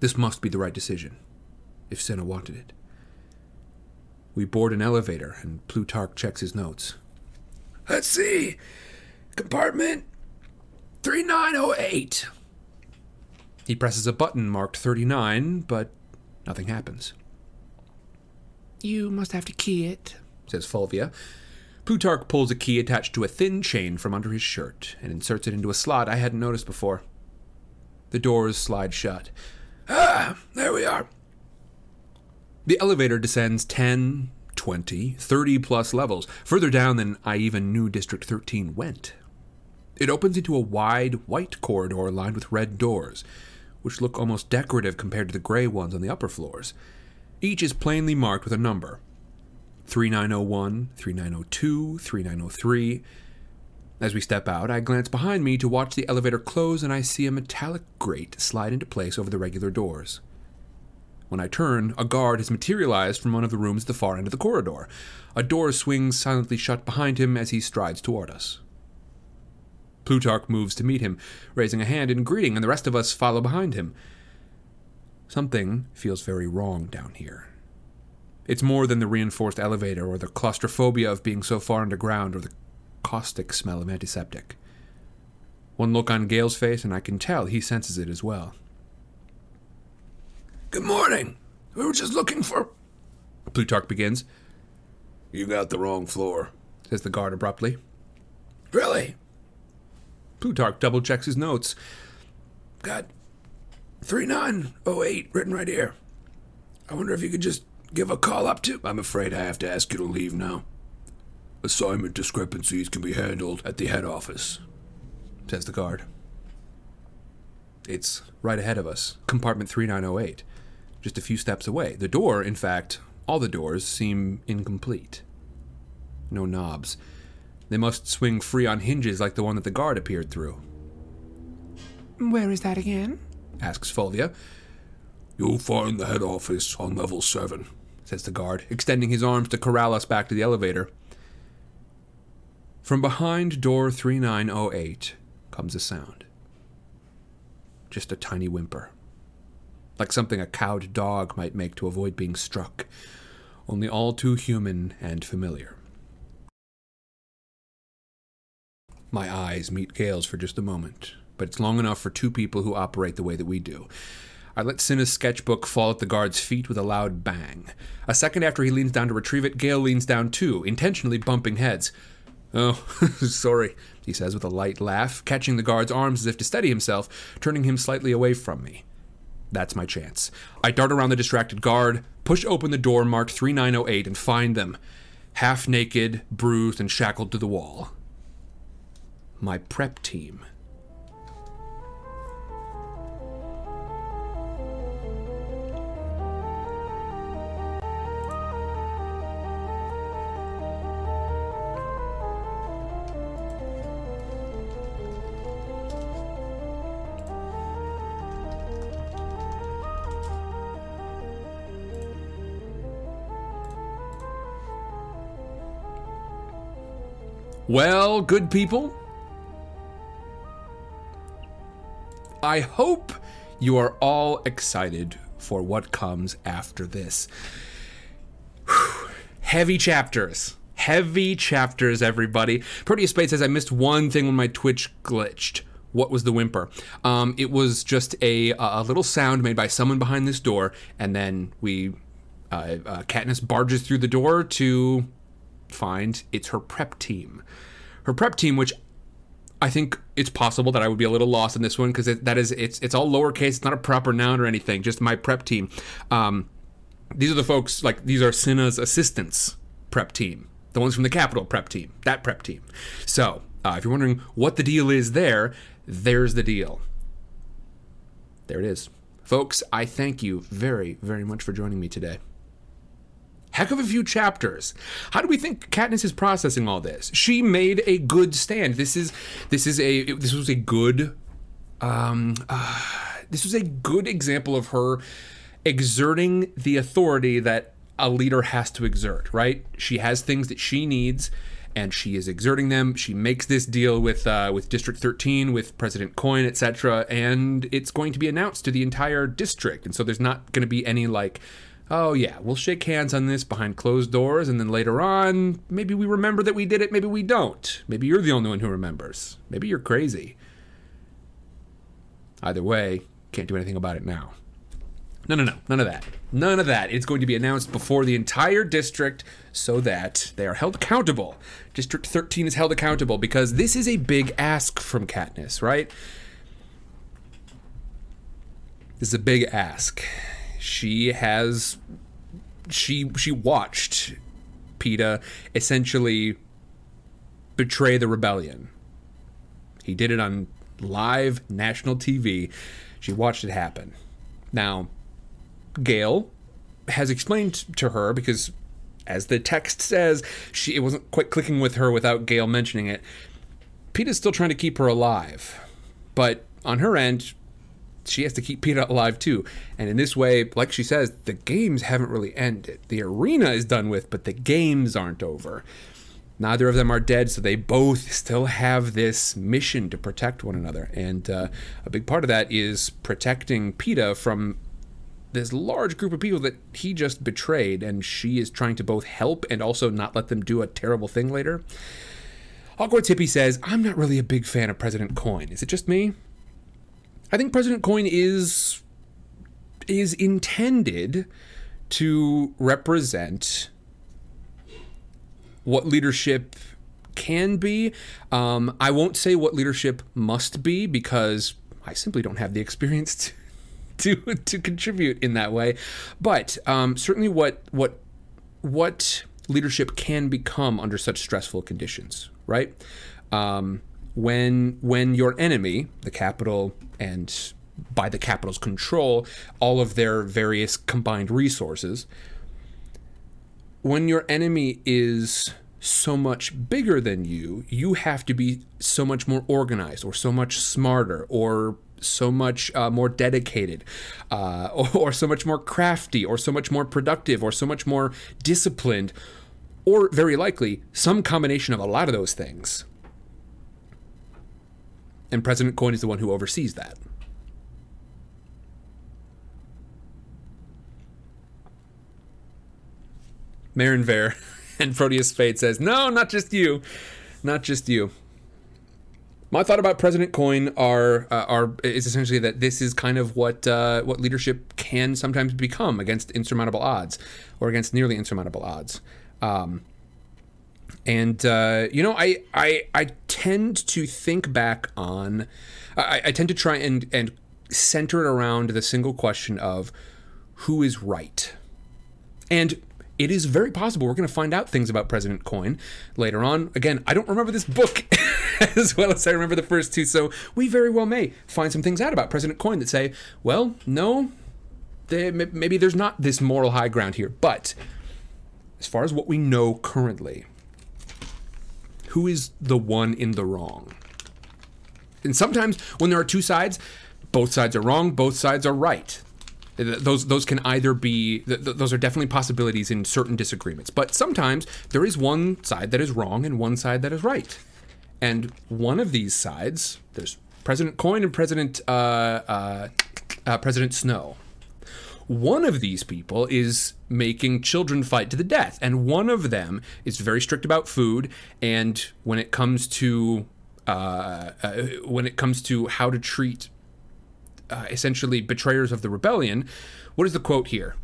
This must be the right decision, if Cinna wanted it. We board an elevator, and Plutarch checks his notes. let's see. Compartment 3908. He presses a button marked 39, but nothing happens, You must have to key it. says Fulvia. Plutarch pulls a key attached to a thin chain from under his shirt and inserts it into a slot I hadn't noticed before. The doors slide shut. Ah, there we are. The elevator descends 10, 20, 30 plus levels, further down than I even knew District 13 went. It opens into a wide, white corridor lined with red doors, which look almost decorative compared to the gray ones on the upper floors. Each is plainly marked with a number 3901, 3902, 3903. As we step out, I glance behind me to watch the elevator close, and I see a metallic grate slide into place over the regular doors. When I turn, a guard has materialized from one of the rooms at the far end of the corridor. A door swings silently shut behind him as he strides toward us. Plutarch moves to meet him, raising a hand in greeting, and the rest of us follow behind him. Something feels very wrong down here. It's more than the reinforced elevator or the claustrophobia of being so far underground or the caustic smell of antiseptic. One look on Gale's face, and I can tell he senses it as well. Good morning. We were just looking for. Plutarch begins, You got the wrong floor. says the guard abruptly. Really? Plutarch double checks his notes. Got 3908 written right here. I wonder if you could just give a call up to. I'm afraid I have to ask you to leave now. Assignment discrepancies can be handled at the head office. says the guard. It's right ahead of us, compartment 3908, just a few steps away. The door, in fact, all the doors seem incomplete. No knobs. They must swing free on hinges like the one that the guard appeared through, Where is that again? asks Fulvia, You'll find the head office on level 7. says the guard, extending his arms to corral us back to the elevator. From behind door 3908 comes a sound. Just a tiny whimper. Like something a cowed dog might make to avoid being struck, only all too human and familiar. My eyes meet Gale's for just a moment, but it's long enough for two people who operate the way that we do. I let Cinna's sketchbook fall at the guard's feet with a loud bang. A second after he leans down to retrieve it, Gale leans down too, intentionally bumping heads. Oh, sorry, he says with a light laugh, catching the guard's arms as if to steady himself, turning him slightly away from me. That's my chance. I dart around the distracted guard, push open the door marked 3908, and find them, half naked, bruised, and shackled to the wall. My prep team. Well, good people, I hope you are all excited for what comes after this. Whew. Heavy chapters. Heavy chapters, everybody. Proteus Spade says, I missed one thing when my Twitch glitched. What was the whimper? Um, it was just a, a little sound made by someone behind this door, and then we. Uh, uh, Katniss barges through the door to find it's her prep team. Her prep team, which I think it's possible that I would be a little lost in this one because that is it's it's all lowercase. It's not a proper noun or anything. Just my prep team. Um, these are the folks like these are Cinna's assistants prep team. The ones from the Capitol prep team. That prep team. So uh, if you're wondering what the deal is there, there's the deal. There it is, folks. I thank you very very much for joining me today heck of a few chapters. How do we think Katniss is processing all this? She made a good stand. This is this is a this was a good um uh, this was a good example of her exerting the authority that a leader has to exert, right? She has things that she needs and she is exerting them. She makes this deal with uh, with District 13, with President Coin, etc., and it's going to be announced to the entire district. And so there's not going to be any like oh yeah, we'll shake hands on this behind closed doors, and then later on, maybe we remember that we did it, maybe we don't. Maybe you're the only one who remembers. Maybe you're crazy. Either way, can't do anything about it now. No, no, no, none of that. None of that. It's going to be announced before the entire district so that they are held accountable. District 13 is held accountable because this is a big ask from Katniss, right? This is a big ask she has she she watched Peeta essentially betray the rebellion. He did it on live national TV. She watched it happen. Now, Gale has explained to her because as the text says, she it wasn't quite clicking with her without Gale mentioning it. Peeta's still trying to keep her alive. But on her end, she has to keep Peeta alive too. And in this way, like she says, the games haven't really ended. The arena is done with, but the games aren't over. Neither of them are dead, so they both still have this mission to protect one another. And uh, a big part of that is protecting Peeta from this large group of people that he just betrayed, and she is trying to both help and also not let them do a terrible thing later. Hogwarts Hippie says, I'm not really a big fan of President Coin. Is it just me? I think President Coin is is intended to represent what leadership can be. Um, I won't say what leadership must be because I simply don't have the experience to to, to contribute in that way. But um, certainly, what what what leadership can become under such stressful conditions, right? Um, when when your enemy, the Capitol and by the Capitol's control, all of their various combined resources, when your enemy is so much bigger than you, you have to be so much more organized, or so much smarter, or so much uh, more dedicated, uh, or, or so much more crafty, or so much more productive, or so much more disciplined, or very likely some combination of a lot of those things and President Coin is the one who oversees that. Marin Ver and Proteus Spade says, No, not just you. Not just you. My thought about President Coin are uh, are is essentially that this is kind of what uh, what leadership can sometimes become against insurmountable odds, or against nearly insurmountable odds. Um, and uh, you know, I, I I tend to think back on, I, I tend to try and and center it around the single question of who is right, and it is very possible we're going to find out things about President Coin later on. Again, I don't remember this book as well as I remember the first two, so we very well may find some things out about President Coin that say, well, no, they, maybe there's not this moral high ground here. But as far as what we know currently, who is the one in the wrong. And sometimes when there are two sides, both sides are wrong, both sides are right. Those those can either be th- th- those are definitely possibilities in certain disagreements. But sometimes there is one side that is wrong and one side that is right. And one of these sides, there's President Coin and President uh, uh, uh, President Snow. One of these people is making children fight to the death, and one of them is very strict about food. And when it comes to uh, uh, when it comes to how to treat uh, essentially betrayers of the rebellion, what is the quote here?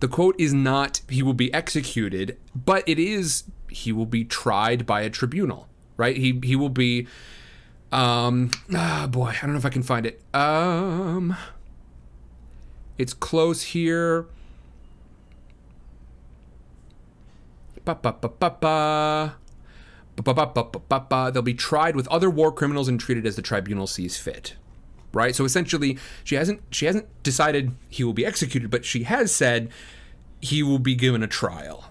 The quote is not he will be executed, but it is he will be tried by a tribunal, right? He he will be um ah boy, I don't know if I can find it. Um it's close here. They'll be tried with other war criminals and treated as the tribunal sees fit. Right? So essentially, she hasn't she hasn't decided he will be executed, but she has said he will be given a trial.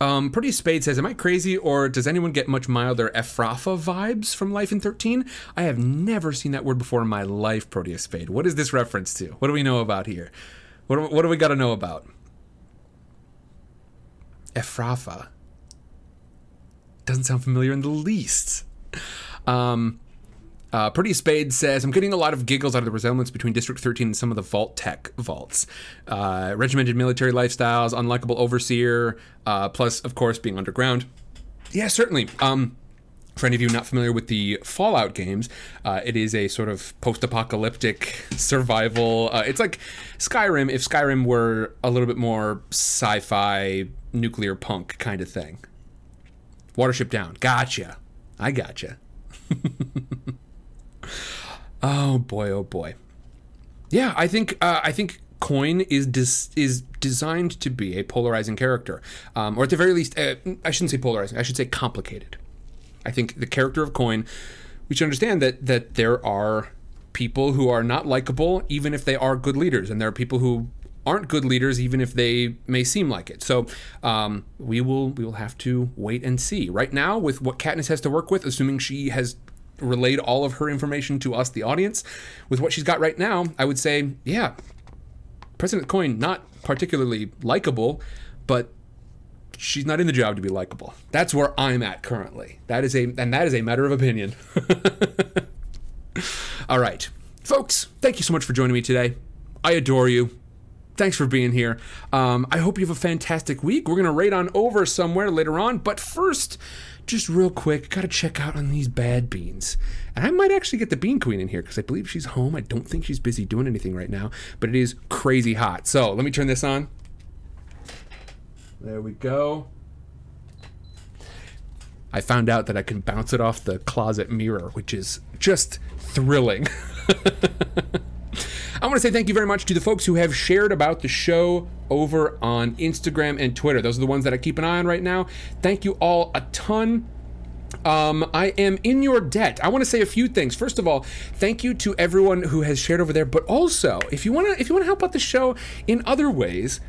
Um, Proteus Spade says, Am I crazy or does anyone get much milder Efrafa vibes from Life in 13? I have never seen that word before in my life, Proteus Spade. What is this reference to? What do we know about here? What do, what do we got to know about? Efrafa. Doesn't sound familiar in the least. Um, uh, Proteus Spade says, I'm getting a lot of giggles out of the resemblance between District 13 and some of the Vault-Tec vaults. Uh, regimented military lifestyles, unlikable overseer, uh, plus, of course, being underground. Yeah, certainly. Um, for any of you not familiar with the Fallout games, uh, it is a sort of post-apocalyptic survival. Uh, it's like Skyrim if Skyrim were a little bit more sci-fi, nuclear punk kind of thing. Watership Down, gotcha. I gotcha. oh boy, oh boy. Yeah, I think uh, I think Coin is dis- is designed to be a polarizing character, um, or at the very least, uh, I shouldn't say polarizing. I should say complicated. I think the character of Coin, we should understand that that there are people who are not likable, even if they are good leaders, and there are people who aren't good leaders, even if they may seem like it. So um, we will we will have to wait and see. Right now, with what Katniss has to work with, assuming she has relayed all of her information to us, the audience, with what she's got right now, I would say, yeah, President Coin not particularly likable, but she's not in the job to be likable. That's where I'm at currently. That is a and that is a matter of opinion. All right. Folks, thank you so much for joining me today. I adore you. Thanks for being here. Um, I hope you have a fantastic week. We're going to raid on over somewhere later on. But first, just real quick, got to check out on these bad beans. And I might actually get the Bean Queen in here because I believe she's home. I don't think she's busy doing anything right now, but it is crazy hot. So let me turn this on. There we go. I found out that I can bounce it off the closet mirror, which is just thrilling. I want to say thank you very much to the folks who have shared about the show over on Instagram and Twitter. Those are the ones that I keep an eye on right now. Thank you all a ton. Um, I am in your debt. I want to say a few things. First of all, thank you to everyone who has shared over there. But also, if you want to, if you want to help out the show in other ways,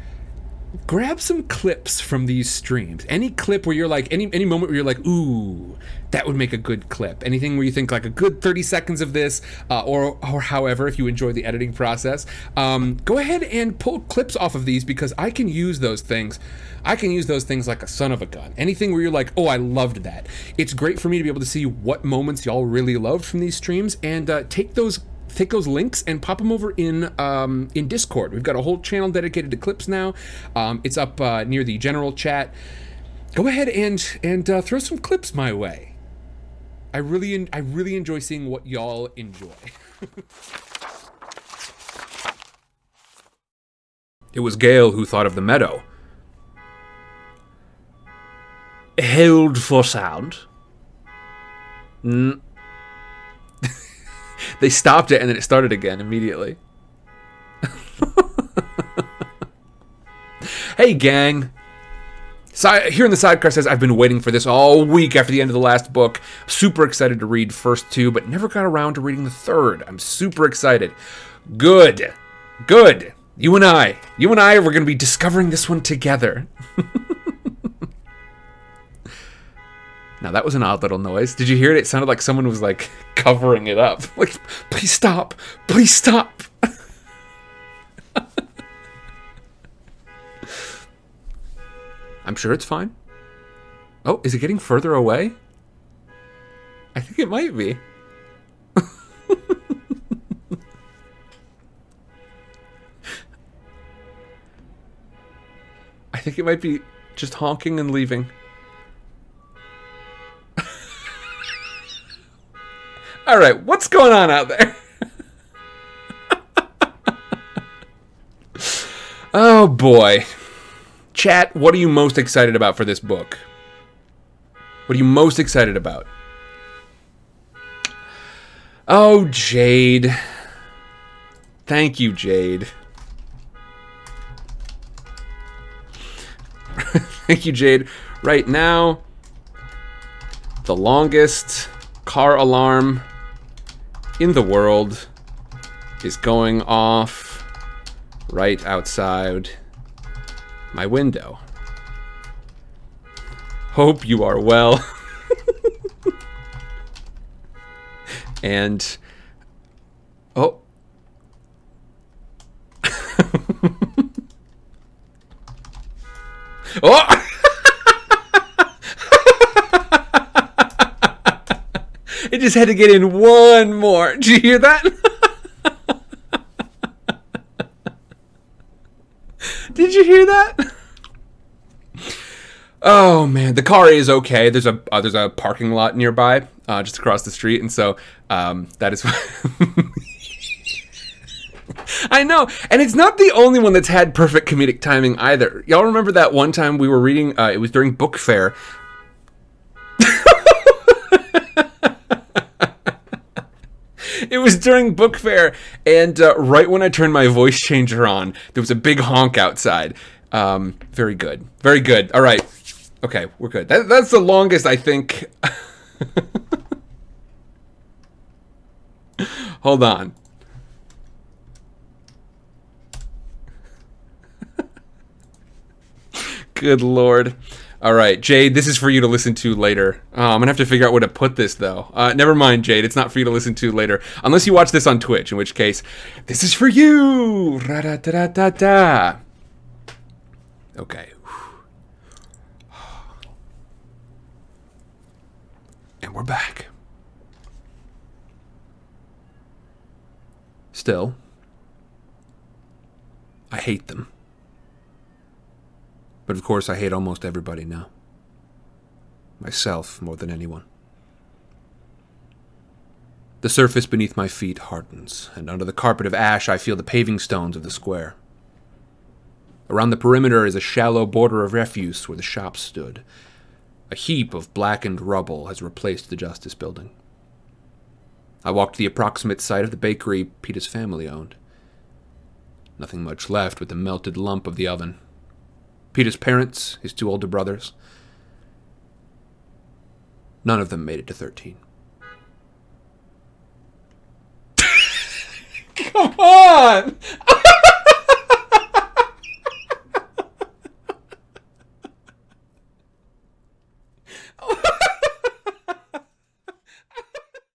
grab some clips from these streams. Any clip where you're like, any any moment where you're like, ooh, that would make a good clip. Anything where you think like a good 30 seconds of this, uh, or or however, if you enjoy the editing process, um, go ahead and pull clips off of these because I can use those things. I can use those things like a son of a gun. Anything where you're like, oh, I loved that. It's great for me to be able to see what moments y'all really loved from these streams and uh, take those take those links and pop them over in um, in Discord. We've got a whole channel dedicated to clips now. Um, it's up uh, near the general chat. Go ahead and and uh, throw some clips my way. I really en- I really enjoy seeing what y'all enjoy. it was Gale who thought of the meadow. Hold for sound. They stopped it and then it started again immediately. hey, gang. Si- here in the sidecar says, I've been waiting for this all week after the end of the last book. Super excited to read first two, but never got around to reading the third. I'm super excited. Good. Good. You and I. You and I, we're going to be discovering this one together. Now that was an odd little noise. Did you hear it? It sounded like someone was like covering it up. Like, please stop. Please stop. I'm sure it's fine. Oh, is it getting further away? I think it might be. I think it might be just honking and leaving. All right, what's going on out there? oh boy. Chat, what are you most excited about for this book? What are you most excited about? Oh, Jade. Thank you, Jade. Thank you, Jade. Right now, the longest car alarm in the world is going off right outside my window. Hope you are well. and oh oh it just had to get in one more did you hear that did you hear that Oh man, the car is okay. There's a uh, there's a parking lot nearby, uh, just across the street, and so um, that is. I know, and it's not the only one that's had perfect comedic timing either. Y'all remember that one time we were reading? Uh, it was during book fair. it was during book fair, and uh, right when I turned my voice changer on, there was a big honk outside. Um, very good, very good. All right, okay, we're good. That, that's the longest I think. Hold on. Good lord. All right, Jade, this is for you to listen to later. Oh, I'm gonna have to figure out where to put this though. Uh, never mind, Jade. It's not for you to listen to later, unless you watch this on Twitch. In which case, this is for you. Ra-da-da-da-da-da. Okay. And we're back. Still, I hate them. But of course, I hate almost everybody now. Myself more than anyone. The surface beneath my feet hardens, and under the carpet of ash I feel the paving stones of the square. Around the perimeter is a shallow border of refuse where the shops stood. A heap of blackened rubble has replaced the Justice Building. I walked to the approximate site of the bakery Peeta's family owned. Nothing much left but the melted lump of the oven. Peeta's parents, his two older brothers. None of them made it to 13. Come on!